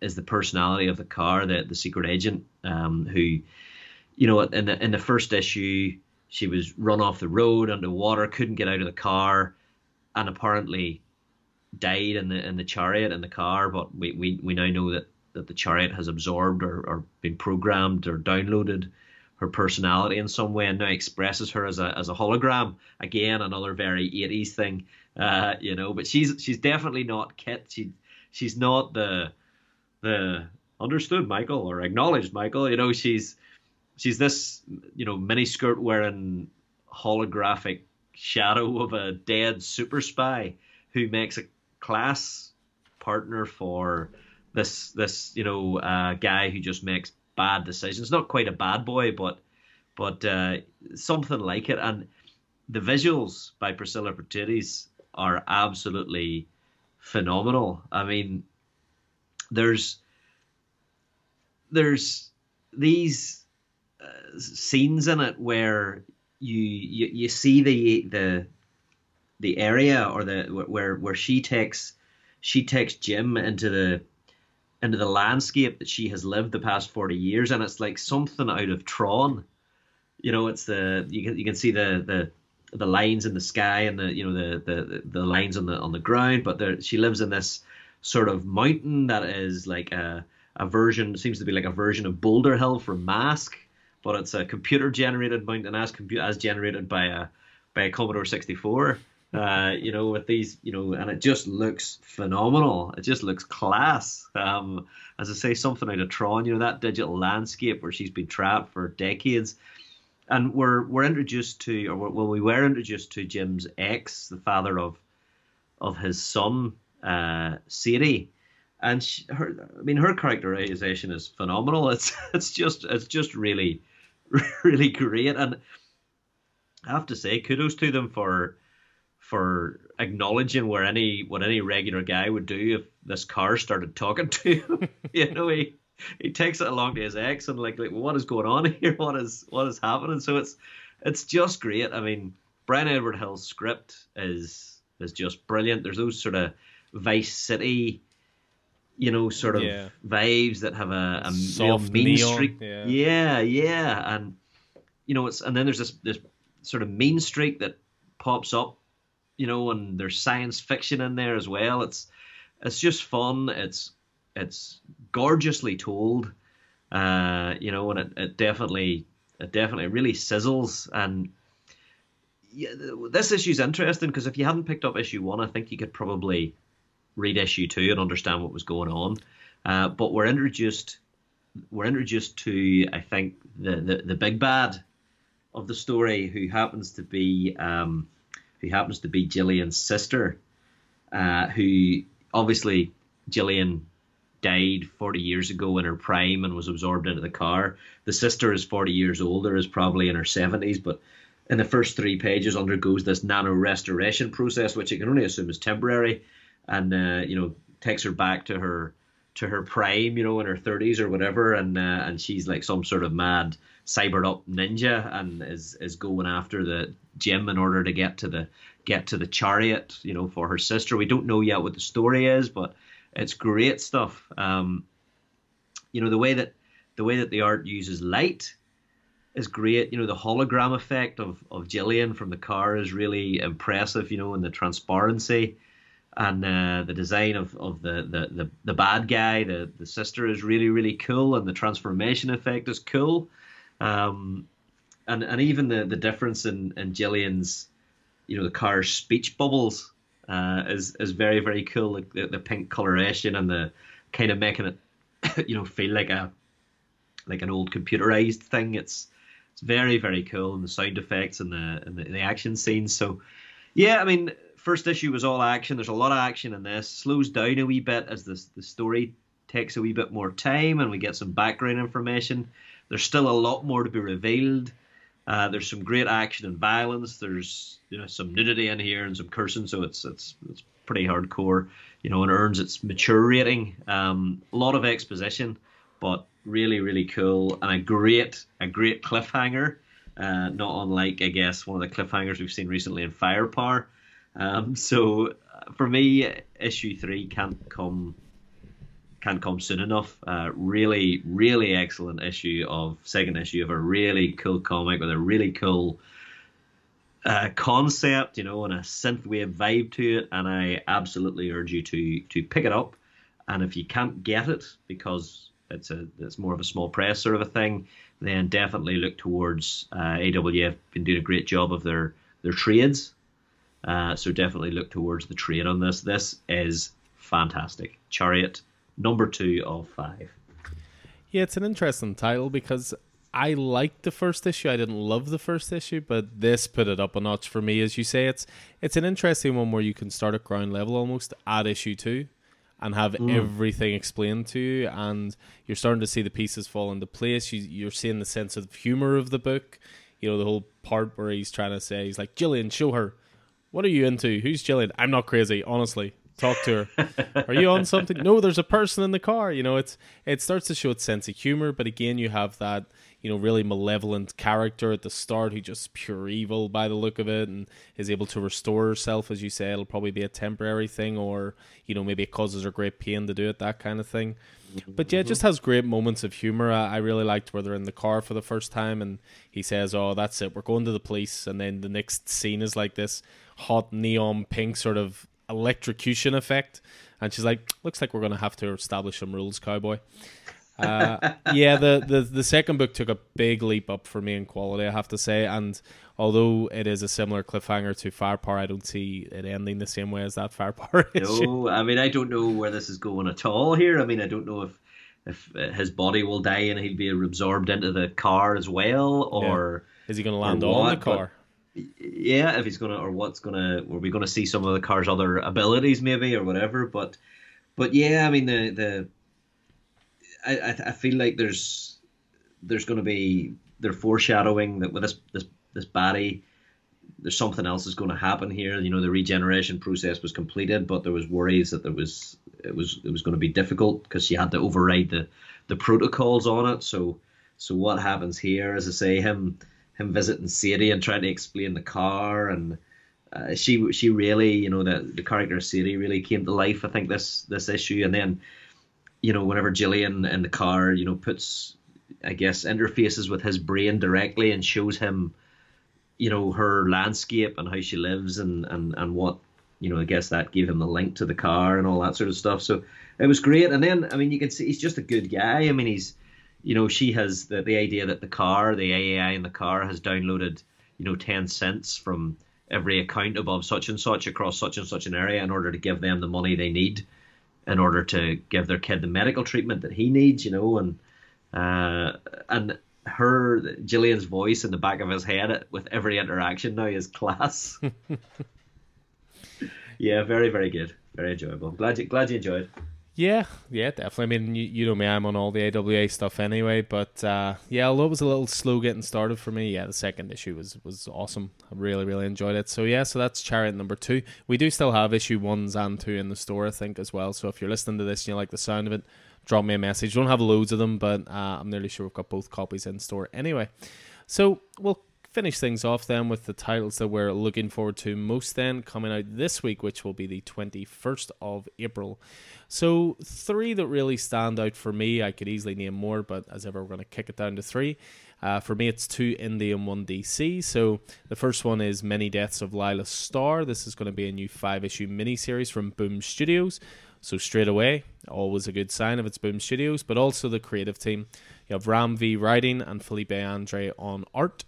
Speaker 2: is the personality of the car, the the secret agent, um, who you know, in the in the first issue, she was run off the road underwater, couldn't get out of the car, and apparently died in the in the chariot in the car. But we, we, we now know that, that the chariot has absorbed or, or been programmed or downloaded her personality in some way and now expresses her as a as a hologram. Again, another very 80s thing, uh, you know. But she's she's definitely not KITT. She she's not the the understood Michael or acknowledged Michael. You know, she's she's this you know mini skirt wearing holographic shadow of a dead super spy who makes a class partner for this this you know uh, guy who just makes bad decisions. Not quite a bad boy, but but uh, something like it. And the visuals by Priscilla Petraites are absolutely phenomenal. I mean, there's there's these scenes in it where you, you you see the the the area or the where where she takes she takes Jim into the into the landscape that she has lived the past 40 years and it's like something out of Tron. You know it's the you can you can see the the the lines in the sky and the you know the the the lines on the on the ground but there she lives in this sort of mountain that is like a a version seems to be like a version of Boulder Hill from Mask but it's a computer generated mountain as compu- as generated by a by a Commodore 64. Uh, you know, with these, you know, and it just looks phenomenal. It just looks class. Um, as I say, something out of Tron. You know, that digital landscape where she's been trapped for decades, and we're we're introduced to, or well, we were introduced to Jim's ex, the father of of his son, uh, Sadie and she, her I mean her characterization is phenomenal. It's it's just it's just really really great, and I have to say kudos to them for for acknowledging where any what any regular guy would do if this car started talking to him. you know, he he takes it along to his ex and like like well, what is going on here? What is what is happening? So it's it's just great. I mean, Bryan Edward Hill's script is is just brilliant. There's those sort of Vice City you know, sort of yeah. vibes that have a, a Soft mean neon, streak. Yeah. yeah, yeah, and you know, it's and then there's this this sort of mean streak that pops up, you know, and there's science fiction in there as well. It's it's just fun. It's it's gorgeously told, uh, you know, and it, it definitely it definitely really sizzles and. Yeah, this issue's interesting because if you hadn't picked up issue one, I think you could probably read issue two and understand what was going on. Uh, but we're introduced we're introduced to I think the, the, the big bad of the story who happens to be um, who happens to be Jillian's sister, uh, who obviously Jillian died 40 years ago in her prime and was absorbed into the car. The sister is 40 years older, is probably in her 70s, but in the first three pages undergoes this nano restoration process, which you can only assume is temporary and uh, you know takes her back to her to her prime, you know, in her thirties or whatever, and uh, and she's like some sort of mad cybered up ninja and is is going after the Jim in order to get to the get to the chariot, you know, for her sister. We don't know yet what the story is, but it's great stuff. Um, you know the way that the way that the art uses light is great. You know the hologram effect of of Gillian from the car is really impressive. You know, and the transparency and uh, the design of, of the, the, the, the, bad guy, the, the sister is really, really cool, and the transformation effect is cool. Um, and and even the, the difference in, in Gillian's, you know, the car's speech bubbles uh, is is very, very cool. Like the, the pink coloration and the kind of making it, you know, feel like a like an old computerized thing. It's it's very, very cool, and the sound effects and the and the, the action scenes. So, yeah, I mean, first issue was all action. There's a lot of action in this. Slows down a wee bit as the the story takes a wee bit more time and we get some background information. There's still a lot more to be revealed. Uh, there's some great action and violence. There's you know some nudity in here and some cursing, so it's it's it's pretty hardcore. You know, and earns its mature rating. Um, a lot of exposition, but really really cool and a great a great cliffhanger. Uh, not unlike I guess one of the cliffhangers we've seen recently in Firepower. Um, so uh, for me, issue three can't come can't come soon enough. Uh, really, really excellent issue of second issue of a really cool comic with a really cool uh, concept, you know, and a synthwave vibe to it. And I absolutely urge you to to pick it up. And if you can't get it because it's a it's more of a small press sort of a thing, then definitely look towards uh, AWA. Been doing a great job of their their trades uh, so definitely look towards the trade on this. This is fantastic. Chariot, number two of five.
Speaker 1: Yeah, it's an interesting title because I liked the first issue. I didn't love the first issue, but this put it up a notch for me. As you say, it's it's an interesting one where you can start at ground level almost at issue two and have mm. everything explained to you and you're starting to see the pieces fall into place. You, you're seeing the sense of humor of the book. You know, the whole part where he's trying to say, he's like, Jillian, show her what are you into? Who's Gillian? I'm not crazy, honestly. Talk to her. are you on something? No, there's a person in the car. You know, it's it starts to show its sense of humor, but again, you have that you know really malevolent character at the start who just pure evil by the look of it, and is able to restore herself, as you say. It'll probably be a temporary thing, or you know maybe it causes her great pain to do it, that kind of thing. But yeah, it just mm-hmm. has great moments of humor. I, I really liked where they're in the car for the first time, and he says, "Oh, that's it. We're going to the police." And then the next scene is like this hot neon pink sort of electrocution effect. And she's like, "Looks like we're going to have to establish some rules, cowboy." Uh, yeah, the, the the second book took a big leap up for me in quality, I have to say. And although it is a similar cliffhanger to Firepower, I don't see it ending the same way as that Firepower.
Speaker 2: No, I mean I don't know where this is going at all here. I mean I don't know if if his body will die and he'll be absorbed into the car as well, or
Speaker 1: yeah. is he going to land on the car?
Speaker 2: Yeah, if he's gonna or what's gonna, are we gonna see some of the car's other abilities maybe or whatever? But, but yeah, I mean the the, I I feel like there's there's gonna be they're foreshadowing that with this this this body, there's something else is going to happen here. You know, the regeneration process was completed, but there was worries that there was it was it was going to be difficult because she had to override the the protocols on it. So so what happens here? As I say, him him visiting Sadie and trying to explain the car and uh, she she really you know the the character Sadie really came to life I think this this issue. And then you know whenever Gillian in the car you know puts I guess interfaces with his brain directly and shows him you know her landscape and how she lives and and and what you know I guess that gave him the link to the car and all that sort of stuff. So it was great. And then I mean you can see he's just a good guy. I mean he's you know, she has the, the idea that the car, the AAI in the car, has downloaded, you know, 10 cents from every account above such and such across such and such an area in order to give them the money they need in order to give their kid the medical treatment that he needs, you know, and uh, and her Gillian's voice in the back of his head with every interaction now is class. yeah, very very good, very enjoyable. Glad you glad you enjoyed.
Speaker 1: Yeah, yeah, definitely. I mean, you, you know me, I'm on all the AWA stuff anyway. But uh, yeah, although it was a little slow getting started for me, yeah, the second issue was was awesome. I really, really enjoyed it. So yeah, so that's Chariot number two. We do still have issue ones and two in the store, I think, as well. So if you're listening to this and you like the sound of it, drop me a message. We don't have loads of them, but uh, I'm nearly sure we've got both copies in store anyway. So we'll finish things off then with the titles that we're looking forward to most then coming out this week, which will be the 21st of April. So, three that really stand out for me. I could easily name more, but as ever, we're going to kick it down to three. Uh, for me, it's two indie and one DC. So, the first one is Many Deaths of Lila Starr. This is going to be a new five issue miniseries from Boom Studios. So, straight away, always a good sign of its Boom Studios, but also the creative team. You have Ram V writing and Felipe Andrade on art.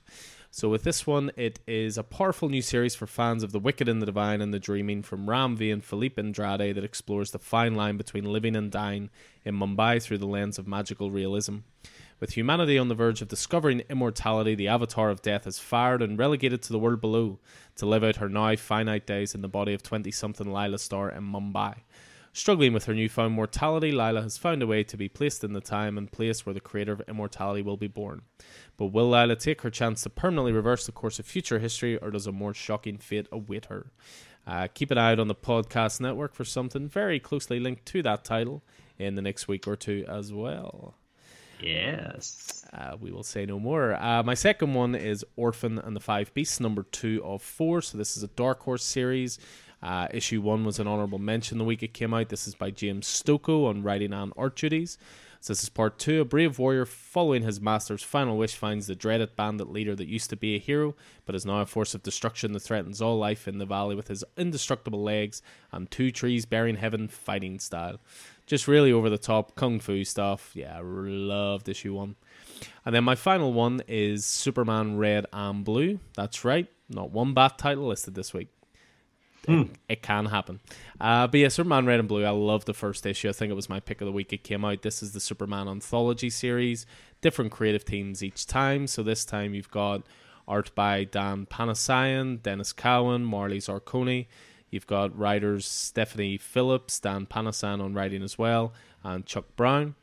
Speaker 1: So with this one, it is a powerful new series for fans of the wicked and the divine and the dreaming from Ram V and Felipe Andrade that explores the fine line between living and dying in Mumbai through the lens of magical realism. With humanity on the verge of discovering immortality, the avatar of death is fired and relegated to the world below to live out her now finite days in the body of 20 something Lila Starr in Mumbai. Struggling with her newfound mortality, Lila has found a way to be placed in the time and place where the creator of immortality will be born. But will Lila take her chance to permanently reverse the course of future history, or does a more shocking fate await her? Uh, keep an eye out on the podcast network for something very closely linked to that title in the next week or two as well.
Speaker 2: Yes.
Speaker 1: Uh, we will say no more. Uh, my second one is Orphan and the Five Beasts, number two of four. So this is a Dark Horse series. Uh, issue one was an honorable mention the week it came out. This is by James Stokoe on writing on duties. So this is part two. A brave warrior, following his master's final wish, finds the dreaded bandit leader that used to be a hero, but is now a force of destruction that threatens all life in the valley with his indestructible legs and two trees bearing heaven fighting style. Just really over the top kung fu stuff. Yeah, I loved issue one. And then my final one is Superman Red and Blue. That's right, not one bat title listed this week. It, it, can happen. Uh, but yeah, Superman Red and Blue, I love the first issue. I think it was my pick of the week. It came out. This is the Superman anthology series. Different creative teams each time. So this time you've got art by Dan Panosian, Denys Cowan, Marley Zarcone. You've got writers Stephanie Phillips, Dan Panosian on writing as well, and Chuck Brown.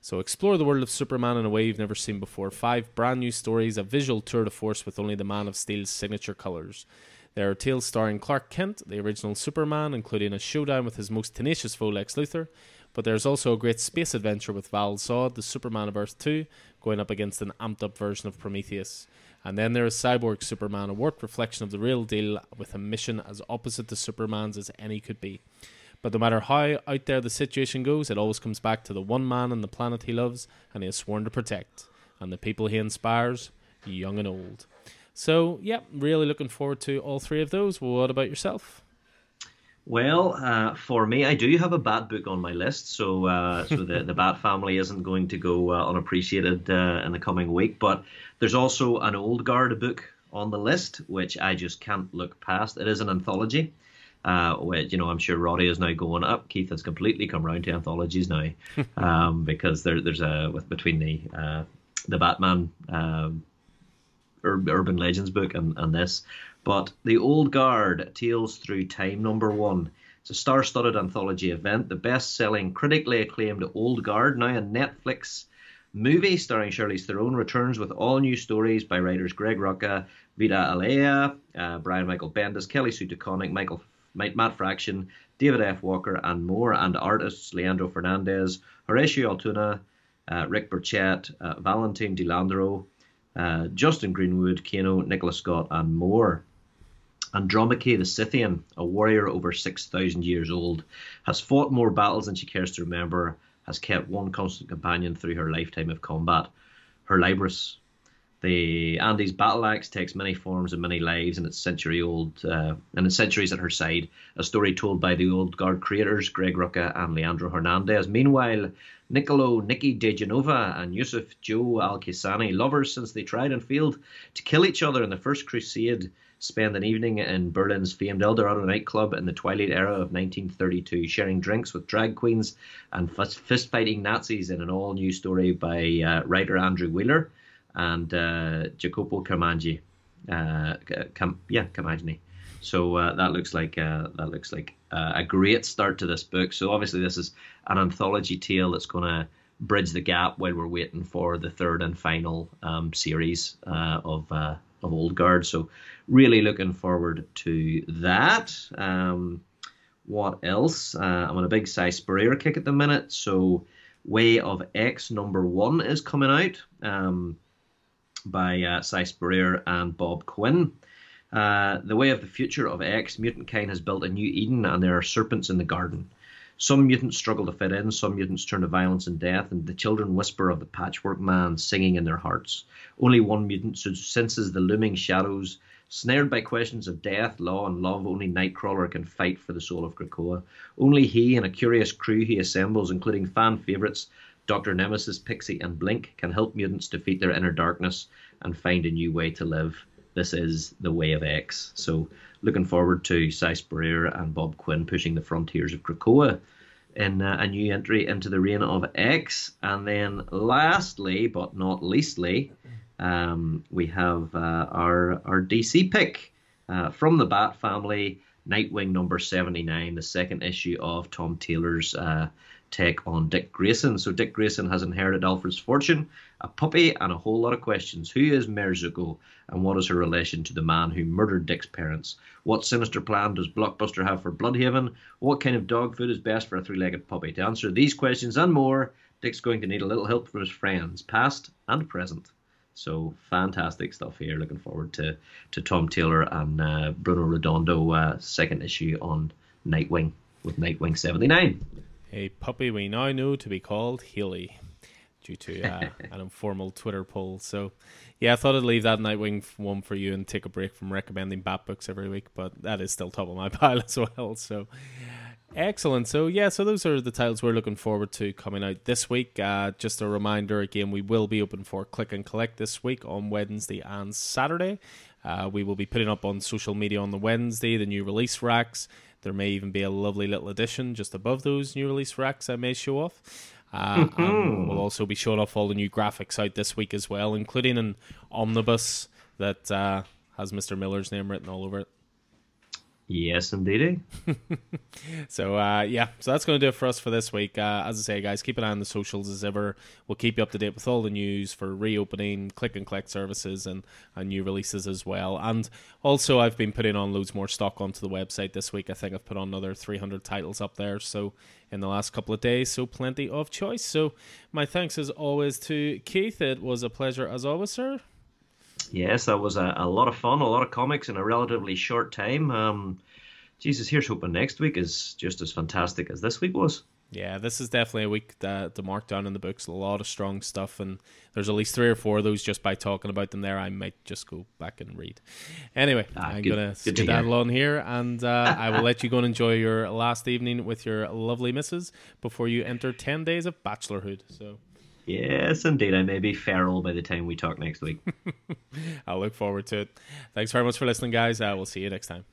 Speaker 1: So explore the world of Superman in a way you've never seen before. Five brand new stories, a visual tour de force with only the Man of Steel's signature colors. There are tales starring Clark Kent, the original Superman, including a showdown with his most tenacious foe, Lex Luthor. But there's also a great space adventure with Val Zod, the Superman of Earth 2, going up against an amped up version of Prometheus. And then there is Cyborg Superman, a warped reflection of the real deal with a mission as opposite to Superman's as any could be. But no matter how out there the situation goes, it always comes back to the one man on the planet he loves and he has sworn to protect, and the people he inspires, young and old. So, yeah, really looking forward to all three of those. What about yourself?
Speaker 2: Well, uh, for me, I do have a Bat book on my list, so uh, so the, the Bat family isn't going to go uh, unappreciated uh, in the coming week. But there's also an Old Guard book on the list, which I just can't look past. It is an anthology, uh, which you know I'm sure Roddy is now going up. Keith has completely come round to anthologies now, um, because there, there's a with between the uh, the Batman um, Urban Legends book and, and this. But The Old Guard, Tales Through Time, number one. It's a star studded anthology event. The best selling, critically acclaimed Old Guard, now a Netflix movie starring Charlize Theron, returns with all new stories by writers Greg Rucka, Vita Ayala, uh, Brian Michael Bendis, Kelly Sue DeConnick, Michael Matt Fraction, David F. Walker, and more, and artists Leandro Fernandez, Horacio Altuna, uh, Rick Burchett, uh, Valentin De Landro, uh, Justin Greenwood, Kano, Nicholas Scott, and more. Andromache the Scythian, a warrior over 6,000 years old, has fought more battles than she cares to remember, has kept one constant companion through her lifetime of combat, her labrys. The Andes battle axe takes many forms and many lives in its century old uh, and its centuries at her side. A story told by the old guard creators Greg Rucka and Leandro Hernandez. Meanwhile, Niccolo Nicky de Genova and Yusuf Joe Al Kisani, lovers since they tried and failed to kill each other in the First Crusade, spend an evening in Berlin's famed Eldorado nightclub in the twilight era of 1932, sharing drinks with drag queens and fist fighting Nazis in an all new story by uh, writer Andrew Wheeler and uh, Jacopo Carmagni. Uh, Cam- yeah, Carmagni. So uh, that looks like uh, that looks like uh, a great start to this book. So obviously this is an anthology tale that's going to bridge the gap while we're waiting for the third and final um, series uh, of uh, of Old Guard. So really looking forward to that. Um, what else? Uh, I'm on a big Si Spurrier kick at the minute. So Way of X number one is coming out. Um, by uh, Si Spurrier and Bob Quinn. Uh, the Way of the Future of X, mutant kind has built a new Eden, and there are serpents in the garden. Some mutants struggle to fit in, some mutants turn to violence and death, and the children whisper of the patchwork man singing in their hearts. Only one mutant senses the looming shadows. Snared by questions of death, law, and love, only Nightcrawler can fight for the soul of Krakoa. Only he and a curious crew he assembles, including fan favourites Dr. Nemesis, Pixie, and Blink, can help mutants defeat their inner darkness and find a new way to live. This is the way of X. So, looking forward to Si Spurrier and Bob Quinn pushing the frontiers of Krakoa in uh, a new entry into the reign of X. And then, lastly but not leastly, um, we have uh, our our DC pick uh, from the Bat family, Nightwing number seventy nine, the second issue of Tom Taylor's uh, take on Dick Grayson. So Dick Grayson has inherited Alfred's fortune, a puppy, and a whole lot of questions. Who is Mare Zucco, and what is her relation to the man who murdered Dick's parents? What sinister plan does Blockbuster have for Blüdhaven? What kind of dog food is best for a three-legged puppy? To answer these questions and more, Dick's going to need a little help from his friends, past and present. So fantastic stuff here. Looking forward to to Tom Taylor and uh, Bruno Redondo uh, second issue on Nightwing with Nightwing seventy nine
Speaker 1: a puppy we now know to be called Haley due to uh, an informal Twitter poll. So, yeah, I thought I'd leave that Nightwing one for you and take a break from recommending Bat books every week, but that is still top of my pile as well. So, excellent. So, yeah, so those are the titles we're looking forward to coming out this week. Uh, just a reminder again, we will be open for click and collect this week on Wednesday and Saturday. Uh, we will be putting up on social media on the Wednesday the new release racks. There may even be a lovely little addition just above those new release racks I may show off. Uh, mm-hmm. we'll also be showing off all the new graphics out this week as well, including an omnibus that uh, has Mr. Miller's name written all over it.
Speaker 2: Yes, indeed.
Speaker 1: so uh, yeah, so that's going to do it for us for this week. Uh, as I say, guys, keep an eye on the socials as ever. We'll keep you up to date with all the news for reopening, click and collect services, and, and new releases as well. And also, I've been putting on loads more stock onto the website this week. I think I've put on another 300 titles up there. So in the last couple of days, so plenty of choice. So my thanks as always to Keith. It was a pleasure as always, sir.
Speaker 2: Yes, that was a, a lot of fun, a lot of comics in a relatively short time. Um, Jesus, here's hoping next week is just as fantastic as this week was.
Speaker 1: Yeah, this is definitely a week that the mark down in the books. A lot of strong stuff, and there's at least three or four of those just by talking about them there. I might just go back and read. Anyway, ah, I'm good, gonna skedaddle on here, and uh, I will let you go and enjoy your last evening with your lovely missus before you enter ten days of bachelorhood. So.
Speaker 2: Yes, indeed. I may be feral by the time we talk next week.
Speaker 1: I'll look forward to it. Thanks very much for listening, guys. Uh, I will see you next time.